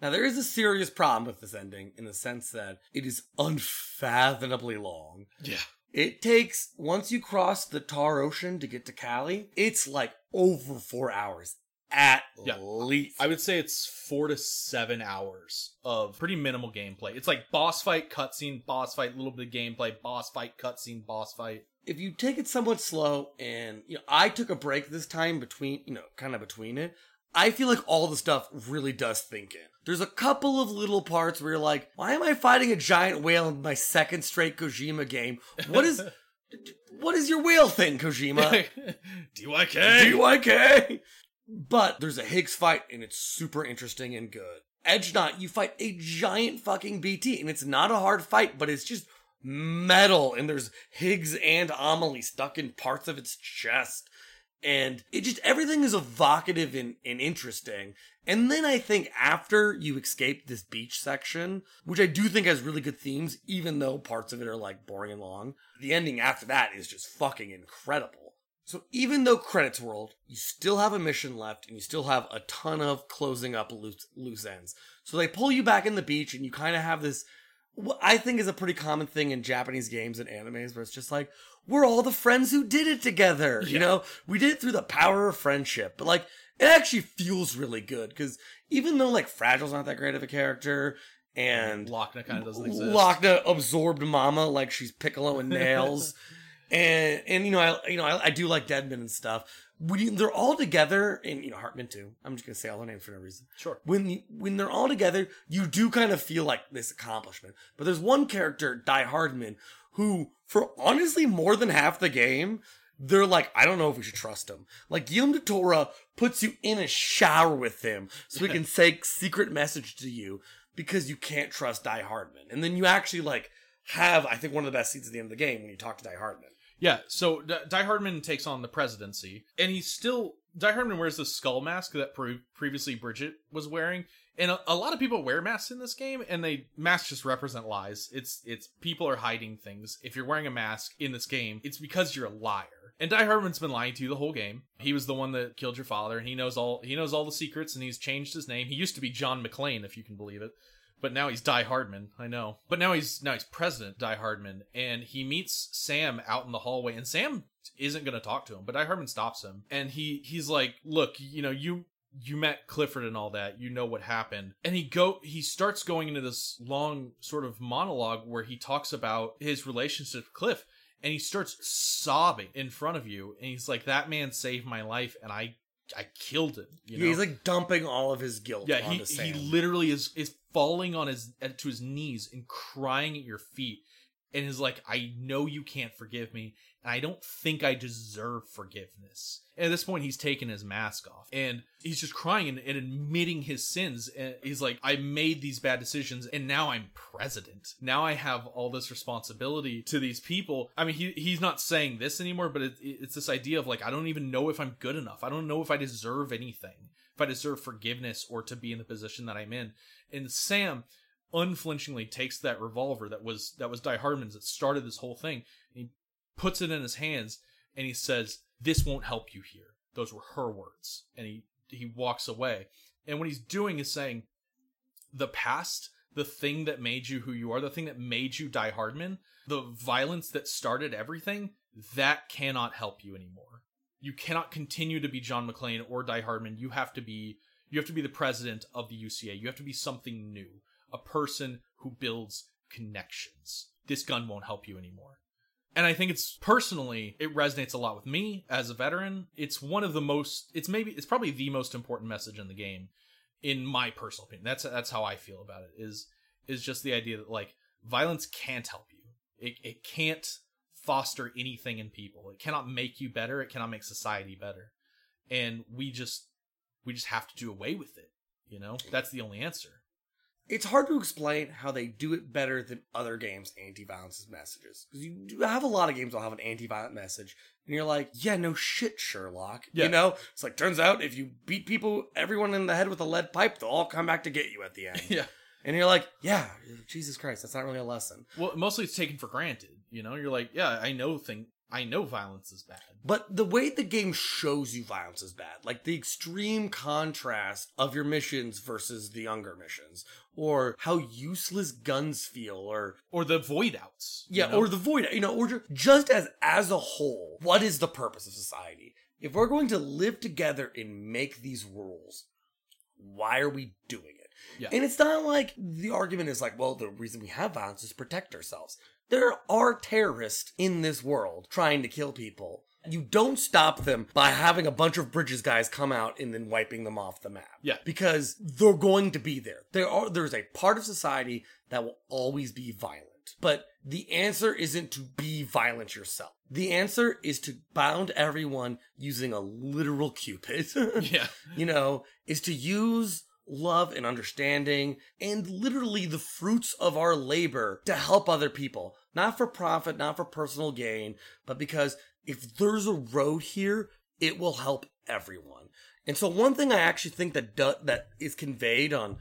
Now there is a serious problem with this ending in the sense that it is unfathomably long. Yeah, It takes once you cross the Tar Ocean to get to Cali, it's like over four hours at Yeah. least. I would say it's four to seven hours of pretty minimal gameplay. It's like boss fight, cutscene, boss fight, little bit of gameplay, boss fight, cutscene, boss fight. if you take it somewhat slow and you know i took a break this time between you know kind of between it i feel like all the stuff really does think in there's a couple of little parts where you're like why am i fighting a giant whale in my second straight kojima game what is what is your whale thing kojima DYK. DYK. But there's a Higgs fight and it's super interesting and good. Edge Knot, you fight a giant fucking BT and it's not a hard fight, but it's just metal and there's Higgs and Amelie stuck in parts of its chest. And it just, everything is evocative and, and interesting. And then I think after you escape this beach section, which I do think has really good themes, even though parts of it are like boring and long, the ending after that is just fucking incredible. So even though credits world, you still have a mission left and you still have a ton of closing up loose, loose ends. So they pull you back in the beach and you kind of have this, what I think is a pretty common thing in Japanese games and animes where it's just like, we're all the friends who did it together. You know, we did it through the power of friendship, but like, it actually feels really good because even though like Fragile's not that great of a character and Lockne kind of doesn't exist. Lockne absorbed Mama like she's Piccolo and Nails, and and you know I you know I, I do like Deadman and stuff. When you, they're all together, and you know Heartman too. I'm just gonna say all their names for no reason. Sure. When when they're all together, you do kind of feel like this accomplishment. But there's one character, Die Hardman, who for honestly more than half the game. They're like, I don't know if we should trust him. Like, Guillermo del Toro puts you in a shower with him so he can say secret message to you because you can't trust Die Hardman. And then you actually like have, I think, one of the best scenes at the end of the game when you talk to Die Hardman. Yeah, so D- Die Hardman takes on the presidency, and he's still Die Hardman wears the skull mask that pre- previously Bridget was wearing, and a, a lot of people wear masks in this game, and they masks just represent lies. It's it's people are hiding things. If you're wearing a mask in this game, it's because you're a liar. And Die Hardman's been lying to you the whole game. He was the one that killed your father, and he knows all he knows all the secrets, and he's changed his name. He used to be John McClane, if you can believe it but now he's Die Hardman. I know, but now he's now he's President Die Hardman, and he meets Sam out in the hallway, and Sam isn't going to talk to him, but Die Hardman stops him, and he he's like, "Look, you know, you you met Clifford and all that, you know what happened," and he go he starts going into this long sort of monologue where he talks about his relationship with Cliff, and he starts sobbing in front of you, and he's like, "That man saved my life, and I." I killed him. You know? Yeah, he's like dumping all of his guilt Yeah, he, he literally is is falling on his uh, to his knees and crying at your feet, and is like, "I know you can't forgive me, and I don't think I deserve forgiveness." And at this point, he's taken his mask off, and he's just crying and, and admitting his sins. And he's like, "I made these bad decisions, and now I'm president. Now I have all this responsibility to these people." I mean, he he's not saying this anymore, but it, it's this idea of like, I don't even know if I'm good enough. I don't know if I deserve anything if I deserve forgiveness or to be in the position that I'm in. And Sam unflinchingly takes that revolver that was that was Die Hardman's that started this whole thing, he puts it in his hands and he says, "This won't help you here." Those were her words, and he he walks away. And what he's doing is saying, the past, the thing that made you who you are, the thing that made you Die Hardman, the violence that started everything, that cannot help you anymore you cannot continue to be John McClane or Die Hardman. You have to be you have to be the president of the UCA. You have to be something new, a person who builds connections. This gun won't help you anymore. And I think it's personally it resonates a lot with me as a veteran. It's one of the most it's maybe it's probably the most important message in the game in my personal opinion. That's that's how I feel about it. Is is just the idea that like violence can't help you. It it can't foster anything in people. It cannot make you better. It cannot make society better. And we just we just have to do away with it. You know, that's the only answer. it's hard to explain how they do it better than other games' anti-violence messages because you have a lot of games that'll have an anti-violent message, and you're like, yeah, no shit, Sherlock. Yeah. You know, it's like turns out if you beat people, everyone in the head with a lead pipe, they'll all come back to get you at the end. Yeah. And you're like, yeah, Jesus Christ, that's not really a lesson. Well, mostly it's taken for granted. You know, you're like, yeah, I know thing. I know violence is bad. But the way the game shows you violence is bad. Like the extreme contrast of your missions versus the Unger missions. Or how useless guns feel, or Or the void outs. you yeah, know? or the void, you know, or ju- just as as a whole, what is the purpose of society? If we're going to live together and make these rules, why are we doing it? Yeah. And it's not like the argument is like, well, the reason we have violence is to protect ourselves. There are terrorists in this world trying to kill people. You don't stop them by having a bunch of bridges guys come out and then wiping them off the map. Yeah. Because they're going to be there. There are there's a part of society that will always be violent. But the answer isn't to be violent yourself. The answer is to bound everyone using a literal Q-pid. yeah. you know, is to use love and understanding and literally the fruits of our labor to help other people. Not for profit, not for personal gain, but because if there's a road here, it will help everyone. And so one thing I actually think that do- that is conveyed on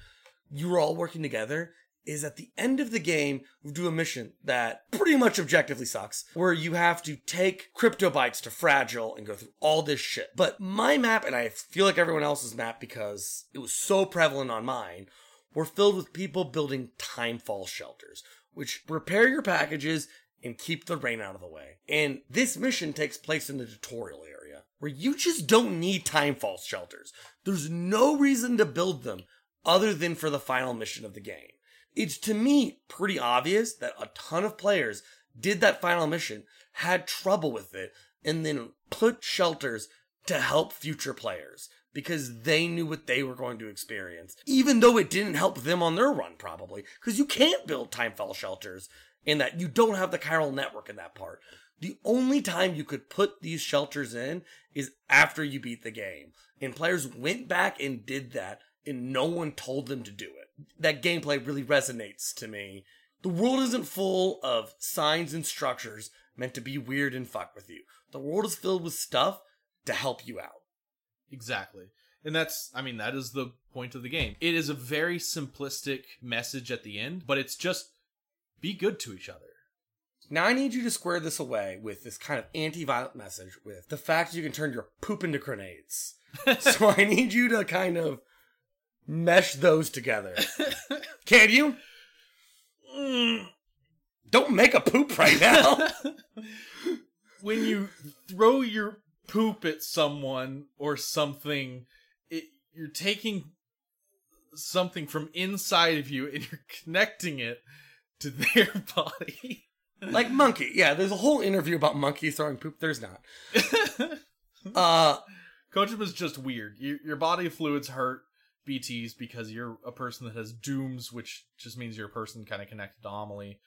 you're all working together is at the end of the game, we do a mission that pretty much objectively sucks, where you have to take cryptobiotes to fragile and go through all this shit. But my map, and I feel like everyone else's map because it was so prevalent on mine, were filled with people building timefall shelters, which repair your packages and keep the rain out of the way. And this mission takes place in the tutorial area, where you just don't need timefall shelters. There's no reason to build them other than for the final mission of the game. It's to me pretty obvious that a ton of players did that final mission, had trouble with it, and then put shelters to help future players because they knew what they were going to experience, even though it didn't help them on their run, probably. Because you can't build timefall shelters in that you don't have the chiral network in that part. The only time you could put these shelters in is after you beat the game. And players went back and did that, and no one told them to do it. That gameplay really resonates to me. The world isn't full of signs and structures meant to be weird and fuck with you. The world is filled with stuff to help you out. Exactly. And that's, I mean, that is the point of the game. It is a very simplistic message at the end, but it's just be good to each other. Now I need you to square this away with this kind of anti-violent message with the fact you can turn your poop into grenades. so I need you to kind of mesh those together. Can you? Mm, don't make a poop right now. when you throw your poop at someone or something, it, you're taking something from inside of you and you're connecting it to their body. like monkey. Yeah, there's a whole interview about monkeys throwing poop. There's not. Uh, Kojima's just weird. Your, your body fluids hurt BTs because you're a person that has dooms, which just means you're a person kind of connected to Amelie,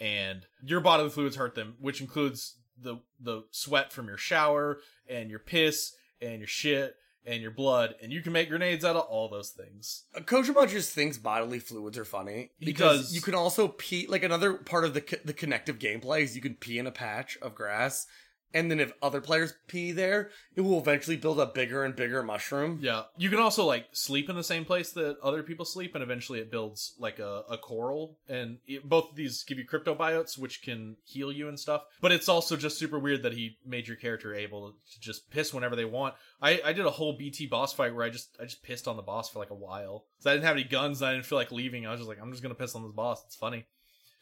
and your bodily fluids hurt them, which includes the the sweat from your shower and your piss and your shit and your blood, and you can make grenades out of all those things. Uh, Kojima just thinks bodily fluids are funny because you can also pee. Like another part of the co- the connective gameplay is you can pee in a patch of grass, and then if other players pee there, it will eventually build a bigger and bigger mushroom. Yeah, you can also like sleep in the same place that other people sleep, and eventually it builds like a, a coral. And it, both of these give you cryptobiotes, which can heal you and stuff. But it's also just super weird that he made your character able to just piss whenever they want. I, I did a whole BT boss fight where I just I just pissed on the boss for like a while. So I didn't have any guns. And I didn't feel like leaving. I was just like, I'm just gonna piss on this boss. It's funny.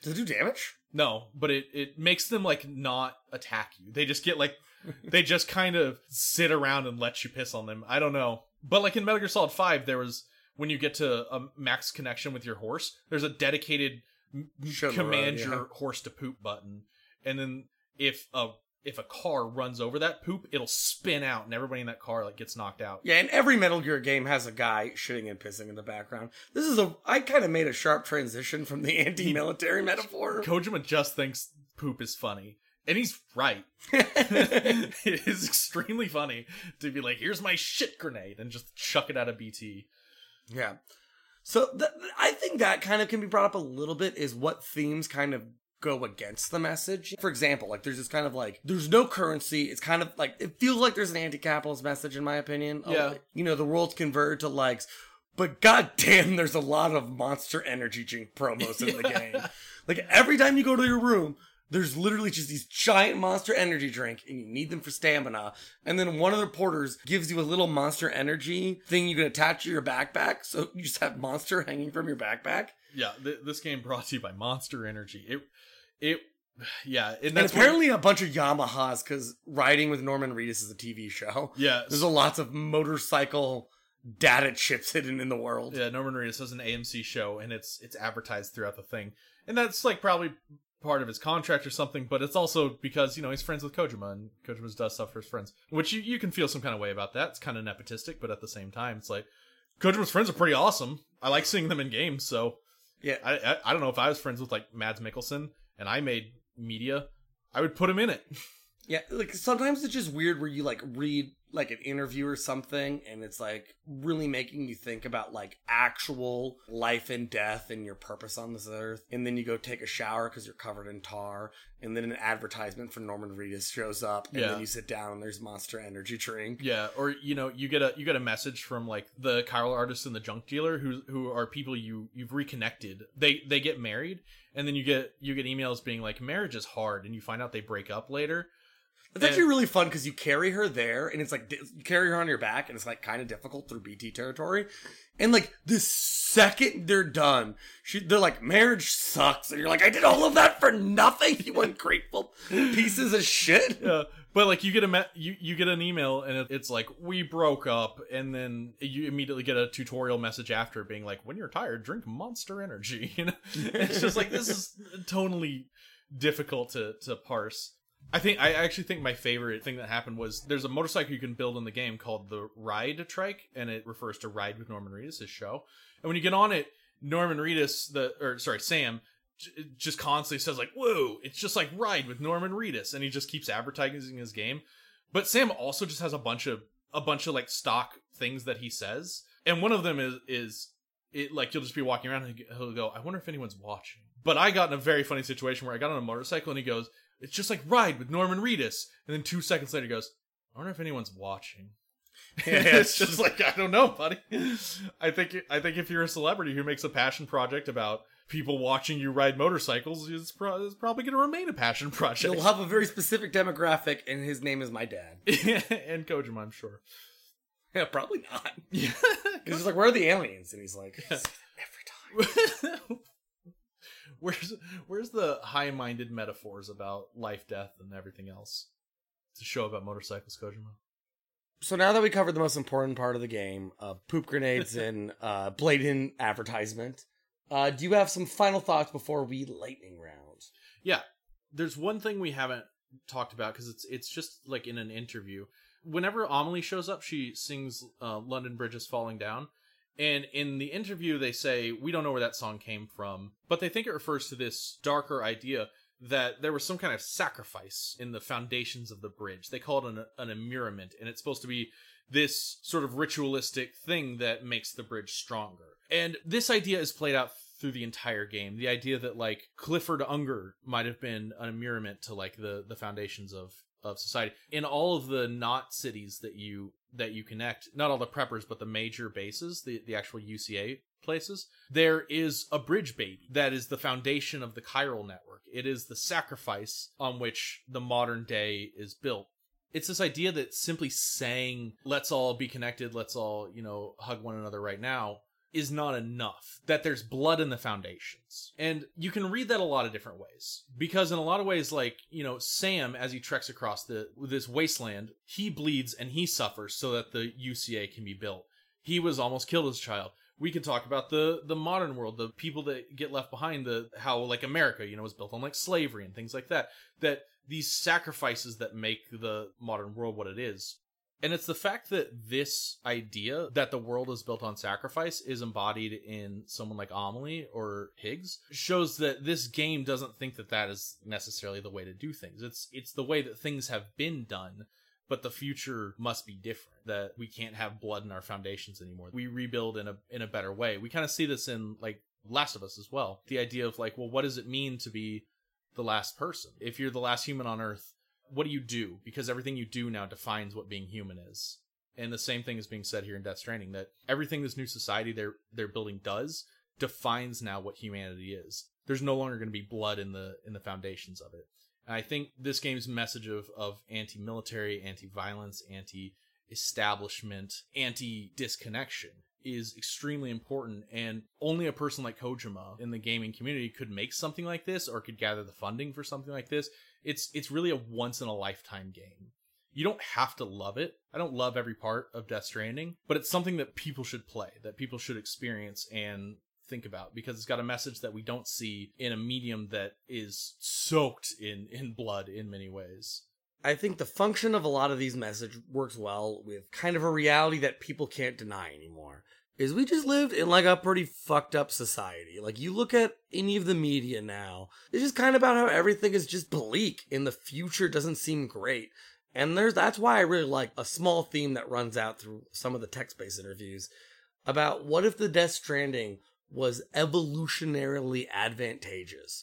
Does it do damage? No, but it it makes them like not attack you. They just get like they just kind of sit around and let you piss on them. I don't know. But like in Metal Gear Solid 5 there was when you get to a max connection with your horse, there's a dedicated the command road, yeah. your horse to poop button. And then if a if a car runs over that poop, it'll spin out and everybody in that car like gets knocked out. Yeah, and every Metal Gear game has a guy shitting and pissing in the background. This is a. I kind of made a sharp transition from the anti-military metaphor. Kojima just thinks poop is funny. And he's right. it is extremely funny to be like, here's my shit grenade and just chuck it out of BT. Yeah. So th- I think that kind of can be brought up a little bit is what themes kind of go against the message. For example, like there's this kind of like there's no currency. It's kind of like it feels like there's an anti-capitalist message in my opinion. Oh, yeah. like, you know, the world's converted to likes, but goddamn, there's a lot of Monster Energy drink promos in the game. Like every time you go to your room, there's literally just these giant monster energy drink and you need them for stamina. And then one of the porters gives you a little monster energy thing you can attach to your backpack. So you just have monster hanging from your backpack. Yeah, th- this game brought to you by Monster Energy. It, it, yeah, and And that's what- apparently a bunch of Yamahas because Riding with Norman Reedus is a TV show. yeah, There's a lots of motorcycle data chips hidden in the world. yeah. Norman Reedus has an AMC show, and it's it's advertised throughout the thing, and that's like probably part of his contract or something. But it's also because you know he's friends with Kojima, and Kojima does stuff for his friends, which you you can feel some kind of way about that. It's kind of nepotistic, but at the same time, it's like Kojima's friends are pretty awesome. I like seeing them in games, so Yeah. I, I I don't know if I was friends with like Mads Mikkelsen and I made media, I would put him in it. Yeah, like sometimes it's just weird where you like read like an interview or something and it's like really making you think about like actual life and death and your purpose on this earth. And then you go take a shower because you're covered in tar. And then an advertisement for Norman Reedus shows up. And Yeah. then you sit down and there's Monster Energy drink. Yeah, or you know, you get a you get a message from like the chiral artist and the junk dealer who who are people you you've reconnected. They they get married and then you get you get emails being like marriage is hard and you find out they break up later. It's actually really fun because you carry her there and it's like you carry her on your back and it's like kind of difficult through BT territory. And like the second they're done, she, they're like, marriage sucks. And you're like, I did all of that for nothing, you ungrateful pieces of shit. Yeah, but like you get a me- you you get an email and it's like we broke up and then you immediately get a tutorial message after being like when you're tired drink Monster Energy. You know, it's just like this is totally difficult to to parse. I think I actually think my favorite thing that happened was there's a motorcycle you can build in the game called the Ride Trike, and it refers to Ride with Norman Reedus, his show. And when you get on it, Norman Reedus, the or sorry Sam, j- just constantly says like, "Whoa, it's just like Ride with Norman Reedus," and he just keeps advertising his game. But Sam also just has a bunch of a bunch of like stock things that he says, and one of them is is it like you'll just be walking around and he'll go, "I wonder if anyone's watching." But I got in a very funny situation where I got on a motorcycle and he goes, "It's just like Ride with Norman Reedus," and then two seconds later he goes, "I wonder if anyone's watching." Yeah, it's just like I don't know, buddy. I think I think if you're a celebrity who makes a passion project about people watching you ride motorcycles, it's, pro- it's probably going to remain a passion project. You'll have a very specific demographic, and his name is my dad. and Kojima, I'm sure. Yeah, probably not. Yeah. He's like, where are the aliens? And he's like, every time. Where's where's the high-minded metaphors about life, death, and everything else? to show about motorcycles, Kojima. So now that we covered the most important part of the game, uh, poop grenades and uh, blatant advertisement, uh, do you have some final thoughts before we lightning round? Yeah, there's one thing we haven't talked about because it's it's just like in an interview. Whenever Amelie shows up, she sings uh, "London Bridge is Falling Down," and in the interview they say we don't know where that song came from, but they think it refers to this darker idea that there was some kind of sacrifice in the foundations of the bridge. They call it an an immurement, and it's supposed to be this sort of ritualistic thing that makes the bridge stronger. And this idea is played out through the entire game. The idea that like Clifford Unger might have been an immurement to like the the foundations of of society. In all of the not cities that you that you connect, not all the preppers, but the major bases, the the actual UCA places, there is a bridge baby that is the foundation of the chiral network. It is the sacrifice on which the modern day is built it's this idea that simply saying let's all be connected let's all you know hug one another right now is not enough that there's blood in the foundations. And you can read that a lot of different ways. Because in a lot of ways like you know sam as he treks across the this wasteland he bleeds and he suffers so that the uca can be built. He was almost killed as a child. We can talk about the the modern world the people that get left behind the how like america you know was built on like slavery and things like that that these sacrifices that make the modern world what it is and it's the fact that this idea that the world is built on sacrifice is embodied in someone like Amelie or Higgs shows that this game doesn't think that that is necessarily the way to do things. It's it's the way that things have been done, but the future must be different. That we can't have blood in our foundations anymore. We rebuild in a in a better way. We kind of see this in like Last of Us as well. The idea of like, well, what does it mean to be the last person? If you're the last human on Earth, what do you do? Because everything you do now defines what being human is. And the same thing is being said here in Death Stranding that everything this new society they're they're building does defines now what humanity is. There's no longer going to be blood in the in the foundations of it. And I think this game's message of of anti-military, anti-violence, anti-establishment, anti-disconnection is extremely important and only a person like Kojima in the gaming community could make something like this or could gather the funding for something like this. It's it's really a once in a lifetime game. You don't have to love it. I don't love every part of Death Stranding, but it's something that people should play, that people should experience and think about because it's got a message that we don't see in a medium that is soaked in in blood in many ways. I think the function of a lot of these messages works well with kind of a reality that people can't deny anymore. Is we just lived in like a pretty fucked up society. Like you look at any of the media now, it's just kind of about how everything is just bleak and the future doesn't seem great. And there's that's why I really like a small theme that runs out through some of the text-based interviews about what if the Death Stranding was evolutionarily advantageous?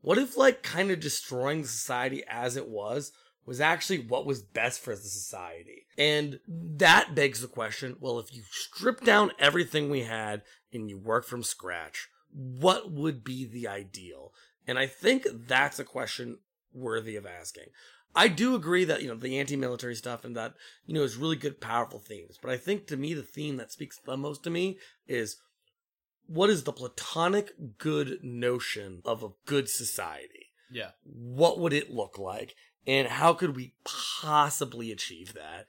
What if like kind of destroying society as it was was actually what was best for the society. And that begs the question well, if you strip down everything we had and you work from scratch, what would be the ideal? And I think that's a question worthy of asking. I do agree that, you know, the anti military stuff and that, you know, is really good, powerful themes. But I think to me, the theme that speaks the most to me is what is the platonic good notion of a good society? Yeah. What would it look like? And how could we possibly achieve that?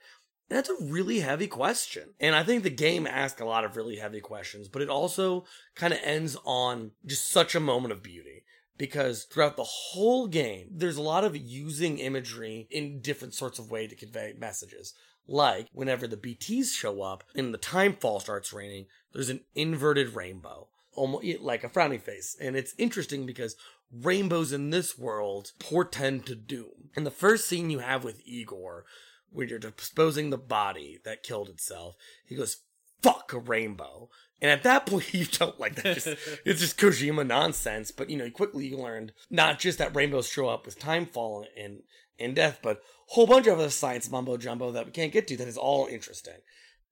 That's a really heavy question. And I think the game asks a lot of really heavy questions, but it also kind of ends on just such a moment of beauty. Because throughout the whole game, there's a lot of using imagery in different sorts of way to convey messages. Like whenever the BTs show up and the time fall starts raining, there's an inverted rainbow, almost like a frowny face. And it's interesting because rainbows in this world portend to doom. And the first scene you have with Igor, when you're disposing the body that killed itself, he goes, fuck a rainbow. And at that point, you don't like that. Just, it's just Kojima nonsense. But, you know, you quickly you learned not just that rainbows show up with timefall and, and death, but a whole bunch of other science mumbo jumbo that we can't get to that is all interesting.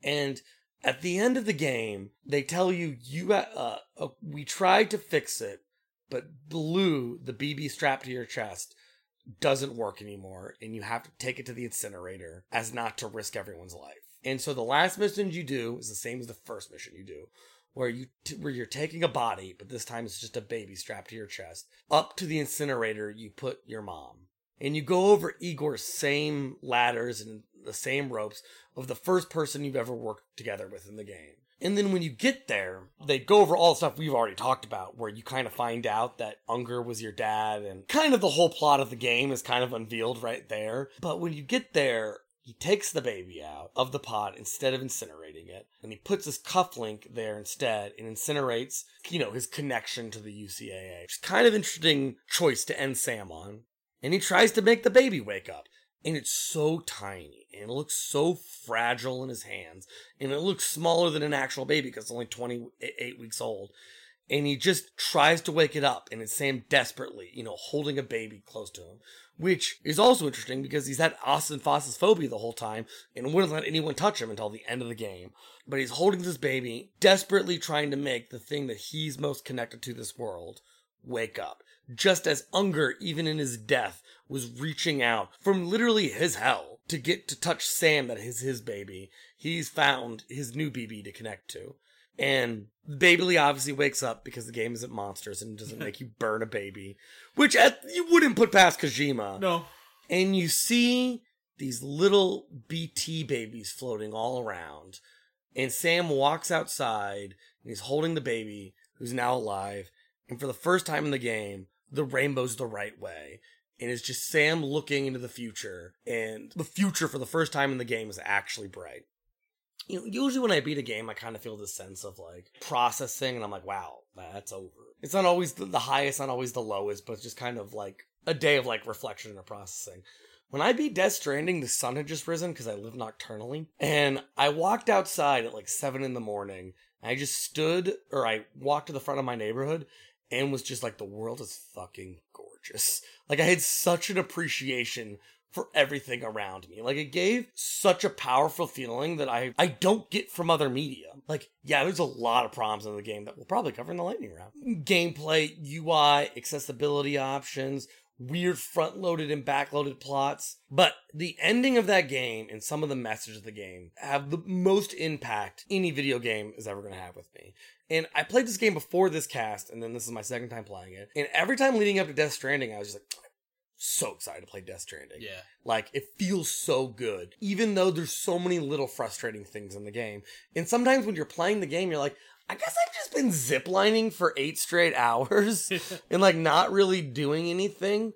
And at the end of the game, they tell you, you, uh, uh, we tried to fix it, but blue, the BB strapped to your chest, doesn't work anymore, and you have to take it to the incinerator as not to risk everyone's life. And so the last mission you do is the same as the first mission you do, where you t- where you're taking a body, but this time it's just a baby strapped to your chest. Up to the incinerator, you put your mom, and you go over Igor's same ladders and the same ropes of the first person you've ever worked together with in the game. And then when you get there, they go over all the stuff we've already talked about, where you kind of find out that Unger was your dad, and kind of the whole plot of the game is kind of unveiled right there. But when you get there, he takes the baby out of the pot instead of incinerating it, and he puts his cufflink there instead and incinerates, you know, his connection to the UCA. It's kind of interesting choice to end Sam on. And he tries to make the baby wake up and it's so tiny and it looks so fragile in his hands and it looks smaller than an actual baby because it's only 28 weeks old and he just tries to wake it up and it's sam desperately you know holding a baby close to him which is also interesting because he's had aphenphosmphobia the whole time and wouldn't let anyone touch him until the end of the game but he's holding this baby desperately trying to make the thing that he's most connected to this world wake up just as unger even in his death was reaching out from literally his hell to get to touch Sam that is his baby. He's found his new BB to connect to. And Babily obviously wakes up because the game isn't monsters and doesn't make you burn a baby, which at, you wouldn't put past Kojima. No. And you see these little BT babies floating all around. And Sam walks outside and he's holding the baby who's now alive. And for the first time in the game, the rainbow's the right way and it's just Sam looking into the future, and the future for the first time in the game is actually bright. You know, usually when I beat a game, I kind of feel this sense of like processing, and I'm like, wow, that's over. It's not always the, highest, not always the lowest, but it's just kind of like a day of like reflection and processing. When I beat Death Stranding, the sun had just risen because I live nocturnally, and I walked outside at like seven in the morning. I just stood, or I walked to the front of my neighborhood, and was just like, the world is fucking gorgeous. Like I had such an appreciation for everything around me. Like it gave such a powerful feeling that I I don't get from other media. Like yeah, there's a lot of problems in the game that we'll probably cover in the lightning round. Gameplay, UI, accessibility options, weird front loaded and back loaded plots. But the ending of that game and some of the messages of the game have the most impact any video game is ever going to have with me. And I played this game before this cast, and then this is my second time playing it. And every time leading up to Death Stranding, I was just like, so excited to play Death Stranding. Yeah. Like it feels so good, even though there's so many little frustrating things in the game. And sometimes when you're playing the game, you're like, I guess I've just been ziplining for eight straight hours and like not really doing anything.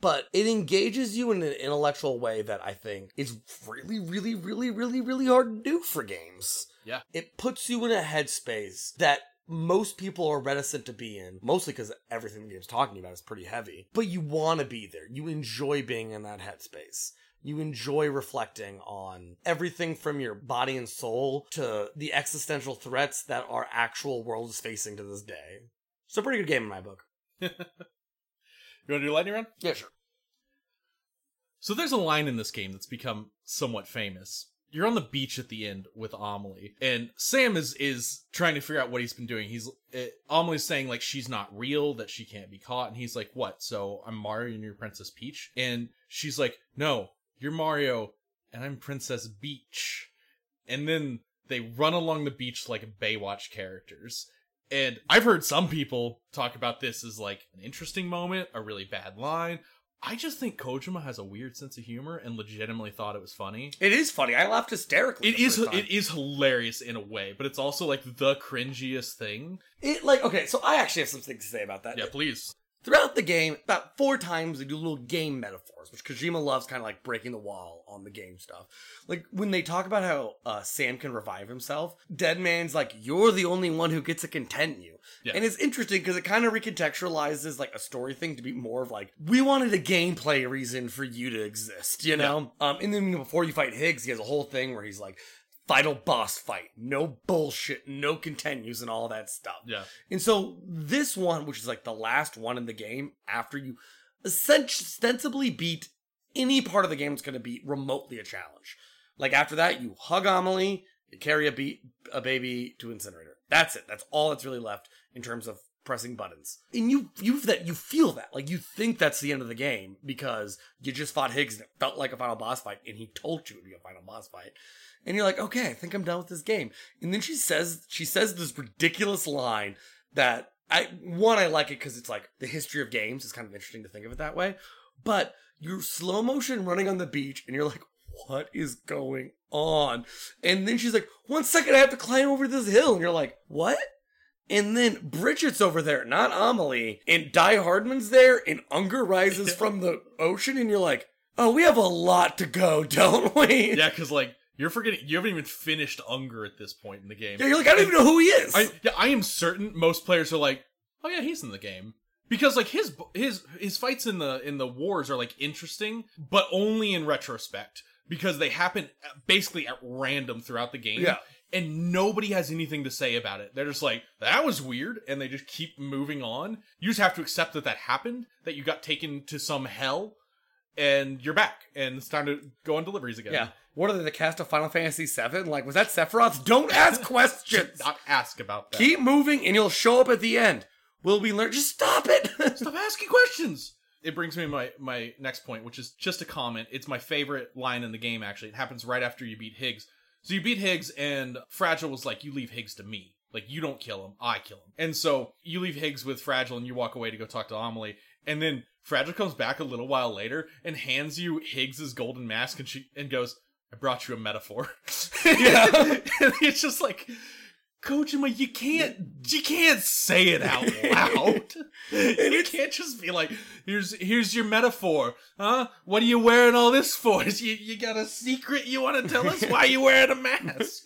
But it engages you in an intellectual way that I think is really, really, really, really, really hard to do for games. Yeah. It puts you in a headspace that most people are reticent to be in, mostly because everything the game's talking about is pretty heavy. But you want to be there. You enjoy being in that headspace. You enjoy reflecting on everything from your body and soul to the existential threats that our actual world is facing to this day. It's a pretty good game in my book. You want to do a lightning round? Yeah, sure. So there's a line in this game that's become somewhat famous. You're on the beach at the end with Amelie, and Sam is is trying to figure out what he's been doing. He's uh, Amelie's saying like she's not real, that she can't be caught, and he's like, "What? So I'm Mario and you're Princess Peach?" And she's like, "No, you're Mario and I'm Princess Beach." And then they run along the beach like Baywatch characters. And I've heard some people talk about this as like an interesting moment, a really bad line. I just think Kojima has a weird sense of humor and legitimately thought it was funny. It is funny. I laughed hysterically. It is it is hilarious in a way, but it's also like the cringiest thing. It like okay, so I actually have some things to say about that. Yeah, please. Throughout the game, about four times they do little game metaphors, which Kojima loves kind of like breaking the wall on the game stuff. Like when they talk about how uh, Sam can revive himself, Dead Man's like, you're the only one who gets to continue. Yeah. And it's interesting because it kind of recontextualizes like a story thing to be more of like, we wanted a gameplay reason for you to exist, you know? Um, and then before you fight Higgs, he has a whole thing where he's like, final boss fight, no bullshit, no continues and all that stuff. Yeah. And so this one, which is like the last one in the game, after you essentially ostensibly beat any part of the game that's going to be remotely a challenge. Like after that, you hug Amelie, you carry a, be- a baby to incinerator. That's it. That's all that's really left in terms of pressing buttons. And you you that you feel that like you think that's the end of the game because you just fought Higgs and it felt like a final boss fight, and he told you it would be a final boss fight. And you're like, okay, I think I'm done with this game. And then she says she says this ridiculous line that I one I like it because it's like the history of games. It's kind of interesting to think of it that way. But you're slow motion running on the beach, and you're like, what is going on? And then she's like, one second, I have to climb over this hill, and you're like, what? And then Bridget's over there, not Amelie, and Die Hardman's there, and Unger rises from the ocean, and you're like, oh, we have a lot to go, don't we? Yeah, because like you're forgetting you haven't even finished Unger at this point in the game. Yeah, you're like, I don't even know who he is. I yeah, I am certain most players are like, oh yeah, he's in the game because like his his his fights in the in the wars are like interesting, but only in retrospect because they happen basically at random throughout the game. Yeah. And nobody has anything to say about it. They're just like, that was weird. And they just keep moving on. You just have to accept that that happened, that you got taken to some hell, and you're back. And it's time to go on deliveries again. yeah. What are they, the cast of Final Fantasy VII? Like, was that Sephiroth? Don't ask questions. Not ask about that. Keep moving, and you'll show up at the end. Will we learn? Just stop it. Stop asking questions. It brings me to my my next point, which is just a comment. It's my favorite line in the game. Actually, it happens right after you beat Higgs. So you beat Higgs, and Fragile was like, "You leave Higgs to me. Like you don't kill him, I kill him." And so you leave Higgs with Fragile, and you walk away to go talk to Amelie. And then Fragile comes back a little while later and hands you Higgs's golden mask, and she and goes, "I brought you a metaphor." Yeah. it's just like. Kojima, you can't you can't say it out loud. and you can't just be like, "Here's here's your metaphor, huh? What are you wearing all this for? Is you you got a secret you want to tell us? Why are you wearing a mask?"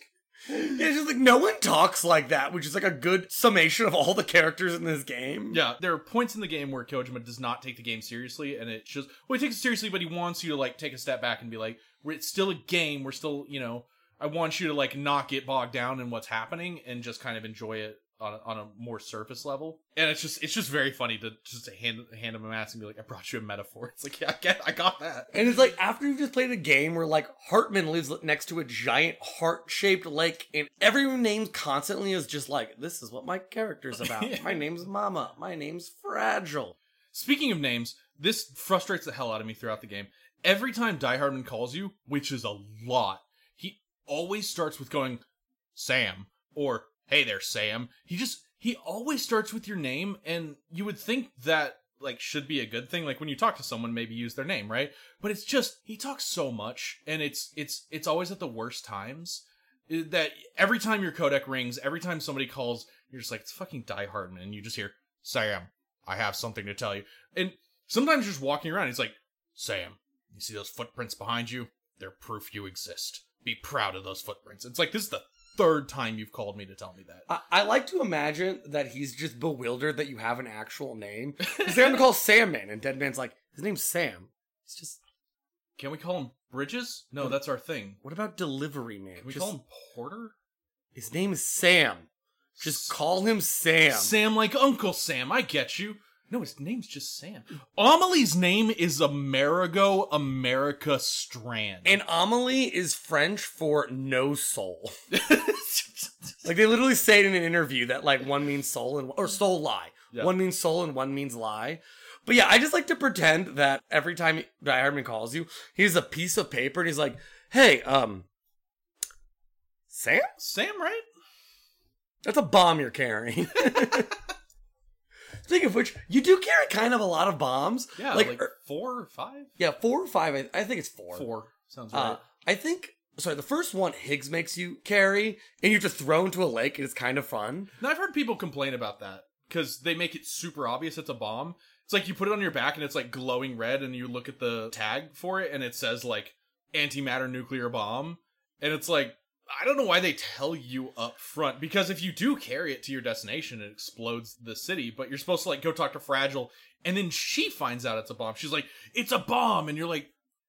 Yeah, it's just like no one talks like that, which is like a good summation of all the characters in this game. Yeah, there are points in the game where Kojima does not take the game seriously, and it's just well, he takes it seriously, but he wants you to like take a step back and be like, "We're- "It's still a game. We're still, you know." I want you to like not get bogged down in what's happening and just kind of enjoy it on a, on a more surface level. And it's just it's just very funny to just hand hand him a mask and be like, I brought you a metaphor. It's like, yeah, I get, I got that. And it's like after you've just played a game where like Heartman lives next to a giant heart-shaped lake, and every name constantly is just like, "This is what my character's about. Yeah. My name's Mama. My name's Fragile." Speaking of names, this frustrates the hell out of me throughout the game. Every time Die Hardman calls you, which is a lot, always starts with going, Sam, or Hey there, Sam. He just, he always starts with your name, and you would think that, like, should be a good thing. Like, when you talk to someone, maybe use their name, right? But it's just, he talks so much, and it's, it's, it's always at the worst times. That every time your codec rings, every time somebody calls, you're just like, it's fucking Die Hardman, and you just hear, Sam, I have something to tell you. And sometimes you're just walking around, he's like, Sam, you see those footprints behind you? They're proof you exist. Be proud of those footprints. It's like, this is the third time you've called me to tell me that. I, I like to imagine that he's just bewildered that you have an actual name. Because they're gonna call Sam Man, and Dead Man's like, his name's Sam. It's just, Can we call him Bridges? No, that's our thing. what about Delivery Man? Can we Just- call him Porter? His name is Sam. Just call him Sam. Sam like Uncle Sam. I get you. No, his name's just Sam. Amelie's name is Amerigo America Strand. And Amelie is French for no soul. Like they literally say it in an interview that like one means soul and or soul lie. Yeah. One means soul and one means lie. But yeah, I just like to pretend that every time Die Hardman calls you, he's a piece of paper and he's like, "Hey, um, Sam, Sam, right? that's a bomb you're carrying." Speaking of which, you do carry kind of a lot of bombs. Yeah, like, like, er, four or five? yeah, four or five. I, I think it's four. Four. Sounds right. Uh, I think. Sorry, the first one Higgs makes you carry, and you have to throw into a lake, and it's kind of fun. Now I've heard people complain about that because they make it super obvious it's a bomb. It's like you put it on your back and it's like glowing red, and you look at the tag for it and it says like antimatter nuclear bomb, and it's like I don't know why they tell you up front because if you do carry it to your destination, it explodes the city. But you're supposed to like go talk to Fragile, and then she finds out it's a bomb. She's like, "It's a bomb," and you're like,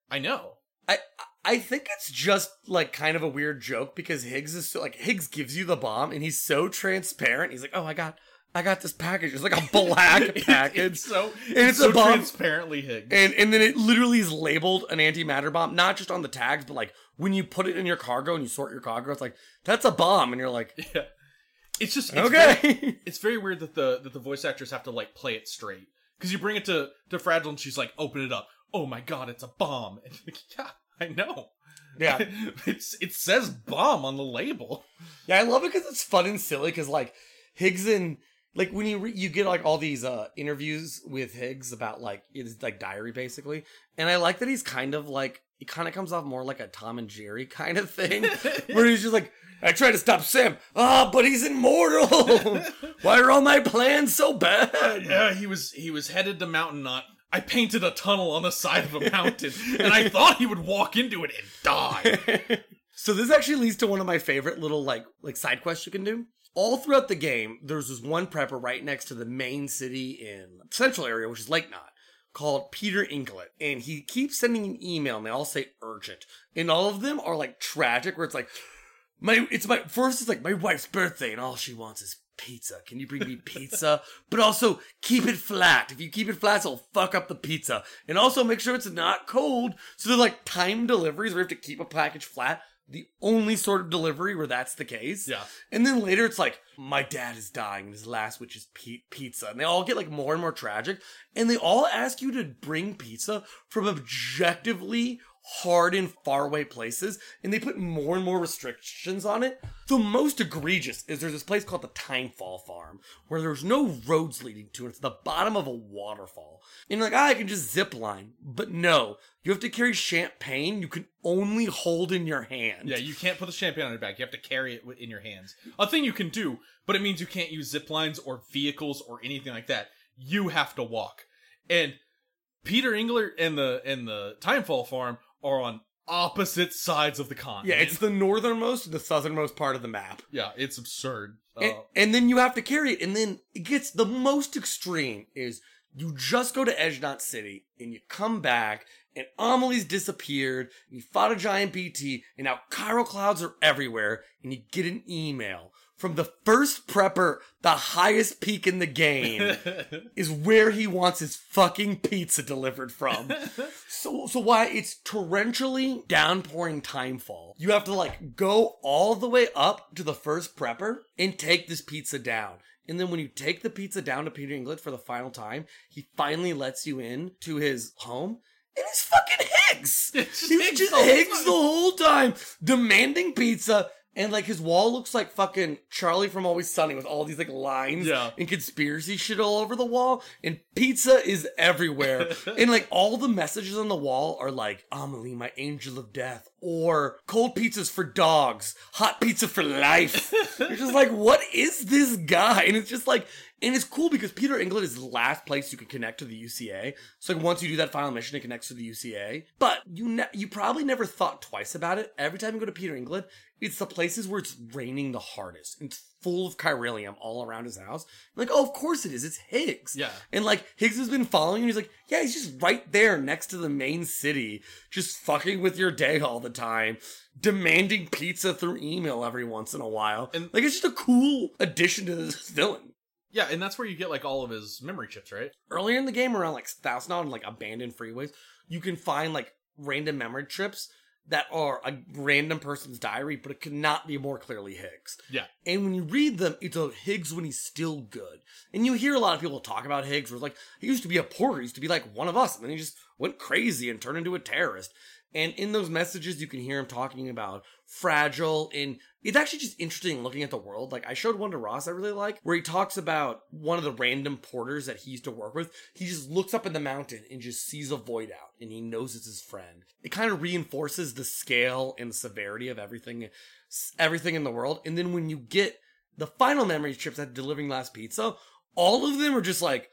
"I know." I I think it's just like kind of a weird joke because Higgs is so like Higgs gives you the bomb, and he's so transparent. He's like, "Oh, I got I got this package. It's like a black package." it's so And it's it's so a bomb. transparently Higgs. And and then it literally is labeled an antimatter bomb, not just on the tags, but like when you put it in your cargo and you sort your cargo, it's like that's a bomb, and you're like, Yeah. It's just it's Very, okay, it's very weird that the that the voice actors have to like play it straight because you bring it to to Fragile and she's like, "Open it up." Oh my god, it's a bomb. And like, yeah, I know. yeah, it's it says bomb on the label. yeah. I love it because it's fun and silly. Because like Higgs and like when you re- you get like all these uh interviews with Higgs about like it's like diary basically, and I like that he's kind of like he kind of comes off more like a Tom and Jerry kind of thing, where he's just like. I tried to stop Sam. Ah, but he's immortal. Why are all my plans so bad? yeah, he was he was headed to Mountain Knot. I painted a tunnel on the side of a mountain, and I thought he would walk into it and die. so this actually leads to one of my favorite little like like side quests you can do. All throughout the game, there's this one prepper right next to the main city in central area, which is Lake Knot, called Peter Englert. And he keeps sending an email and they all say urgent. And all of them are like tragic, where it's like, my it's my first it's like my wife's birthday and all she wants is pizza. Can you bring me pizza? but also keep it flat. If you keep it flat, it'll fuck up the pizza. And also make sure it's not cold. So they're like time deliveries where you have to keep a package flat. The only sort of delivery where that's the case. Yeah. And then later it's like, my dad is dying and his last wish is pi- pizza. And they all get like more and more tragic. And they all ask you to bring pizza from objectively hard in faraway places. And they put more and more restrictions on it. The most egregious is there's this place called the Timefall Farm where there's no roads leading to it. It's the bottom of a waterfall. And you're like, ah, I can just zip line. But no, you have to carry champagne you can only hold in your hand. Yeah, you can't put the champagne on your back. You have to carry it in your hands. A thing you can do, but it means you can't use zip lines or vehicles or anything like that. You have to walk. And Peter Englert and the and the Timefall farm are on opposite sides of the continent. Yeah, it's the northernmost and the southernmost part of the map. yeah, it's absurd. And, Uh, and then you have to carry it. And then it gets the most extreme is you just go to Edge Knot City and you come back and Amelie's disappeared, and you fought a giant BT, and now chiral clouds are everywhere, and you get an email from the first prepper, the highest peak in the game, is where he wants his fucking pizza delivered from. so, so why it's torrentially downpouring timefall. You have to like go all the way up to the first prepper and take this pizza down. And then when you take the pizza down to Peter Englert for the final time, he finally lets you in to his home. And it's fucking Higgs. It's just He was just Higgs the whole time, demanding pizza. And like his wall looks like fucking Charlie from Always Sunny with all these like lines Yeah. and conspiracy shit all over the wall. And pizza is everywhere. and like all the messages on the wall are like, Amelie, my angel of death. Or cold pizzas for dogs, hot pizza for life. You're just like, what is this guy? And it's just like, and it's cool because Peter Englert is the last place you can connect to the UCA. So like once you do that final mission, it connects to the UCA. But you ne- you probably never thought twice about it. Every time you go to Peter Englert, it's the places where it's raining the hardest. It's full of chiralium all around his house. Like, oh, of course it is. It's Higgs. Yeah. And like Higgs has been following you. He's like, yeah, he's just right there next to the main city, just fucking with your day all the time, demanding pizza through email every once in a while. And- like, it's just a cool addition to this villain. Yeah, and that's where you get like all of his memory chips, right? Earlier in the game, around like thousand on like abandoned freeways, you can find like random memory chips that are a random person's diary, but it could not be more clearly Higgs. Yeah. And when you read them, it's a Higgs when he's still good. And you hear a lot of people talk about Higgs, where it's like, he used to be a porter, he used to be like one of us, and then he just went crazy and turned into a terrorist. And in those messages, you can hear him talking about fragile, and it's actually just interesting looking at the world. Like, I showed one to Ross I really like, where he talks about one of the random porters that he used to work with. He just looks up in the mountain and just sees a void out, and he knows it's his friend. It kind of reinforces the scale and severity of everything everything in the world. And then when you get the final memory chips at delivering last pizza, all of them are just like,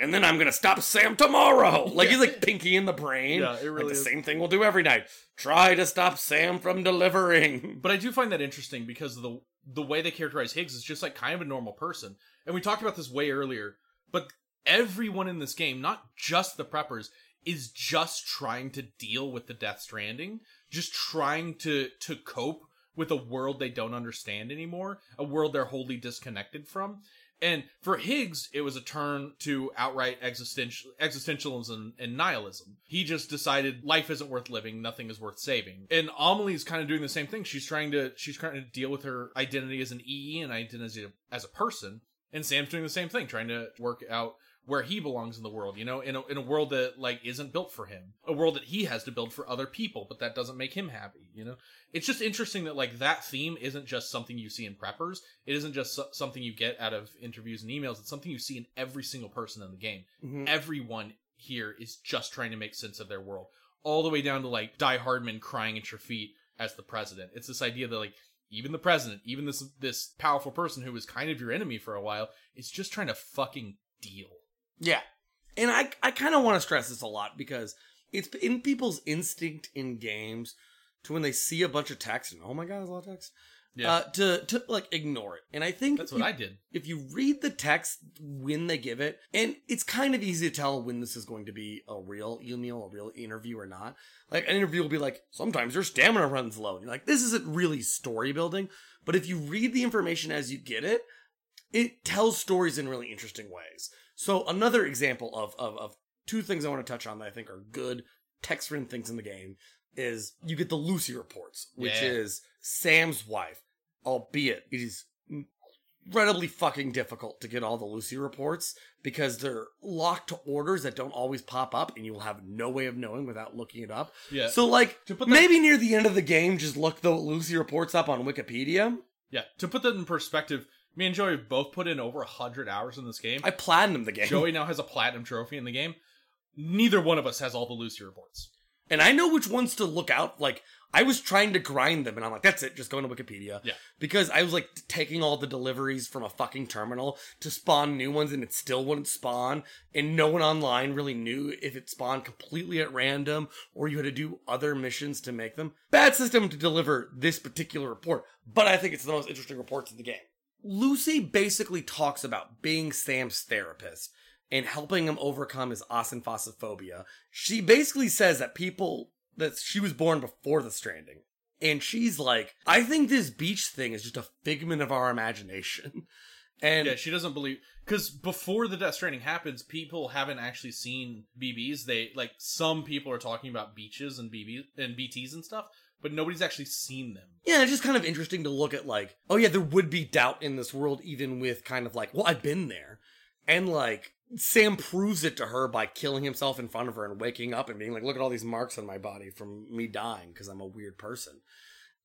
and then I'm gonna stop Sam tomorrow. Like he's like Pinky in the brain. Yeah, it really like the is. same thing we'll do every night. Try to stop Sam from delivering. But I do find that interesting because the the way they characterize Higgs is just like kind of a normal person. And we talked about this way earlier, but everyone in this game, not just the preppers, is just trying to deal with the Death Stranding, just trying to to cope with a world they don't understand anymore, a world they're wholly disconnected from. And for Higgs, it was a turn to outright existential, existentialism and nihilism. He just decided life isn't worth living, nothing is worth saving. And Amelie's kind of doing the same thing. She's trying to she's trying to deal with her identity as an EE and identity as a person. And Sam's doing the same thing, trying to work out where he belongs in the world, you know, in a, in a world that like isn't built for him, a world that he has to build for other people, but that doesn't make him happy, you know. It's just interesting that like that theme isn't just something you see in preppers. It isn't just so- something you get out of interviews and emails. It's something you see in every single person in the game. Mhm. Everyone here is just trying to make sense of their world, all the way down to like Die Hardman crying at your feet as the president. It's this idea that like even the president, even this this powerful person who was kind of your enemy for a while, is just trying to fucking deal. Yeah. And I I kind of want to stress this a lot because it's in people's instinct in games to when they see a bunch of text and oh my god, there's a lot of text. Yeah. Uh, to to like ignore it. And I think That's what you- I did. if you read the text when they give it, and it's kind of easy to tell when this is going to be a real email, a real interview or not. Like an interview will be like, sometimes your stamina runs low. And you're like, this isn't really story building. But if you read the information as you get it, it tells stories in really interesting ways. So another example of of, of two things I want to touch on that I think are good text written things in the game is you get the Lucy reports, which Yeah. is Sam's wife, albeit it is incredibly fucking difficult to get all the Lucy reports because they're locked to orders that don't always pop up and you will have no way of knowing without looking it up. Yeah. So like To put that- maybe near the end of the game just look the Lucy reports up on Wikipedia. Yeah. To put that in perspective, me and Joey have both put in over hundred hours in this game. I platinum the game. Joey now has a platinum trophy in the game. Neither one of us has all the Lucy reports. And I know which ones to look out. Like, I was trying to grind them, and I'm like, that's it, just go into Wikipedia. Yeah. Because I was like taking all the deliveries from a fucking terminal to spawn new ones, and it still wouldn't spawn. And no one online really knew if it spawned completely at random or you had to do other missions to make them. Bad system to deliver this particular report, but I think it's the most interesting reports in the game. Lucy basically talks about being Sam's therapist and helping him overcome his aphenphosmphobia. She basically says that people that she was born before the stranding. And she's like, I think this beach thing is just a figment of our imagination. And yeah, she doesn't believe because before the Death Stranding happens, people haven't actually seen BBs. They like some people are talking about beaches and BBs and BTs and stuff, but nobody's actually seen them. Yeah, it's just kind of interesting to look at like, oh yeah, there would be doubt in this world, even with kind of like, well, I've been there. And like, Sam proves it to her by killing himself in front of her and waking up and being like, look at all these marks on my body from me dying because I'm a weird person.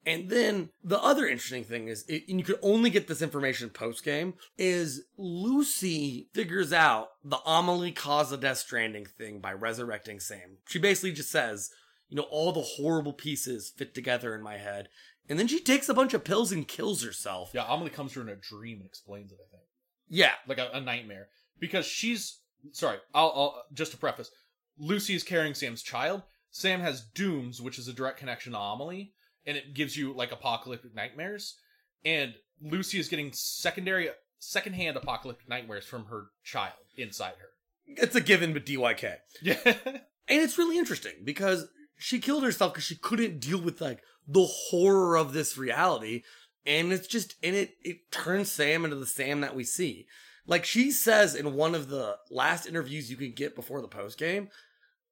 And then the other interesting thing is, it, and you could only get this information post game, is Lucy figures out the Amelie cause the Death Stranding thing by resurrecting Sam. She basically just says, you know, all the horrible pieces fit together in my head. And then she takes a bunch of pills and kills herself. Yeah, Amelie comes to her in a dream and explains it. I think Yeah. like a, a nightmare because she's sorry. I'll, I'll just to preface, Lucy is carrying Sam's child. Sam has dooms, which is a direct connection to Amelie, and it gives you like apocalyptic nightmares. And Lucy is getting secondary, secondhand apocalyptic nightmares from her child inside her. It's a given, but DYK. Yeah, And it's really interesting because she killed herself because she couldn't deal with like the horror of this reality. And it's just, and it, it turns Sam into the Sam that we see. Like she says in one of the last interviews you can get before the post game,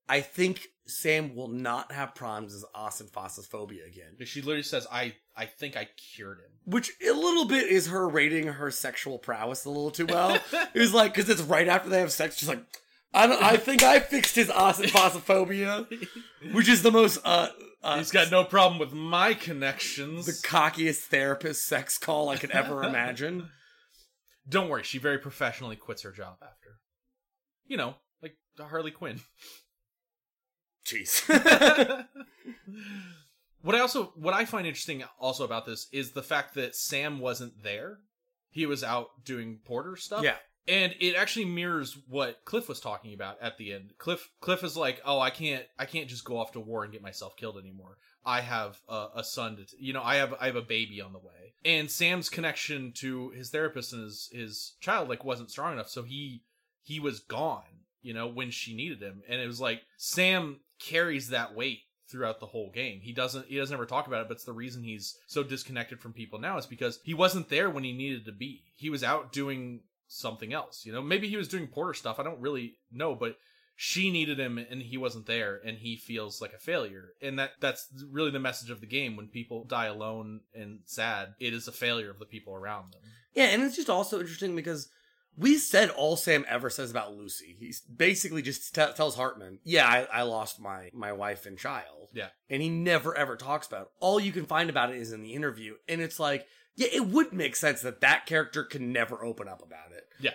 I think Sam will not have problems with phobia again. she literally says, "I, I think I cured him." Which a little bit is her rating her sexual prowess a little too well. it was like, because it's right after they have sex, she's like, I, don't, I think I fixed his aphenphosmphobia, which is the most, uh, uh, He's got no problem with my connections. the cockiest therapist sex call I could ever imagine. Don't worry, she very professionally quits her job after. You know, like Harley Quinn. Jeez. what I also what I find interesting also about this is the fact that Sam wasn't there. He was out doing porter stuff. yeah. And it actually mirrors what Cliff was talking about at the end. Cliff Cliff is like, "Oh, I can't I can't just go off to war and get myself killed anymore. I have a, a son to, t- you know, I have I have a baby on the way." And Sam's connection to his therapist and his his child like wasn't strong enough, so he he was gone, you know, when she needed him. And it was like Sam carries that weight throughout the whole game. He doesn't he doesn't ever talk about it, but it's the reason he's so disconnected from people now is because he wasn't there when he needed to be. He was out doing something else. You know, maybe he was doing porter stuff. I don't really know, but she needed him and he wasn't there and he feels like a failure. And that that's really the message of the game when people die alone and sad, it is a failure of the people around them. Yeah, and it's just also interesting because we said all Sam ever says about Lucy. He basically just t- tells Heartman, "Yeah, I, I lost my my wife and child." Yeah. and he never ever talks about it. All you can find about it is in the interview, and it's like, yeah, it would make sense that that character can never open up about it. Yeah.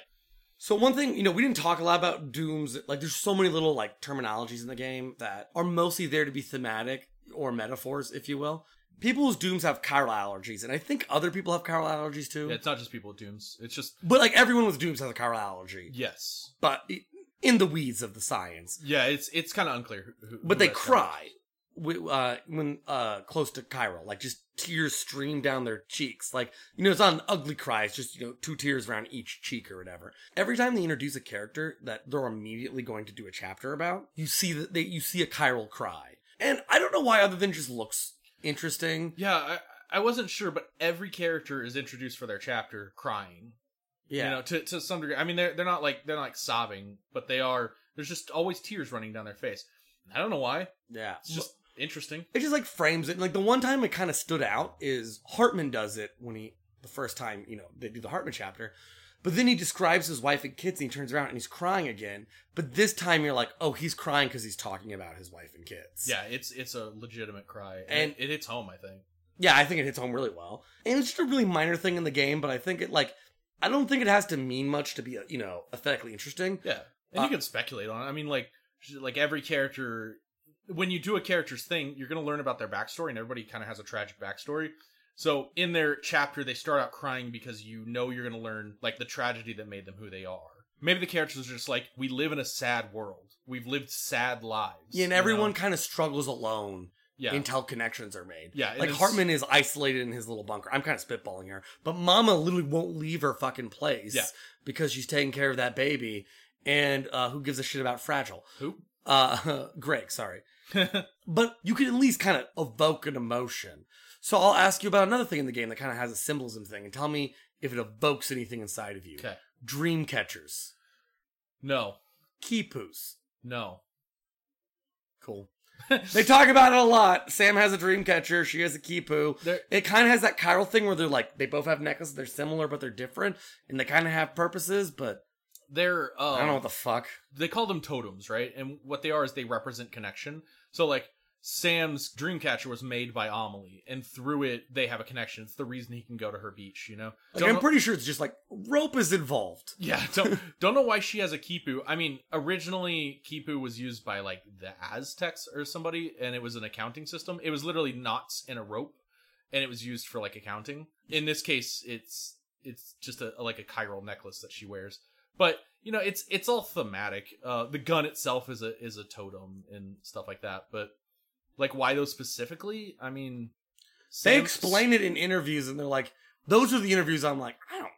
So one thing, you know, we didn't talk a lot about dooms. Like, there's so many little like terminologies in the game that are mostly there to be thematic or metaphors, if you will. People whose dooms have chiral allergies, and I think other people have chiral allergies too. Yeah, it's not just people with dooms. It's just But like everyone with dooms has a chiral allergy. yes. But i- in the weeds of the science. Yeah, it's it's kind of unclear who, who But they cry uh, when uh, close to chiral. Like just tears stream down their cheeks. Like, you know, it's not an ugly cry. It's just, you know, two tears around each cheek or whatever. Every time they introduce a character that they're immediately going to do a chapter about, you see that they, you see a chiral cry. And I don't know why other than just looks interesting. Yeah, I, I wasn't sure, but every character is introduced for their chapter crying. Yeah. You know, to to some degree. I mean, they're they're not like they're not like sobbing, but they are. There's just always tears running down their face. I don't know why. yeah. It's just interesting. it just like frames it. Like the one time it kind of stood out is Heartman does it when he the first time you know they do the Heartman chapter, but then he describes his wife and kids and he turns around and he's crying again. But this time you're like, oh, he's crying because he's talking about his wife and kids. Yeah, it's it's a legitimate cry, And- and it, it hits home. I think. yeah, I think it hits home really well, and it's just a really minor thing in the game, but I think it like I don't think it has to mean much to be you know aesthetically interesting. Yeah, and Uh, you can speculate on it. I mean, like like every character, when you do a character's thing, you're going to learn about their backstory, and everybody kind of has a tragic backstory. So in their chapter, they start out crying because you know you're going to learn like the tragedy that made them who they are. Maybe the characters are just like, we live in a sad world. We've lived sad lives. Yeah, and you know? everyone kind of struggles alone yeah, until connections are made. Yeah, like it's- Heartman is isolated in his little bunker. I'm kind of spitballing here, but Mama literally won't leave her fucking place Yeah. because she's taking care of that baby, and uh, who gives a shit about Fragile. Who? Uh, Greg, sorry. but you can at least kind of evoke an emotion. So I'll ask you about another thing in the game that kind of has a symbolism thing, and tell me if it evokes anything inside of you. okay. Dream catchers, No. Kipus. No. Cool. they talk about it a lot. Sam has a dream catcher. She has a Kipu. It kind of has that chiral thing where they're like they both have necklaces. They're similar, but they're different, and they kind of have purposes. But They're uh I don't know what the fuck. they call them totems, right? And what they are is they represent connection. So like Sam's Dreamcatcher was made by Amelie, and through it they have a connection. It's the reason he can go to her beach, you know. Like, I'm know- pretty sure it's just like rope is involved. Yeah, don't don't know why she has a Kipu. I mean, originally Kipu was used by like the Aztecs or somebody, and it was an accounting system. It was literally knots in a rope, and it was used for like accounting. In this case, it's it's just a like a chiral necklace that she wears. But you know, it's it's all thematic. Uh, the gun itself is a is a totem and stuff like that. But like, why those specifically? I mean, They explain it in interviews, and they're like, "Those are the interviews." I'm like, I don't.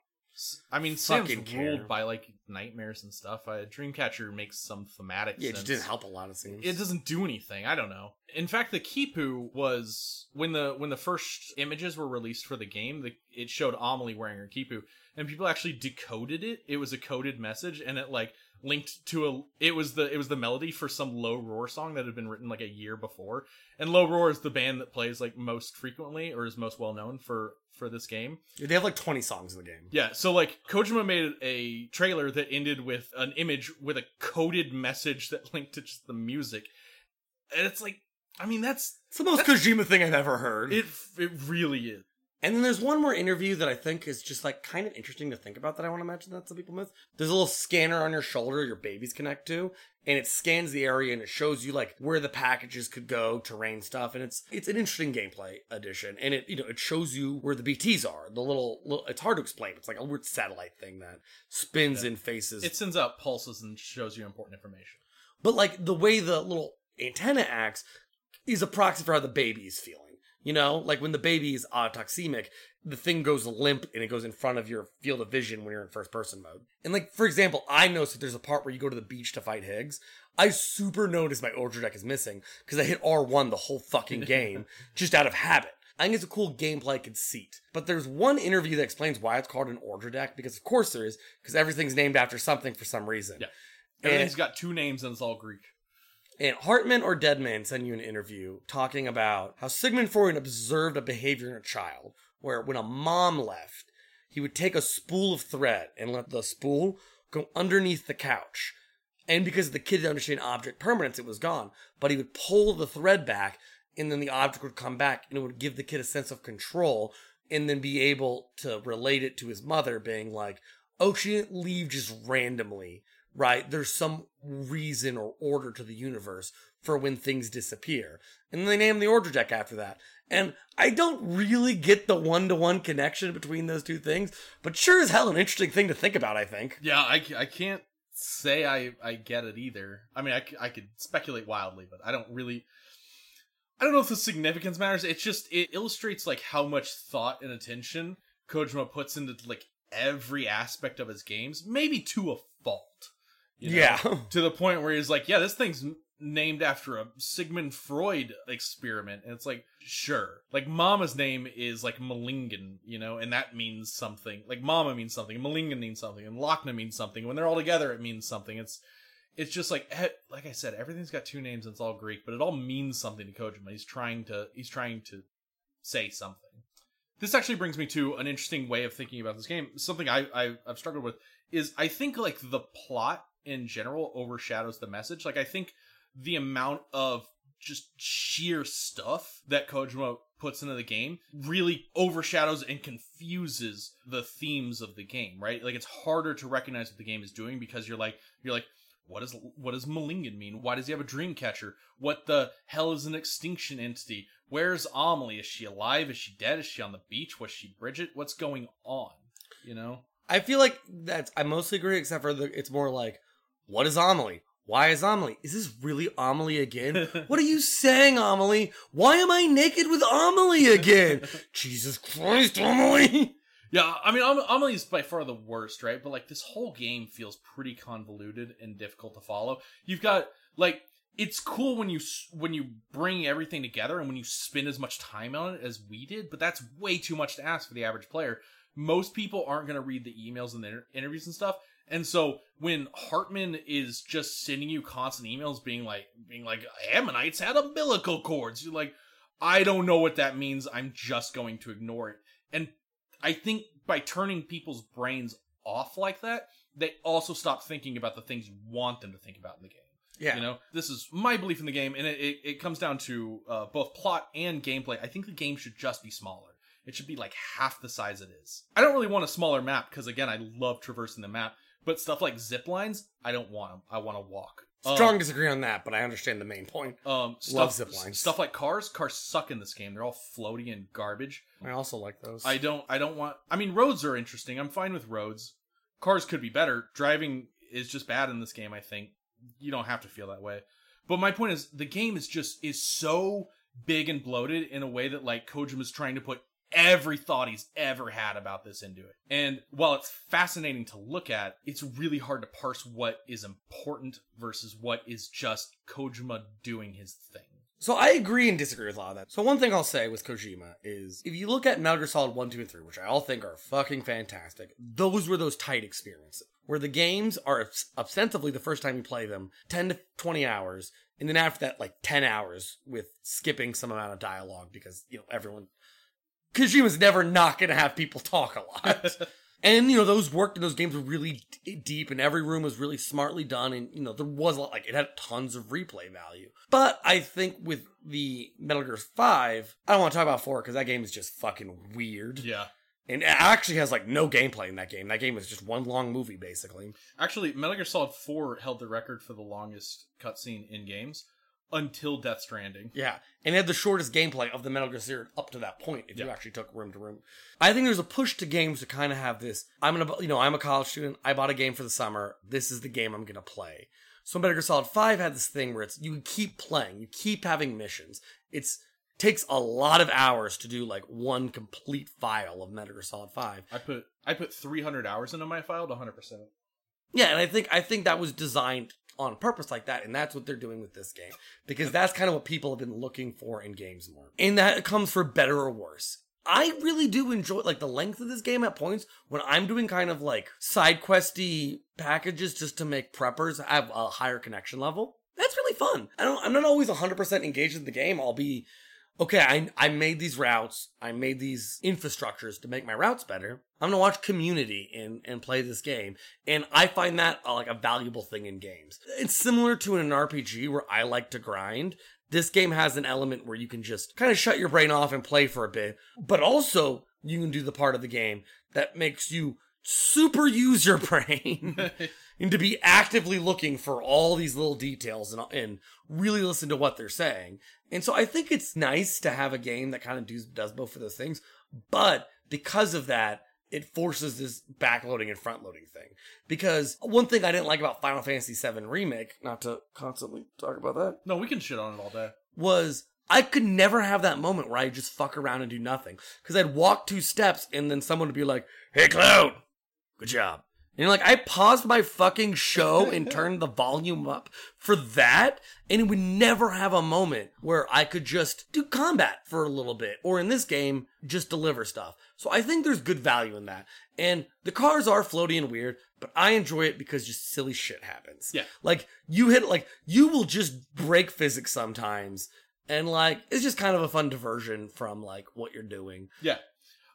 I mean, Sam's care. ruled by like nightmares and stuff. Uh, Dreamcatcher makes some thematic. Yeah, it sense. just didn't help a lot. of seems. It doesn't do anything. I don't know. In fact, the Kipu was when the when the first images were released for the game. The, it showed Amelie wearing her Kipu, and people actually decoded it. It was a coded message, and it like linked to a. It was the it was the melody for some Low Roar song that had been written like a year before. And Low Roar is the band that plays like most frequently or is most well known for for this game. They have like 20 songs in the game. Yeah, so like Kojima made a trailer that ended with an image with a coded message that linked to just the music. And it's like I mean that's It's the most Kojima thing I've ever heard. it it really is. And then there's one more interview that I think is just like kind of interesting to think about that I want to mention that some people miss. There's a little scanner on your shoulder your babies connect to, and it scans the area and it shows you like where the packages could go, terrain stuff, and it's it's an interesting gameplay addition. And it you know it shows you where the BTs are. The little, little it's hard to explain. It's like a weird satellite thing that spins in faces. It sends out pulses and shows you important information. But like the way the little antenna acts is a proxy for how the baby is feeling. You know, like when the baby is autotoxemic, the thing goes limp and it goes in front of your field of vision when you're in first person mode. And like, for example, I noticed that there's a part where you go to the beach to fight Higgs. I super noticed my Odradek is missing because I hit R1 the whole fucking game just out of habit. I think it's a cool gameplay conceit. But there's one interview that explains why it's called an Odradek, because of course there is, because everything's named after something for some reason. Yeah. And- Everything's got two names and it's all Greek. And Heartman or Deadman send you an interview talking about how Sigmund Freud observed a behavior in a child where when a mom left, he would take a spool of thread and let the spool go underneath the couch. And because the kid didn't understand object permanence, it was gone. But he would pull the thread back and then the object would come back and it would give the kid a sense of control and then be able to relate it to his mother being like, oh, she didn't leave just randomly right? There's some reason or order to the universe for when things disappear. And they name the Odradek after that. And I don't really get the one to one connection between those two things, but sure as hell an interesting thing to think about, I think. Yeah, I, I can't say I, I get it either. I mean, I, I could speculate wildly, but I don't really. I don't know if the significance matters. It's just it illustrates like how much thought and attention Kojima puts into like every aspect of his games, maybe to a fault. You know? Yeah. to the point where he's like, "Yeah, this thing's named after a Sigmund Freud experiment," and it's like, sure, like Mama's name is like Malingen, you know, and that means something. Like Mama means something, and Malingen means something, and Lockne means something. When they're all together, it means something. It's it's just like eh, like I said, everything's got two names and it's all Greek, but it all means something to Kojima. He's trying to he's trying to say something. This actually brings me to an interesting way of thinking about this game. Something I, I I've struggled with is I think like the plot in general overshadows the message. Like I think the amount of just sheer stuff that Kojima puts into the game really overshadows and confuses the themes of the game, right? Like it's harder to recognize what the game is doing because you're like you're like what does what does Malingen mean? Why does he have a dream catcher? What the hell is an extinction entity? Where's Amelie? Is she alive? Is she dead? Is she on the beach? Was she Bridget? What's going on? You know? I feel like that's, I mostly agree, except for the, it's more like, what is Amelie? Why is Amelie? Is this really Amelie again? what are you saying, Amelie? Why am I naked with Amelie again? Jesus Christ, Amelie! Yeah, I mean, Am- Amelie's by far the worst, right? But like this whole game feels pretty convoluted and difficult to follow. You've got like it's cool when you when you bring everything together and when you spend as much time on it as we did, but that's way too much to ask for the average player. Most people aren't going to read the emails and the inter- interviews and stuff. And so when Heartman is just sending you constant emails being like being like Ammonites had umbilical cords, you're like I don't know what that means. I'm just going to ignore it. And I think by turning people's brains off like that, they also stop thinking about the things you want them to think about in the game. Yeah. You know, this is my belief in the game, and it, it, it comes down to uh, both plot and gameplay. I think the game should just be smaller. It should be like half the size it is. I don't really want a smaller map because, again, I love traversing the map. But stuff like zip lines, I don't want them. I want to walk. Um, Strong disagree on that, but I understand the main point. um, stuff, Love zip lines. Stuff like cars. Cars suck in this game. They're all floaty and garbage. I also like those. I don't. I don't want. I mean, roads are interesting. I'm fine with roads. Cars could be better. Driving is just bad in this game. I think you don't have to feel that way. But my point is, the game is just is so big and bloated in a way that like Kojima's trying to put every thought he's ever had about this into it. And while it's fascinating to look at, it's really hard to parse what is important versus what is just Kojima doing his thing. So I agree and disagree with a lot of that. So one thing I'll say with Kojima is if you look at Metal Gear Solid 1, 2, and 3, which I all think are fucking fantastic, those were those tight experiences. Where the games are ostensibly the first time you play them, 10 to 20 hours, and then after that, like 10 hours with skipping some amount of dialogue because, you know, everyone. Kojima's never not gonna have people talk a lot. And you know those worked and those games were really d- deep, and every room was really smartly done, and you know there was a lot, like it had tons of replay value. But I think with the Metal Gear Five, I don't want to talk about four because that game is just fucking weird, yeah. and it actually has like no gameplay in that game. That game is just one long movie basically. Actually, Metal Gear Solid 4 held the record for the longest cutscene in games until Death Stranding. Yeah, and it had the shortest gameplay of the Metal Gear series up to that point. If you actually took room to room, I think there's a push to games to kind of have this. I'm gonna, you know, I'm a college student. I bought a game for the summer. This is the game I'm gonna play. So Metal Gear Solid Five had this thing where it's you keep playing, you keep having missions. It's takes a lot of hours to do like one complete file of Metal Gear Solid Five. I put I put 300 hours into my file to 100%. Yeah, and I think I think that was designed on purpose like that, and that's what they're doing with this game because that's kind of what people have been looking for in games more, and that comes for better or worse. I really do enjoy like the length of this game at points when I'm doing kind of like side questy packages just to make preppers have a higher connection level. That's really fun. I don't. I'm not always 100 percent engaged in the game. I'll be okay, I, I made these routes, I made these infrastructures to make my routes better. I'm gonna watch Community and, and play this game. And I find that uh, like a valuable thing in games. It's similar to an RPG where I like to grind. This game has an element where you can just kind of shut your brain off and play for a bit, but also you can do the part of the game that makes you super use your brain and to be actively looking for all these little details and, and really listen to what they're saying. And so I think it's nice to have a game that kind of does, does both of those things. But because of that, it forces this backloading and front loading thing. Because one thing I didn't like about Final Fantasy VII Remake, not to constantly talk about that, No, we can shit on it all day. was I could never have that moment where I just fuck around and do nothing. Because I'd walk two steps and then someone would be like, Hey, Cloud, good job. And you're like, I paused my fucking show and turned the volume up for that, and it would never have a moment where I could just do combat for a little bit, or in this game, just deliver stuff. So I think there's good value in that. And the cars are floaty and weird, but I enjoy it because just silly shit happens. Yeah. Like, you hit, like, you will just break physics sometimes, and like, it's just kind of a fun diversion from like what you're doing. Yeah.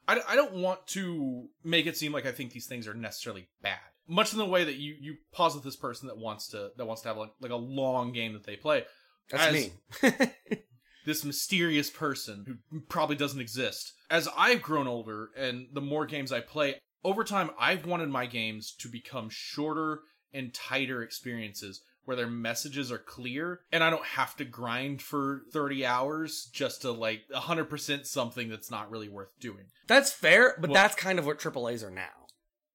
I, I don't want to make it seem like I think these things are necessarily bad. Much in the way that you, you posit this person that wants to that wants to have like, like a long game that they play. That's As- me. this mysterious person who probably doesn't exist. As I've grown older and the more games I play, over time I've wanted my games to become shorter and tighter experiences where their messages are clear and I don't have to grind for 30 hours just to like 100% something that's not really worth doing. That's fair, but Well- that's kind of what AAA's are now.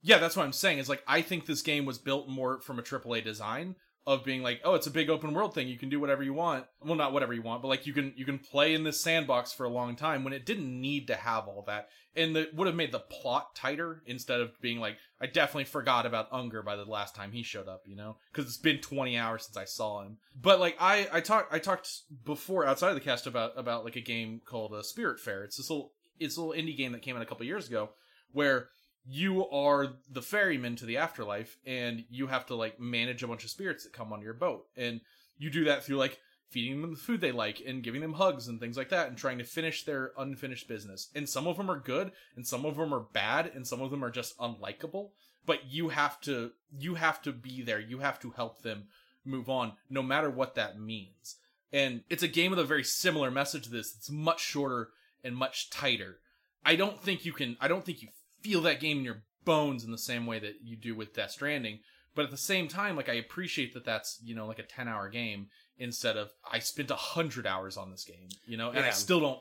Yeah, that's what I'm saying. Is like I think this game was built more from a AAA design of being like, oh, it's a big open world thing. You can do whatever you want. Well, not whatever you want, but like you can you can play in this sandbox for a long time when it didn't need to have all that, and that would have made the plot tighter instead of being like, I definitely forgot about Unger by the last time he showed up, you know, because it's been 20 hours since I saw him. But like I I talked I talked before outside of the cast about about like a game called uh, Spiritfarer. It's this little it's a little indie game that came out a couple years ago where you are the ferryman to the afterlife and you have to like manage a bunch of spirits that come on your boat. And you do that through like feeding them the food they like and giving them hugs and things like that and trying to finish their unfinished business. And some of them are good and some of them are bad and some of them are just unlikable but you have to you have to be there. You have to help them move on no matter what that means. And it's a game with a very similar message to this. It's much shorter and much tighter. I don't think you can i don't think you feel that game in your bones in the same way that you do with Death Stranding. But at the same time, like I appreciate that that's you know like a ten hour game instead of I spent a hundred hours on this game, you know, and I still don't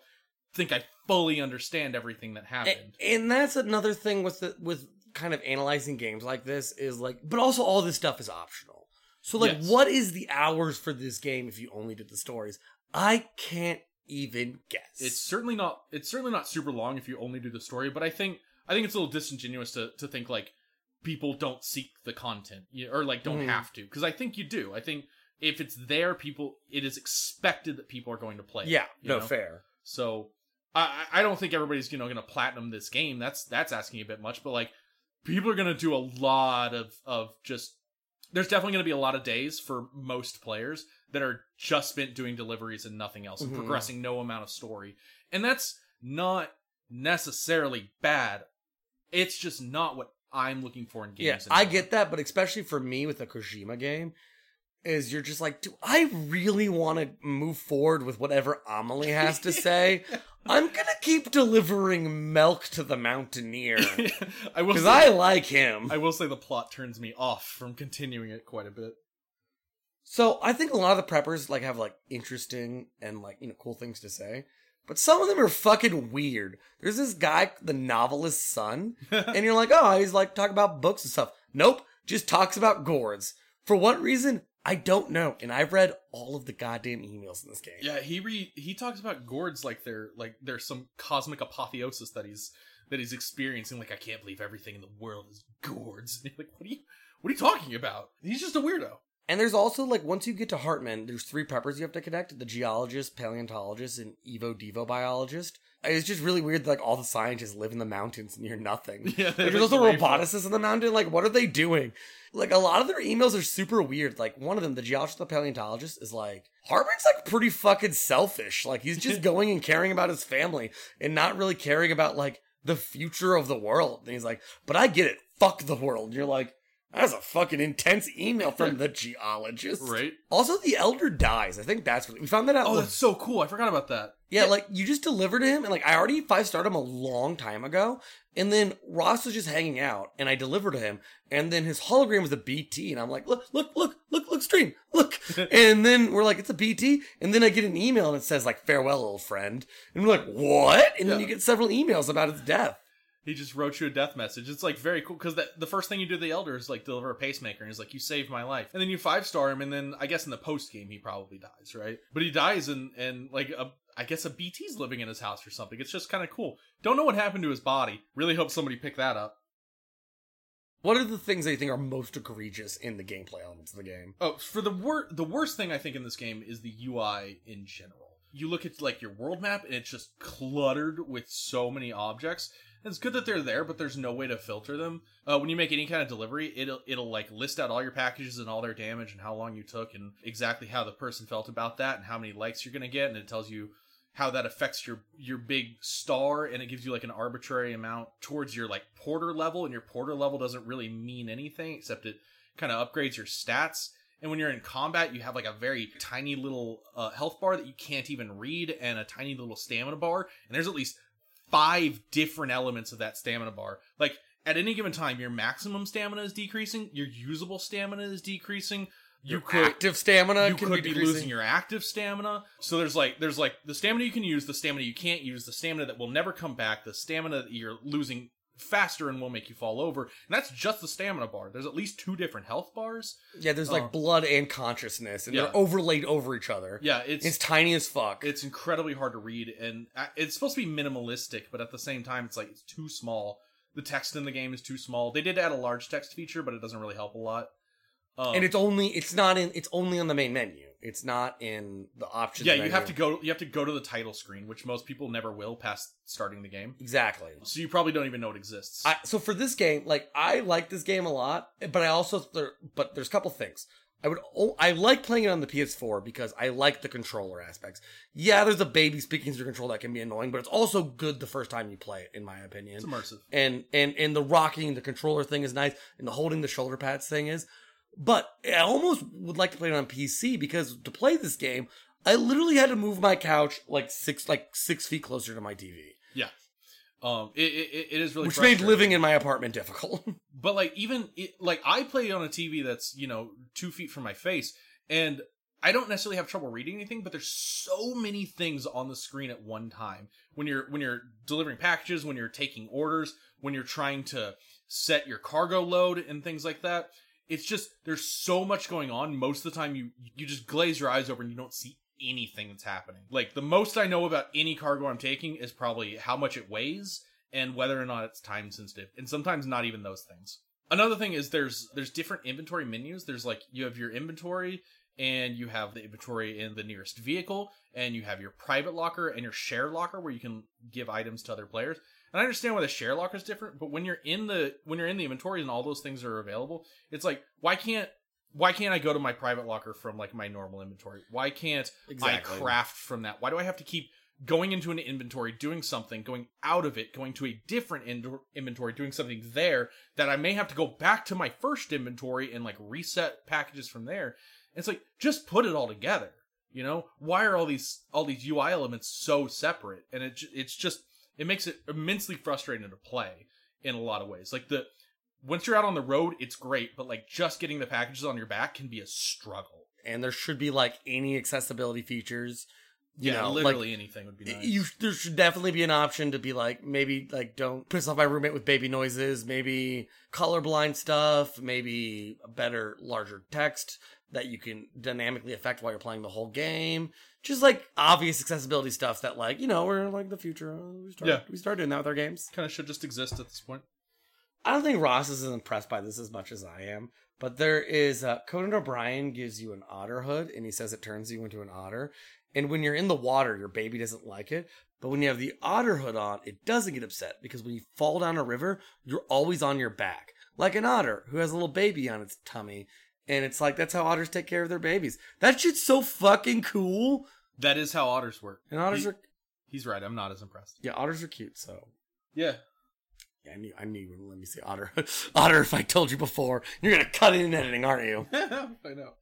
think I fully understand everything that happened. And, and that's another thing with the with kind of analyzing games like this is like, but also all this stuff is optional. So like, Yes. what is the hours for this game if you only did the stories? I can't even guess. it's certainly not it's certainly not super long if you only do the story, but I think I think it's a little disingenuous to to think like people don't seek the content or like don't Mhm. have to because I think you do. I think if it's there, people it is expected that people are going to play. yeah, you no know? fair. So I I don't think everybody's you know gonna platinum this game. That's that's asking a bit much, but like people are gonna do a lot of of just. There's definitely gonna be a lot of days for most players that are just spent doing deliveries and nothing else, and Mhm. progressing no amount of story, and that's not necessarily bad. It's just not what I'm looking for in games. Yeah, I get that, but especially for me with a Kojima game, is you're just like, do I really want to move forward with whatever Amelie has to say? I'm gonna keep delivering milk to the mountaineer I will because I like him. I will say the plot turns me off from continuing it quite a bit. So I think a lot of the preppers like have like interesting and like you know cool things to say, but some of them are fucking weird. There's this guy, the novelist's son, and you're like, oh, he's like talking about books and stuff. Nope, just talks about gourds. For what reason? I don't know. And I've read all of the goddamn emails in this game. Yeah, he re he talks about gourds like they're like there's some cosmic apotheosis that he's that he's experiencing. Like I can't believe everything in the world is gourds. And you're like, what are you what are you talking about? He's just a weirdo. And there's also like once you get to Heartman, there's three preppers you have to connect: the geologist, paleontologist, and Evo Devo biologist. It's just really weird. that, Like all the scientists live in the mountains near nothing. Yeah, there's also roboticists in the mountain. Like, what are they doing? Like, a lot of their emails are super weird. Like, one of them, the geologist, the paleontologist, is like, Heartman's like pretty fucking selfish. Like, he's just going and caring about his family and not really caring about like the future of the world. And he's like, but I get it. Fuck the world. And you're like, that's a fucking intense email from the geologist. Right? Also, the elder dies. I think that's what we found that out. Oh, that's so cool. I forgot about that. yeah, like you just delivered to him, and like I already five starred him a long time ago, and then Ross was just hanging out, and I delivered to him, and then his hologram was a BT, and I'm like, look, look, look, look, look, stream, look, and then we're like, it's a BT, and then I get an email and it says like, farewell, old friend, and we're like, what? And then you get several emails about his death. He just wrote you a death message. It's like very cool because the first thing you do to the elder is like deliver a pacemaker, and he's like, "You saved my life." And then you five star him, and then I guess in the post game he probably dies, right? But he dies, and and like a, I guess a BT's living in his house or something. It's just kind of cool. Don't know what happened to his body. Really hope somebody picked that up. What are the things that you think are most egregious in the gameplay elements of the game? Oh, for the wor- the worst thing I think in this game is the UI in general. You look at like your world map and it's just cluttered with so many objects. It's good that they're there, but there's no way to filter them. Uh, when you make any kind of delivery, it'll it'll like list out all your packages and all their damage and how long you took and exactly how the person felt about that and how many likes you're gonna get, and it tells you how that affects your your big star and it gives you like an arbitrary amount towards your like porter level and your porter level doesn't really mean anything except it kind of upgrades your stats and when you're in combat you have like a very tiny little uh, health bar that you can't even read and a tiny little stamina bar and there's at least five different elements of that stamina bar like at any given time your maximum stamina is decreasing your usable stamina is decreasing you Your could active stamina you can could be be decreasing. losing your active stamina. So there's like there's like the stamina you can use, the stamina you can't use, the stamina that will never come back, the stamina that you're losing faster and will make you fall over. And that's just the stamina bar. There's at least two different health bars. Yeah, there's like Oh. blood and consciousness, and Yeah. they're overlaid over each other. Yeah, it's It's tiny as fuck. it's incredibly hard to read and it's supposed to be minimalistic but at the same time it's like it's too small the text in the game is too small they did add a large text feature but it doesn't really help a lot um, and it's only it's not in it's only on the main menu. It's not in the options. yeah you menu. have to go you have to go to the title screen which most people never will past starting the game exactly. so you probably don't even know it exists I, so for this game, like I like this game a lot, but I also there, but there's a couple things. I would oh, I like playing it on the PS4 because I like the controller aspects. Yeah, there's a baby speaking through control that can be annoying, but it's also good the first time you play it, in my opinion. it's immersive and and and the rocking the controller thing is nice and the holding the shoulder pads thing is but i almost would like to play it on pc because to play this game i literally had to move my couch like six like six feet closer to my tv Yeah. um it, it, it is really which made living in my apartment difficult. But like even it, like i play on a tv that's you know two feet from my face and i don't necessarily have trouble reading anything but there's so many things on the screen at one time. When you're when you're delivering packages when you're taking orders when you're trying to set your cargo load and things like that it's just there's so much going on. Most of the time you you just glaze your eyes over and you don't see anything that's happening. Like the most i know about any cargo i'm taking is probably how much it weighs and whether or not it's time sensitive and sometimes not even those things. Another thing is there's there's different inventory menus. There's like you have your inventory and you have the inventory in the nearest vehicle and you have your private locker and your share locker where you can give items to other players. And i understand why the share locker is different but when you're in the when you're in the inventory and all those things are available it's like why can't why can't i go to my private locker from like my normal inventory? Why can't Exactly. i craft from that? Why do i have to keep going into an inventory doing something going out of it going to a different in- inventory doing something there that i may have to go back to my first inventory and like reset packages from there it's like just put it all together you know? Why are all these all these ui elements so separate? And it it's just it makes it immensely frustrating to play in a lot of ways. Like the once you're out on the road it's great but like just getting the packages on your back can be a struggle. And there should be like any accessibility features you yeah know, like, literally anything would be nice. You there should definitely be an option to be like maybe like don't piss off my roommate with baby noises, maybe colorblind stuff, maybe a better larger text that you can dynamically affect while you're playing the whole game. Just like obvious accessibility stuff that like, you know, we're like the future. uh, We start, Yeah. we start doing that with our games. kind of should just exist at this point I don't think Ross is as impressed by this as much as I am, but there is uh, Conan O'Brien gives you an otter hood, and he says it turns you into an otter. And when you're in the water, your baby doesn't like it. But when you have the otter hood on, it doesn't get upset because when you fall down a river, you're always on your back, like an otter who has a little baby on its tummy. And it's like that's how otters take care of their babies. That shit's so fucking cool. that is how otters work And otters He- are he's right i'm not as impressed yeah, otters are cute. So yeah yeah, I knew I knew you wouldn't let me say otter. otter, if I told you before, you're gonna cut it in editing, aren't you? i know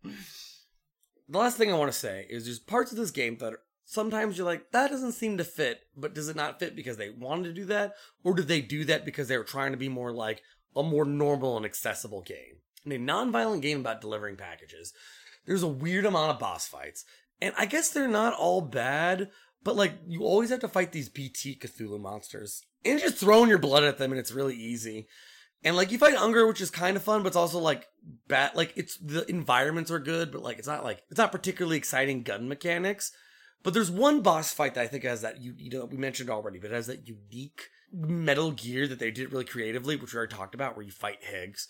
the last thing I want to say is there's parts of this game that are, sometimes you're like, that doesn't seem to fit, but does it not fit because they wanted to do that? Or did they do that because they were trying to be more like a more normal and accessible game? In a non-violent game about delivering packages, there's a weird amount of boss fights. And I guess they're not all bad, but like you always have to fight these BT Cthulhu monsters. And just throwing your blood at them and it's really easy. And like you fight Unger, which is kind of fun, but it's also like bad. Like it's the environments are good, but like it's not like it's not particularly exciting gun mechanics. But there's one boss fight that I think has that you you know we mentioned already, but it has that unique Metal Gear that they did really creatively, which we already talked about, where you fight Higgs.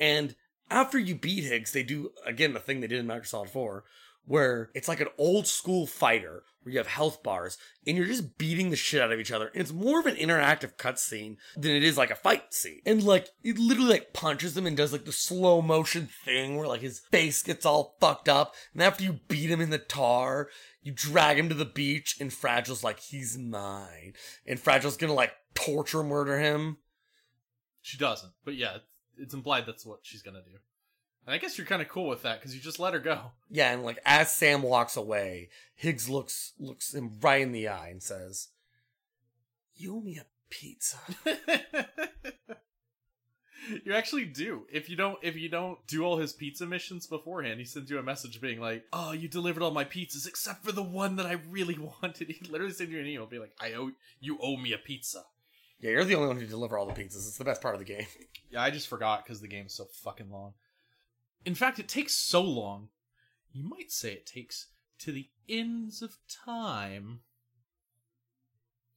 And after you beat Higgs, they do again the thing they did in Metal Gear Solid 4, where it's like an old school fighter where you have health bars and you're just beating the shit out of each other. And it's more of an interactive cutscene than it is like a fight scene. And like it literally like punches him and does like the slow motion thing where like his face gets all fucked up. And after you beat him in the tar, you drag him to the beach and Fragile's like, he's mine. And Fragile's gonna like torture murder him. She doesn't, but yeah, it's, implied that's what she's gonna do. And I guess you're kind of cool with that because you just let her go. Yeah, and like as Sam walks away, Higgs looks looks him right in the eye and says, "You owe me a pizza." you actually do. If you don't, if you don't do all his pizza missions beforehand, he sends you a message being like, "Oh, you delivered all my pizzas except for the one that I really wanted." He literally sends you an email being like, "I owe you owe me a pizza." Yeah, you're the only one who deliver all the pizzas. It's the best part of the game. Yeah, I just forgot because the game's so fucking long. In fact, it takes so long. You might say it takes to the ends of time.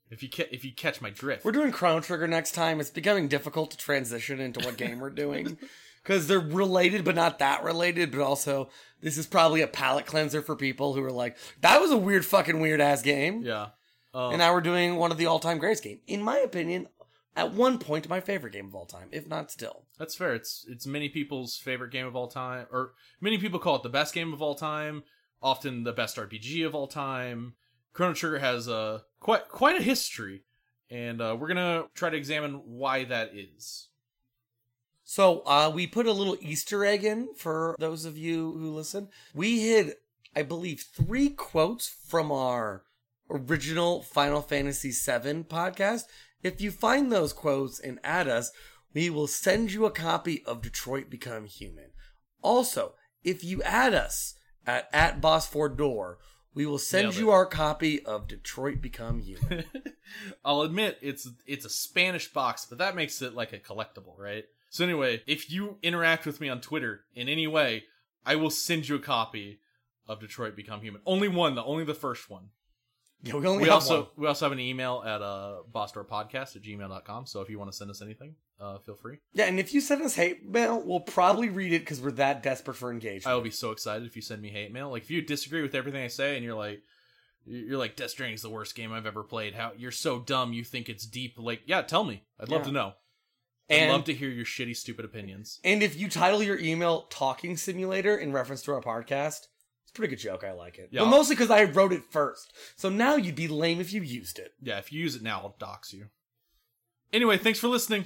If you ca- if you catch my drift. We're doing Chrono Trigger next time. It's becoming difficult to transition into what game we're doing because they're related, but not that related. But also, this is probably a palate cleanser for people who are like, "That was a weird, fucking weird ass game." yeah. Um, And now we're doing one of the all-time greatest game. In my opinion, at one point, my favorite game of all time, if not still. That's fair. It's it's many people's favorite game of all time, or many people call it the best game of all time. Often the best RPG of all time. Chrono Trigger has a quite quite a history, and uh, we're gonna try to examine why that is. So uh, we put a little Easter egg in for those of you who listen. We hid, I believe, three quotes from our original Final Fantasy VII podcast. If you find those quotes and add us, we will send you a copy of Detroit Become Human. Also, if you add us at, at Boss for Door, we will send you our copy of Detroit Become Human. I'll admit it's it's a Spanish box, but that makes it like a collectible, right? So anyway, if you interact with me on Twitter in any way, I will send you a copy of Detroit Become Human. Only one, the only the first one. Yeah, we only we have also one. we also have an email at uh bossdoorpodcast at gmail.com so if you want to send us anything uh feel free Yeah, and if you send us hate mail, we'll probably read it because we're that desperate for engagement. i will be so excited if you send me hate mail like if you disagree with everything i say and you're like you're like Death Stranding is the worst game I've ever played. How you're so dumb you think it's deep. Like, yeah, tell me. I'd love Yeah. to know. I'd And- love to hear your shitty, stupid opinions. And if you title your email "Talking Simulator" in reference to our podcast, it's a pretty good joke. I like it, Yeah. but mostly because I wrote it first. So now you'd be lame if you used it. Yeah, if you use it now, I'll dox you. Anyway, thanks for listening.